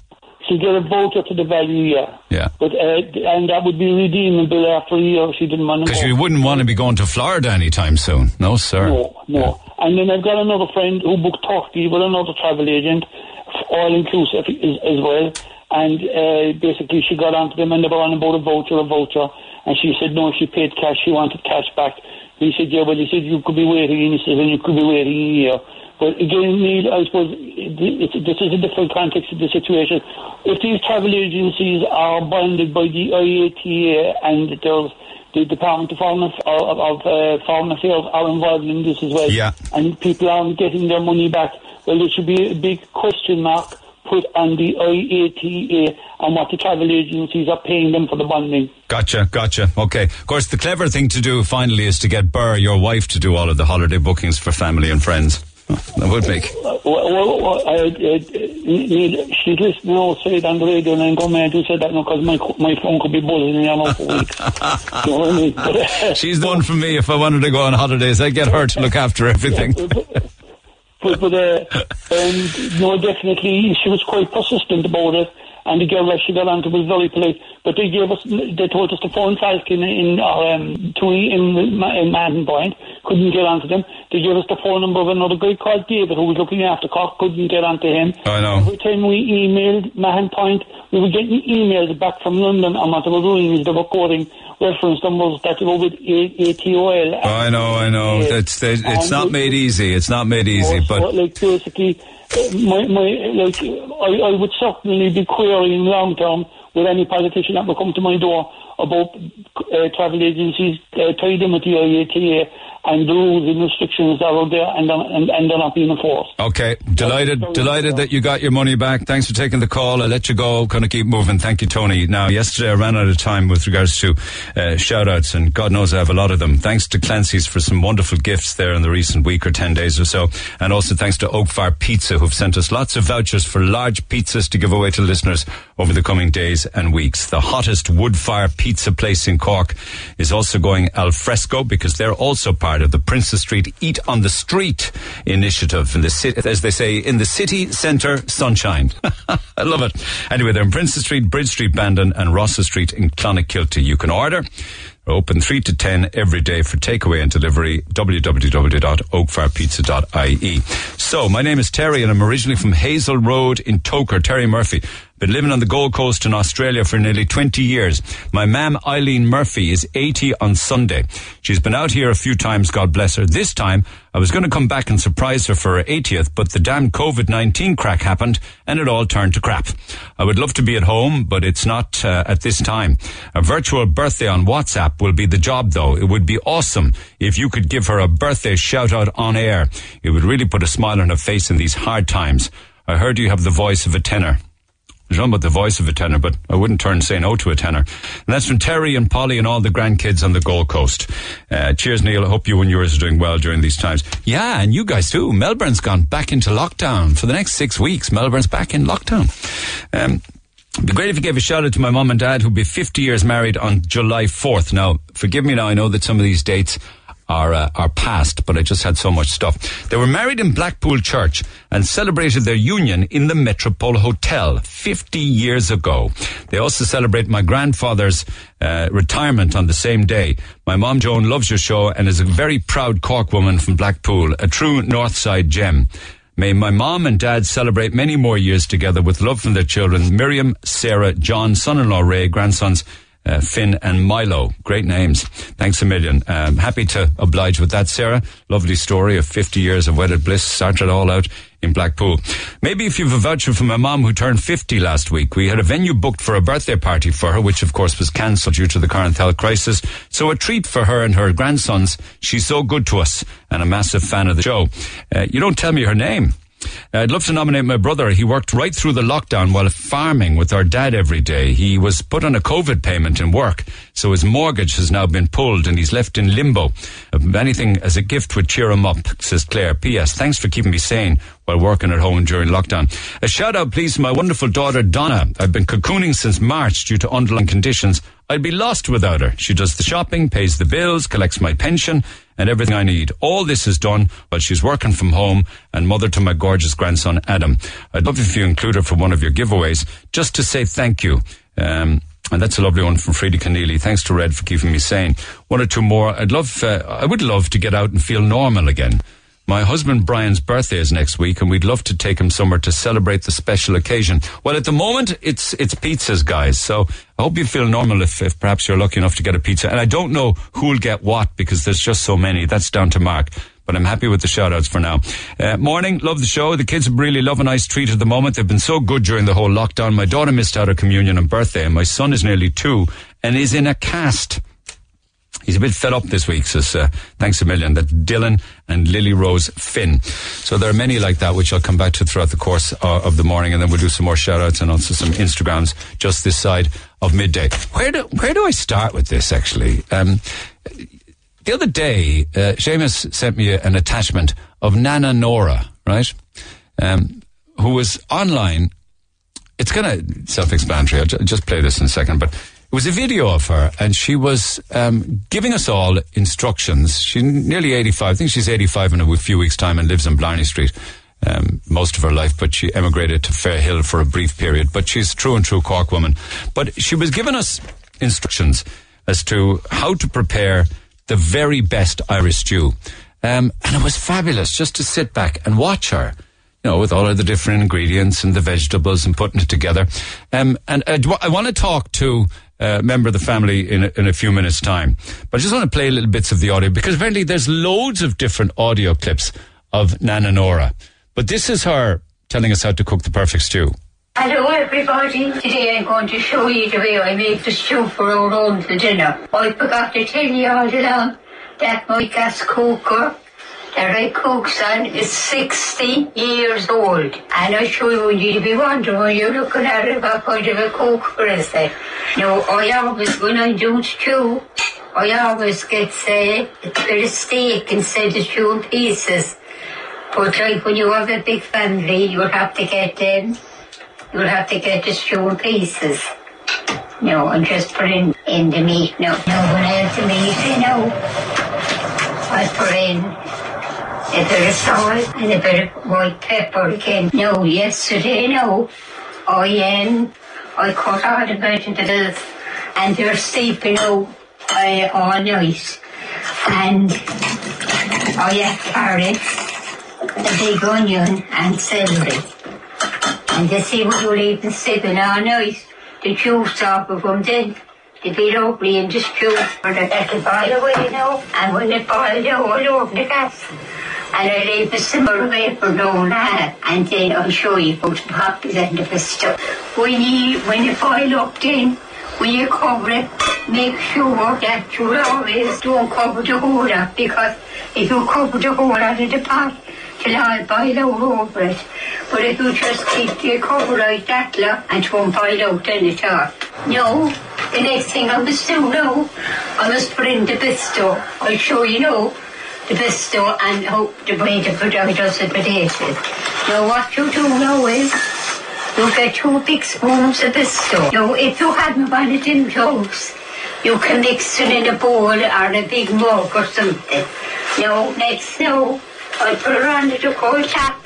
She'll get a voucher to the value, yeah. Yeah. But uh, and that would be redeemable after a year if she didn't want to Because you wouldn't want to be going to Florida anytime soon. No, sir. No, no. And then I've got another friend who booked Turkey with another travel agent, all inclusive as, as well. And uh, basically, she got onto them and they were on about a voucher, a voucher. And she said no, she paid cash. She wanted cash back. He said, yeah, well, he said you could be waiting. He said, and you could be waiting a year. But again, Neil, I suppose this is a different context of the situation. If these travel agencies are bonded by the IATA and there's the Department of Foreign, of, of uh, Foreign Affairs are involved in this as well, Yeah. and people aren't getting their money back, well, there should be a big question mark put on the IATA and what the travel agencies are paying them for the bonding. Gotcha, gotcha. Okay. Of course, the clever thing to do finally is to get Burr, your wife, to do all of the holiday bookings for family and friends. That would make. Well, well, well, I, I, Neil, she's listening now, say it on the radio, and I'm going mad who said that now because my, my phone could be buzzing in for weeks. you know what I mean? But, She's the one for me. If I wanted to go on holidays, I'd get her to look after everything. but, but uh, um, no, definitely, she was quite persistent about it. And the girl that she got onto was very polite. But they gave us, they told us to phone Falcon in, or, um, Tui in, in Mahon Point. Couldn't get onto them. They gave us the phone number of another guy called David who was looking after Cork. Couldn't get onto him. I know. Every time we emailed Mahon Point, we were getting emails back from London, and what they were doing is they were quoting reference numbers that were with A- ATOL. I know, I know. It's, it's not made easy. It's not made easy, so, but like basically, my my like I, I would certainly be querying long term with any politician that would come to my door about uh, travel agencies uh, tied in with the IATA and the rules and restrictions that are there and, they're- and, and they're not being enforced. Okay, delighted, delighted that you got your money back. Thanks for taking the call. I'll let you go. Going to keep moving. Thank you, Tony. Now, yesterday I ran out of time with regards to uh, shout outs, and God knows I have a lot of them. Thanks to Clancy's for some wonderful gifts there in the recent week or 10 days or so. And also thanks to Oak Fire Pizza, who've sent us lots of vouchers for large pizzas to give away to listeners over the coming days and weeks. The hottest wood fire pizza place in Cork is also going al fresco because they're also part of the Princes Street Eat on the Street initiative in the city, as they say, in the city centre sunshine. <laughs> I love it. Anyway, they're in Princes Street, Bridge Street, Bandon and Rossa Street in Clonakilty. You can order. Open 3 to 10 every day for takeaway and delivery. www.oakfirepizza.ie. So, my name is Terry and I'm originally from Hazel Road in Togher, Terry Murphy. Been living on the Gold Coast in Australia for nearly 20 years. My mam Eileen Murphy is 80 on Sunday. She's been out here a few times, God bless her. This time, I was going to come back and surprise her for her 80th, but the damn COVID-19 crack happened and it all turned to crap. I would love to be at home, but it's not uh, at this time. A virtual birthday on WhatsApp will be the job though. It would be awesome if you could give her a birthday shout out on air. It would really put a smile on her face in these hard times. I heard you have the voice of a tenor. I don't about the voice of a tenor, but I wouldn't turn say no to a tenor. And that's from Terry and Polly and all the grandkids on the Gold Coast. Uh, cheers, Neil. I hope you and yours are doing well during these times. Yeah, and you guys too. Melbourne's gone back into lockdown for the next six weeks. Melbourne's back in lockdown. Um, It'd be great if you gave a shout out to my mum and dad who'll be 50 years married on July 4th. Now, forgive me now, I know that some of these dates are uh, past, but I just had so much stuff. They were married in Blackpool Church and celebrated their union in the Metropole Hotel 50 years ago. They also celebrate my grandfather's uh, retirement on the same day. My mom Joan loves your show and is a very proud Cork woman from Blackpool, a true Northside gem. May my mom and dad celebrate many more years together with love from their children, Miriam, Sarah, John, son-in-law Ray, grandsons uh, Finn and Milo. Great names. Thanks a million. Um, happy to oblige with that, Sarah. Lovely story of 50 years of wedded bliss. Started all out in Blackpool. Maybe if you've a voucher for my mom who turned 50 last week, we had a venue booked for a birthday party for her, which of course was cancelled due to the current health crisis. So a treat for her and her grandsons. She's so good to us and a massive fan of the show. Uh, you don't tell me her name. Uh, I'd love to nominate my brother. He worked right through the lockdown while farming with our dad every day. He was put on a COVID payment in work, so his mortgage has now been pulled and he's left in limbo. If anything as a gift would cheer him up, says Claire. P.S. Thanks for keeping me sane while working at home during lockdown. A shout out, please, to my wonderful daughter Donna. I've been cocooning since March due to underlying conditions. I'd be lost without her. She does the shopping, pays the bills, collects my pension, and everything I need. All this is done while she's working from home and mother to my gorgeous grandson, Adam. I'd love if you include her for one of your giveaways, just to say thank you. Um, and that's a lovely one from Frida Keneally. Thanks to Red for keeping me sane. One or two more. I'd love, uh, I would love to get out and feel normal again. My husband Brian's birthday is next week, and we'd love to take him somewhere to celebrate the special occasion. Well, at the moment, it's it's pizzas, guys. So I hope you feel normal if, if perhaps you're lucky enough to get a pizza. And I don't know who'll get what because there's just so many. That's down to Mark. But I'm happy with the shout outs for now. Uh, morning, love the show. The kids really love a nice treat at the moment. They've been so good during the whole lockdown. My daughter missed out her communion and birthday, and my son is nearly two and is in a cast. He's a bit fed up this week, says, uh, thanks a million. That Dylan and Lily Rose Finn. So there are many like that, which I'll come back to throughout the course uh, of the morning, and then we'll do some more shout outs and also some Instagrams just this side of midday. Where do, where do I start with this, actually? Um, the other day, uh, Seamus sent me an attachment of Nana Nora, right? Um, who was online. It's kind of self-explanatory. I'll ju- just play this in a second, but it was a video of her, and she was um, giving us all instructions. She's nearly 85. I think she's 85 in a few weeks' time and lives on Blarney Street um, most of her life, but she emigrated to Fairhill for a brief period. But she's true and true Cork woman. But she was giving us instructions as to how to prepare the very best Irish stew. Um, and it was fabulous just to sit back and watch her you know, with all of the different ingredients and the vegetables and putting it together. Um, and uh, I want to talk to a member of the family in a, in a few minutes' time. But I just want to play little bits of the audio because apparently there's loads of different audio clips of Nana Nora. But this is her telling us how to cook the perfect stew. Hello everybody, today I'm going to show you the way I make the stew for our own for dinner. I forgot to tell you all along that my gas cooker that I cooks on is 60 years old. And I sure you you'd be wondering when you're looking at it what kind of a cooker is it? No, I always, when I do stew, I always get, say, a bit of steak instead of in pieces. But like when you have a big family, you'll have to get um, you'll have to get the in pieces. No, and just put in, in the meat. No, no, when I have the meat, you know, I put in a bit of salt and a bit of white pepper again. No, yesterday, no, I um, I cut all the vegetables and they're steeping out uh, all night. And I had carrots, a big onion and celery. And to see what you're even sipping all night, the juice off of them then. They be lovely in the stew for the little boil away, you know. And when it boils, you all over the gas. And I leave the simmer away for no hour. And then I'll show you how to pop it in the Bisto. When you, when you boil up then, when you cover it, make sure that you always don't cover the whole up because if you cover the whole out of the pot, it'll all boil out over it. But if you just keep the cover like that, look, and it won't boil out at all. No, the next thing I must do now, I must put in the Bisto. I'll show you now the best Bisto and how the way to put out the potatoes. Now what you do now is you get two big spoons of Bisto. Now if you haven't one of them cloves, you can mix it in a bowl or a big mug or something. Now next now I put it on the cold tap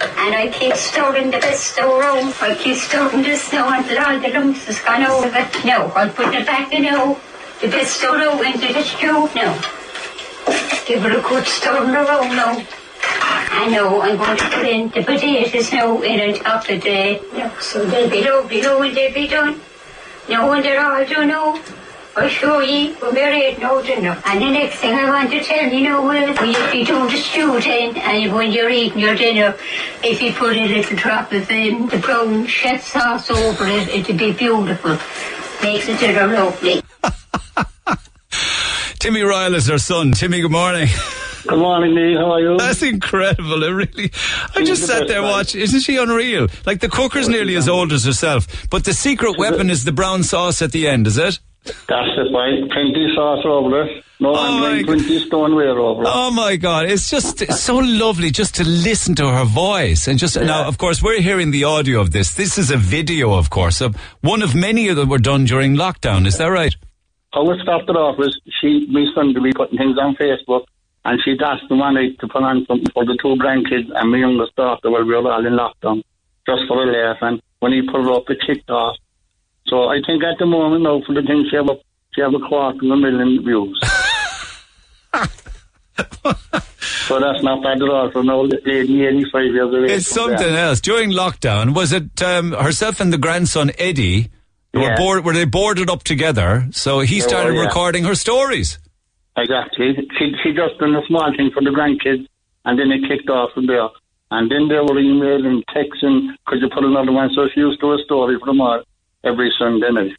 and I keep stirring the Bisto around. I keep stirring this now until all the lumps has gone over it. Now I'll put it back in now. The Bisto now into the stew now. Give her a good stir around now. I know I'm going to put in the potatoes now in on top of the, no, so they'll be lovely now when they'll be done. Now when they're all done now, I'll show you when we're eating now dinner. And the next thing I want to tell you now is, when you be doing the stew then, and when you're eating your dinner, if you put a little drop of um, the brown chef sauce over it, it'll be beautiful. Makes the dinner lovely. <laughs> Timmy Ryle is her son. Timmy, good morning. Good morning, Neil. How are you? That's incredible. It really. I She's just the sat there man. watching. Isn't she unreal? Like the cooker's nearly as old as herself, but the secret weapon is the brown sauce at the end. Is it? That's it, right? 20 sauce over it. No, I'm 20 stoneware over it. Oh my God! It's just it's so lovely just to listen to her voice and just now. Of course, we're hearing the audio of this. This is a video, of course, of one of many that were done during lockdown. Is that right? How it started off was she, my son, to be putting things on Facebook, and she'd asked the one night to put on something for the two grandkids and my youngest daughter while we were all in lockdown, just for a laugh. And when he put it up, it kicked off. So I think at the moment now, for the thing, she have a, she have a quarter of a million views. <laughs> so that's not bad at all for an old lady, 85 years of age. It's something else. During lockdown, was it um, herself and the grandson Eddie? Were, Yeah. board, were they boarded up together? So he They were, started yeah. recording her stories. Exactly. She, she just done a small thing for the grandkids, and then it kicked off from there. And then they were emailing, texting, could you put another one? So she used to do a story for them all every Sunday night.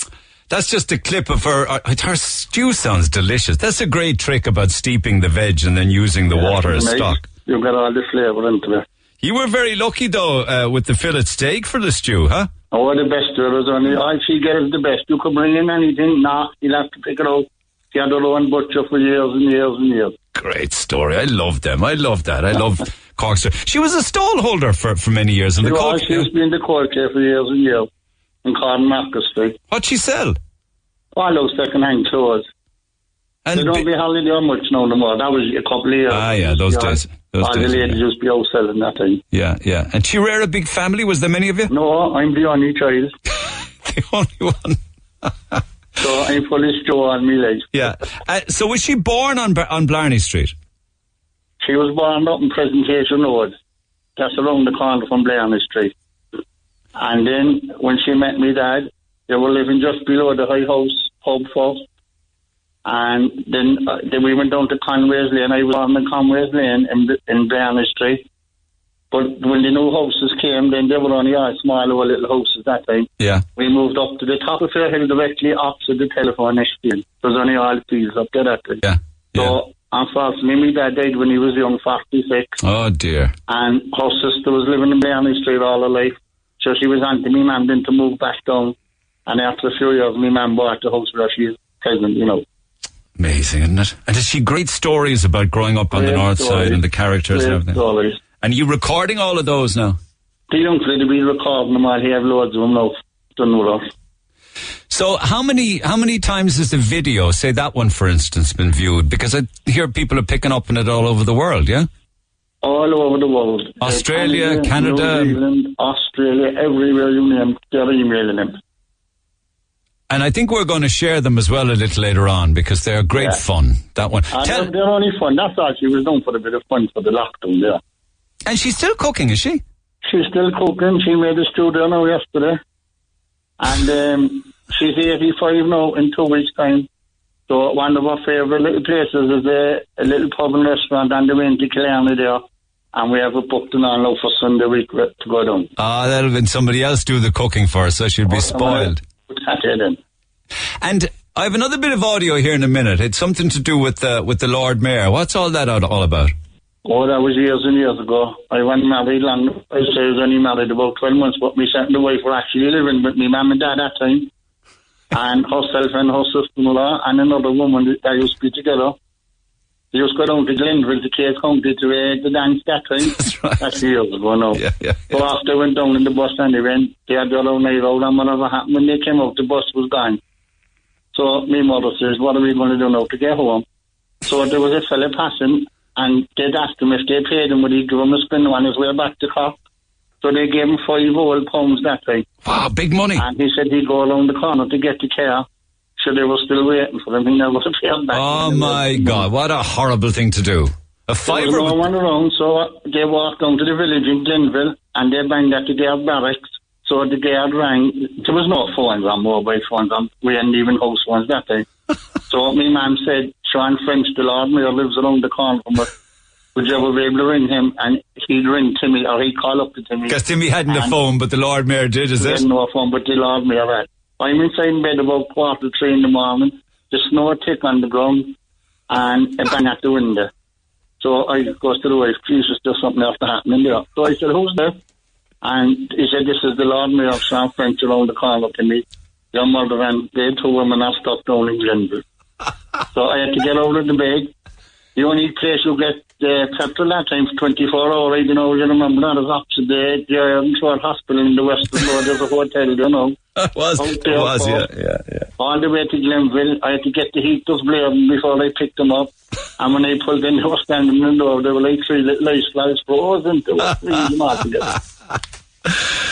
That's just a clip of her. Uh, her stew sounds delicious. That's a great trick about steeping the veg and then using the water as Nice. stock. You got all the flavour into it. You were very lucky though uh, with the fillet steak for the stew, huh? Oh, the best there was only, oh, she gets the best. You can bring in anything, nah, you'll have to pick it out. She had her own butcher for years and years and years. Great story. I love them. I love that. I love <laughs> Corkster. She was a stall holder for, for many years in She the was, Cork. she used to be in the court for years and years in Cornmarket Street. What'd she sell? Oh, I those second-hand clothes. And they don't be hardly there much now no more. That was a couple of years. Ah, yeah, those days. Those all days, the ladies used to be out selling that time. Yeah, yeah. And she reared a big family. Was there many of you? No, I'm the only child. <laughs> the only one. <laughs> so I'm fully Joe on me legs. Yeah. Uh, so was she born on on Blarney Street? She was born up in Presentation Road. That's around the corner from Blarney Street. And then when she met me dad, they were living just below the High House pub first. And then, uh, then we went down to Conway's Lane. I was on the Conway's Lane in, in Blarney Street. But when the new houses came, then they were only all small little houses that time. Yeah. We moved up to the top of the hill directly opposite the telephone exchange. There was only all fields up there that time. Yeah. So, unfortunately, my dad died when he was young, 46. Oh dear. And her sister was living in Blarney Street all her life. So she was on to me mum then to move back down. And after a few years, my mum bought the house where she is present, you know. Amazing, isn't it? And has she great stories about growing up on the north stories. side and the characters and everything? stories. And you recording all of those now? The young fella be recording them all. He have loads of them now. Done with us. So how many how many times has the video, say that one for instance, been viewed? Because I hear people are picking up on it all over the world, yeah? All over the world. Australia, Uh, Canada. New Zealand, Australia, everywhere you name, they're emailing him. And I think we're going to share them as well a little later on because they're great Yeah. fun. That one. And Tell- they're, only fun. That's all she was done for a bit of fun for the lockdown there. and she's still cooking, is she? She's still cooking. She made a stew dinner yesterday. And um, she's 85 now in two weeks' time. So one of our favourite little places is a, a little pub and restaurant on the way into Killarney there. And we have it booked all now for Sunday week to go down. Ah, that'll been somebody else do the cooking for us, so she'll be spoiled. Put that in then. And I have another bit of audio here in a minute. It's something to do with the with the Lord Mayor. What's all that all about? Oh, that was years and years ago. I went married long. I say I was only married about 12 months, but and the wife were actually living with me mum and dad at that time. And herself and her sister-in-law and another woman that used to be together. They used to go down to Glenville to Cape County to uh, the dance that time. That's right. That's the years ago now. Yeah, yeah, So after I went down in the bus and they went, they had their own night out and whatever happened, when they came out, the bus was gone. So my mother says, what are we going to do now to get home? So there was a fella passing and they'd asked him if they paid him, would he give him a spin on his way back to Cork? So they gave him five old pounds that time. Wow, big money. And he said he'd go around the corner to get the car. So they were still waiting for him. He never back. Oh my God, what a horrible thing to do. A There fiver. was no one around, so they walked down to the village in Glenville and they banged at the guard barracks. So the guard rang. There was no phones on mobile phones. On, we hadn't even house phones that day. <laughs> so my mum said, Sean French, the Lord Mayor, lives around the corner from us. Would you ever be able to ring him? And he'd ring Timmy, or he'd call up to Timmy. Because Timmy hadn't a phone, but the Lord Mayor did, is he it? had no phone, but the Lord Mayor had. I'm inside in bed about quarter to three in the morning. The snow tick on the ground and a bang at the window. So I goes to the wife, Jesus, there's something else happening there. So I said, who's there? And he said, this is the Lord Mayor of Sean French around the corner to me. your mother and they two women have stopped down in Glenville. so I had to get out of the bed. The only place you get uh, petrol that time for 24 hours, you know, you remember that is opposite the, the um, Shore Hospital in the Western Road. There's a hotel, you know. <laughs> It was, Out it there was, yeah, yeah, yeah. all the way to Glenville. I had to get the heat heaters blaring um, before I picked them up. And when I pulled in, they were standing in the door. They were like three little ice flies frozen. They were.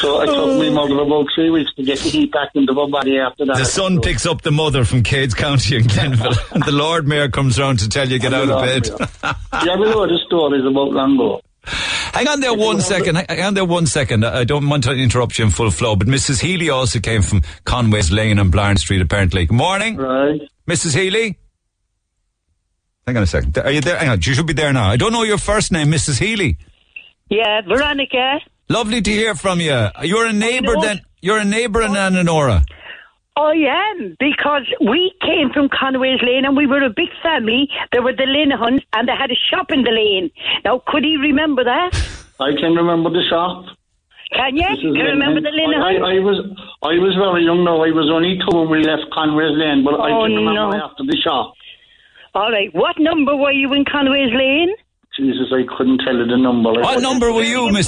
So I took me mother about three weeks to get the heat back into my body after that. The son picks up the mother from Cades County in Glenville, and <laughs> the Lord Mayor comes round to tell you get out of bed. You ever heard the stories about Lango? Hang on there one second. Hang on there one second. I don't want to interrupt you in full flow, but Mrs. Healy also came from Conway's Lane and Blarney Street, apparently. Good morning. Right. Mrs. Healy? Hang on a second. Are you there? Hang on. You should be there now. I don't know your first name, Mrs. Healy. Yeah, Veronica. Lovely to hear from you. You're a neighbour then. You're a neighbour in Ananora. I am because we came from Conway's Lane and we were a big family. There were the Linehans and they had a shop in the lane. Now, could he remember that? I can remember the shop. Can you? Can you remember the I, Linehans? I, I was I was very young now. I was only two when we left Conway's Lane, but I Oh, can remember no. after the shop. All right. What number were you in Conway's Lane? Jesus, I couldn't tell you the number. What number were you, Miss?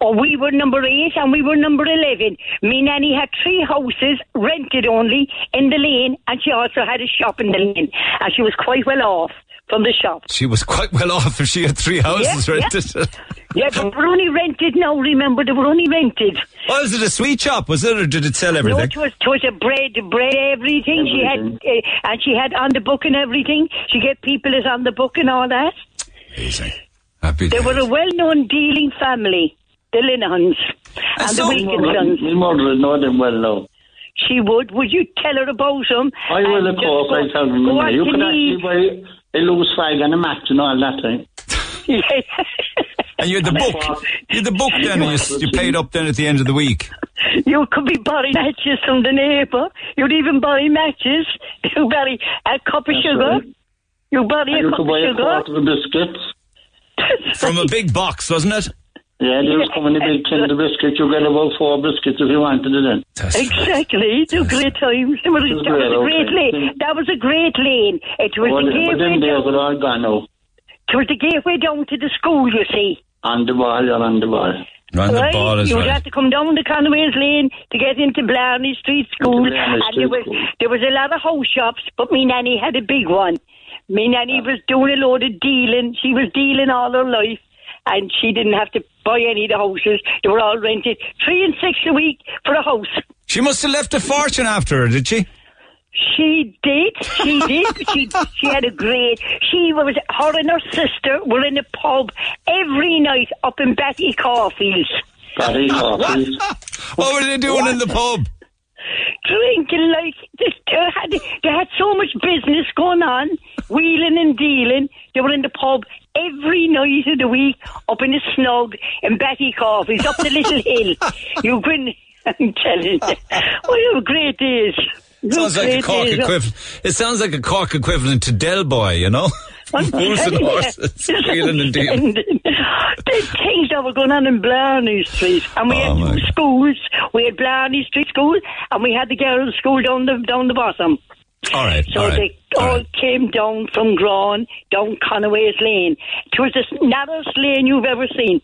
Oh, we were number eight and we were number 11. Me nanny had three houses, rented only, in the lane, and she also had a shop in the lane. And she was quite well off from the shop. She was quite well off if she had three houses Yeah, yeah. rented. <laughs> Yeah, but we were only rented now, remember, they were only rented. Was it a sweet shop? Was it, or did it sell everything? No, it was, it was a bread, bread, everything. She had, uh, and she had on the book and everything. She get people as on the book and all that. Amazing. Happy They were a well-known dealing family, the Linehans and, the Wilkinsons. My mother would know them well now. She would. Would you tell her about them? I will, of course. just I tell them. go You can actually buy a loose fag and a match and all that thing. Eh? <laughs> And you had the book. You had the book <laughs> then, and you, you paid up then at the end of the week. You could be buying matches from the neighbour. You'd even buy matches. <laughs> You buy a cup of That's sugar. right. You buy And a cup could of buy a sugar. quart of biscuits. From a big box, wasn't it? Yeah, they was coming a big tin of biscuits. You get about four biscuits if you wanted it in. Exactly. Two great times. It was, It was that was a great, great okay. lane. That was a great lane. It was Well, the but gateway days down. are all gone now. It was the gateway down to the school. You see. On the ball, you're on the ball. Round right? the ball is you would right. have to come down the Conway's Lane to get into Blarney Street School. Blarney and there was School. there was a lot of house shops, but me nanny had a big one. Me nanny was doing a load of dealing. She was dealing all her life. And she didn't have to buy any of the houses. They were all rented. Three and six a week for a house. She must have left a fortune after her, did she? She did. She did. she she had a great. She was her and her sister were in a pub every night up in Betty Caulfield's. Betty coffees. <laughs> What were they doing in the pub? Drinking like this. They had, they had so much business going on, wheeling and dealing. They were in the pub every night of the week, up in the snug in Betty Coffee's, up the little hill. <laughs> You couldn't. I'm telling you, oh, you have great days. Sounds have like a great Cork days. equivalent. It sounds like a Cork equivalent to Del Boy, you know? <laughs> I'm Fools and horses, wheeling and dealing. the things that were going on in Blarney Street, and we Oh, had schools. We had Blarney Street School, and we had the girls' school down the down the bottom. All right, So all right. they all came down from Grawn, down Conaway's Lane. It was the narrowest lane you've ever seen.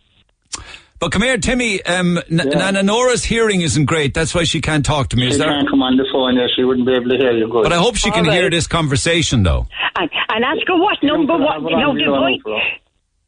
But come here, Timmy. Um, N- Nana Nora's hearing isn't great. That's why she can't talk to me. She Is there? can't come on the phone there. She wouldn't be able to hear you good. But I hope she can All hear this conversation, though. And, and ask her what number, can what, have her you know, on, the, you don't vi- know,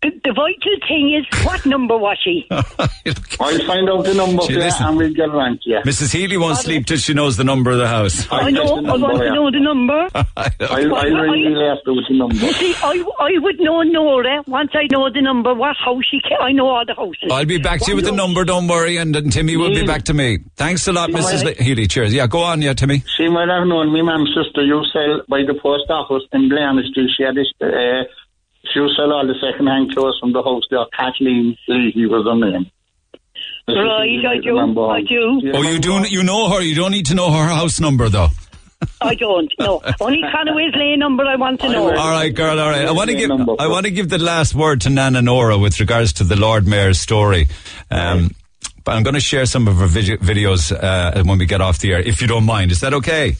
the, the vital thing is, what number was she? <laughs> I'll find out the number She listen. and we'll get around to you. Mrs. Healy won't sleep till she knows the number of the house. I know, I want to know the number. <laughs> I'll, I'll ring you after with the number. You see, I, I would know Nora once I know the number, what house she ca I know all the houses. I'll be back to you with the number, don't worry, and, and Timmy will be back to me. Thanks a lot, Mrs. Le- Healy. Cheers. Yeah, go on, yeah, Timmy. She might have known me mum's sister you sell by the post office in Blarney Street. She had this, uh, she used to sell all the second-hand clothes from the house there. Kathleen Leahy was her name. Right, I do, I do. Oh, you do. You know her. You don't need to know her house number, though. <laughs> I don't, no. Only Conaway's Lane number I want to know. All right, girl. All right. I want to give. I want to give the last word to Nana Nora with regards to the Lord Mayor's story. Um, But I'm going to share some of her vid- videos uh, when we get off the air, if you don't mind. Is that okay?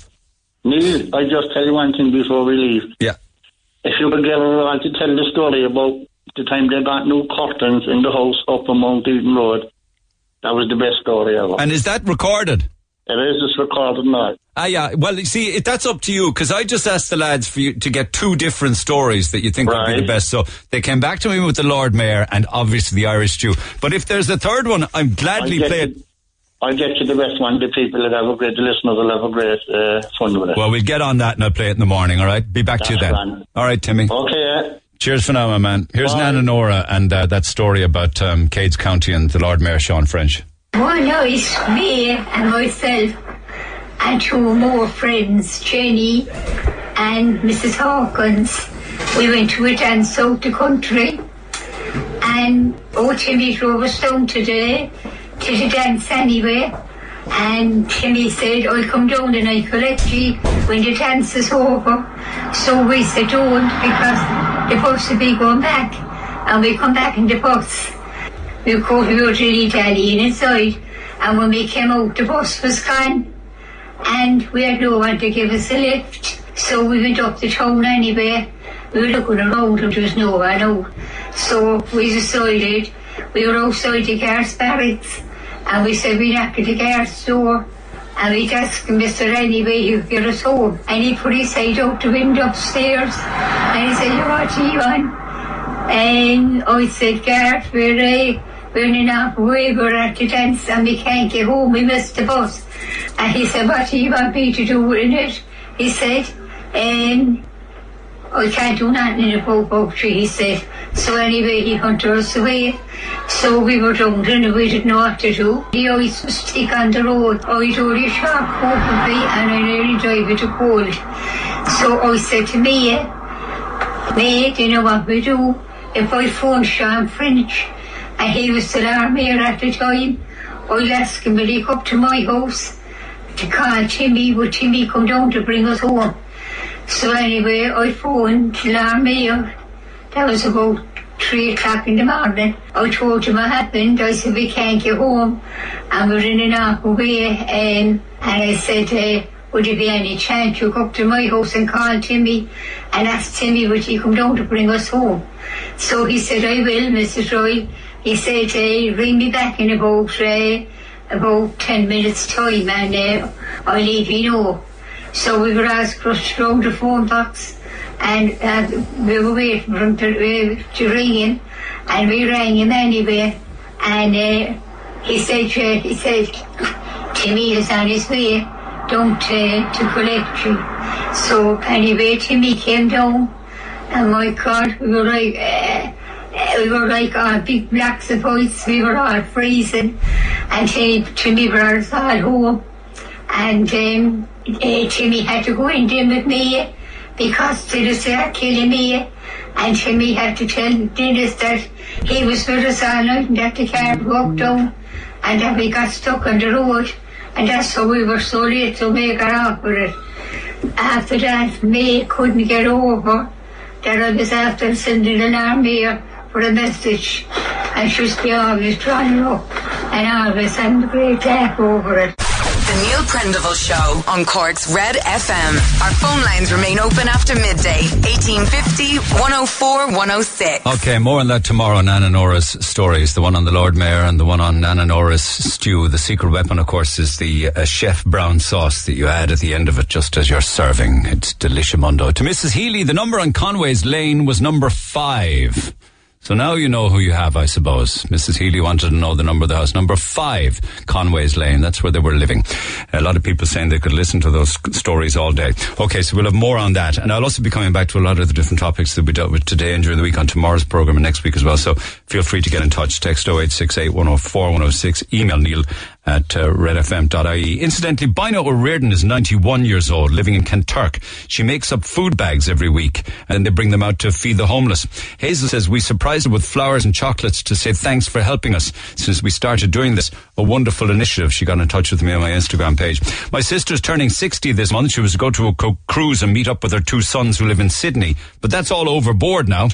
Neil, I just tell you one thing before we leave. Yeah. If you would ever want to tell the story about the time they got new curtains in the house up on Mount Eden Road, that was the best story ever. And is that recorded? It is just recorded now. Ah, yeah. Well, you see, it, that's up to you because I just asked the lads for you to get two different stories that you think would be the best. So they came back to me with the Lord Mayor and obviously the Irish Jew. But if there's a third one, I'm gladly I'll I'll get you the best one. The people that have a great, the listeners will have a great uh, fun with it. Well, we'll get on that and I'll play it in the morning. All right. Be back to you then. grand. All right, Timmy. Okay, yeah. Cheers for now, my man. Here's Nana Nora and uh, that story about um, Cades County and the Lord Mayor Sean French. One night, me and myself and two more friends, Jenny and Mrs. Hawkins, we went to a dance out the country. And oh, Timmy drove us down today to the dance anyway. And Timmy said, I'll come down and I'll collect you when the dance is over. So we said, don't, because the bus will be going back. And we come back in the bus. We caught we were really daddying inside. And when we came out, the bus was gone. And we had no one to give us a lift. So we went up the town anyway. We were looking around and there was no one out. So we decided we were outside the guards barracks. And we said we knocked to get guards door. And we asked him, Mr. Anyway, you get us home. And he put his head out the window upstairs. And he said, what are you on? And I said, Gareth, we're, uh, we're in an way, we're at the dance and we can't get home, we missed the bus. And he said, what do you want me to do in it? He said, um, I can't do nothing in a boat tree, he said. So anyway, he hunted us away. So we were there and we didn't know what to do. The ice was thick on the road. Oh, I told a sharp hope of me and I nearly died with a cold. So I said to me, Mate, you know what we do? If I phone Sean French, and he was still our mayor at the time, I'll ask him to come to my house to call Timmy, would Timmy come down to bring us home? So anyway, I phoned mayor. That was about three o'clock in the morning. I told him what happened. I said, we can't get home. And we're in an awkward way. Um, and I said, uh, would there be any chance you go up to my house and call Timmy and ask Timmy would he come down to bring us home? So he said, I will, Mrs. Roy. He said, uh, ring me back in about, uh, about 10 minutes time and uh, I'll leave you know. So we were asked rushed round the phone box and uh, we were waiting for him to, uh, to ring him and we rang him anyway and uh, he said, uh, he said, Timmy is on his way down to, to collect you. So anyway, Timmy came down and my God, we were like, uh, uh, we were like all big blocks of ice. We were all freezing, and Timmy, Timmy us all home. And um, Timmy had to go in there with me because they started killing me. And Timmy had to tell Dennis that he was with us all night and that the car broke down and that we got stuck on the road. And that's how we were so late to make her off with it. After that, May couldn't get over that I was after sending an army for a message. And she was always trying to and always having a great laugh over it. The Neil Prendeville Show on Cork's Red FM. Our phone lines remain open after midday. 1850 104 106. Okay, more on that tomorrow. Nana Nora's stories, the one on the Lord Mayor and the one on Nana Nora's stew. The secret weapon, of course, is the uh, chef brown sauce that you add at the end of it just as you're serving. It's deliciamundo. To Mrs. Healy, the number on Conway's Lane was number five. So now you know who you have, I suppose. Mrs. Healy wanted to know the number of the house. Number five, Conway's Lane. That's where they were living. A lot of people saying they could listen to those stories all day. Okay, so we'll have more on that. And I'll also be coming back to a lot of the different topics that we dealt with today and during the week on tomorrow's program and next week as well. So feel free to get in touch. Text 0868 104 106. Email Neil at uh, redfm.ie. Incidentally, Bino O'Riordan is 91 years old, living in Kanturk. She makes up food bags every week and they bring them out to feed the homeless. Hazel says, we surprised her with flowers and chocolates to say thanks for helping us since we started doing this. A wonderful initiative. She got in touch with me on my Instagram page. My sister's turning 60 this month. She was to go to a co- cruise and meet up with her two sons who live in Sydney, but that's all overboard now.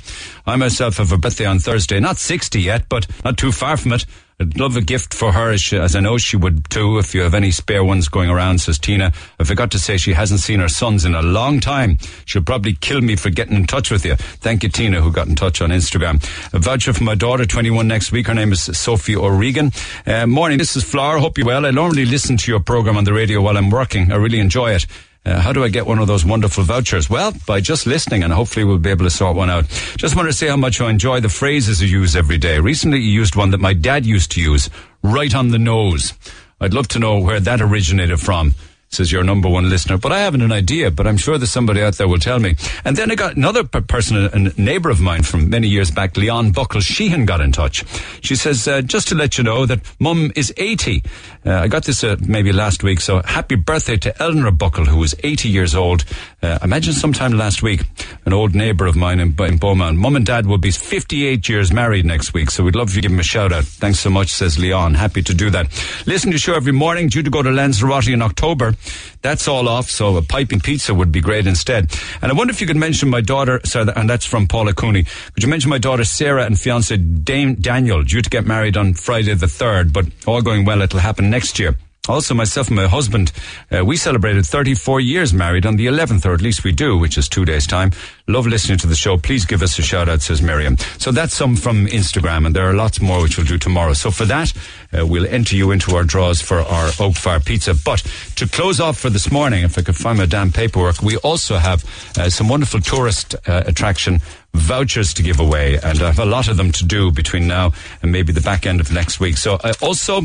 I myself have a birthday on Thursday. Not 60 yet, but not too far from it. I'd love a gift for her, as, she, as I know she would too. If you have any spare ones going around, says Tina. I forgot to say she hasn't seen her sons in a long time. She'll probably kill me for getting in touch with you. Thank you, Tina, who got in touch on Instagram. A voucher for my daughter, 21 next week. Her name is Sophie O'Regan. Uh, morning, this is Flower. Hope you're well. I normally listen to your program on the radio while I'm working. I really enjoy it. Uh, how do I get one of those wonderful vouchers? Well, by just listening, and hopefully we'll be able to sort one out. Just want to say how much I enjoy the phrases you use every day. Recently, you used one that my dad used to use, right on the nose. I'd love to know where that originated from says your number one listener. But I haven't an idea, but I'm sure there's somebody out there will tell me. And then I got another person, a neighbour of mine from many years back, Leon Buckle Sheehan, got in touch. She says, uh, just to let you know that mum is 80. Uh, I got this uh, maybe last week, so happy birthday to Eleanor Buckle, who was 80 years old. Uh, imagine sometime last week, an old neighbour of mine in, in Beaumont. Mum and dad will be 58 years married next week, so we'd love to give them a shout out. Thanks so much, says Leon. Happy to do that. Listen to show every morning, due to go to Lanzarote in October. That's all off, so a piping pizza would be great instead. And I wonder if you could mention my daughter, sorry, and that's from Paula Cooney. Could you mention my daughter Sarah and fiance Dame Daniel, due to get married on Friday the 3rd, but all going well, it'll happen next year. Also, myself and my husband, uh, we celebrated 34 years married on the 11th, or at least we do, which is two days' time. Love listening to the show. Please give us a shout out, says Miriam. So that's some from Instagram, and there are lots more which we'll do tomorrow. So for that, uh, we'll enter you into our draws for our Oak Fire Pizza. But to close off for this morning, if I could find my damn paperwork, we also have uh, some wonderful tourist uh, attraction vouchers to give away, and I have a lot of them to do between now and maybe the back end of next week. So I also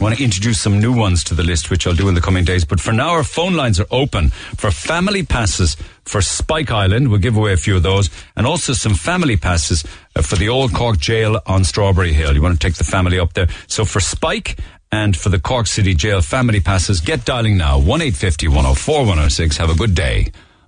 Want to introduce some new ones to the list, which I'll do in the coming days. But for now, our phone lines are open for family passes for Spike Island. We'll give away a few of those. And also some family passes uh, for the Old Cork Jail on Strawberry Hill. You want to take the family up there. So for Spike and for the Cork City Jail family passes, get dialing now. 1 104 106. Have a good day.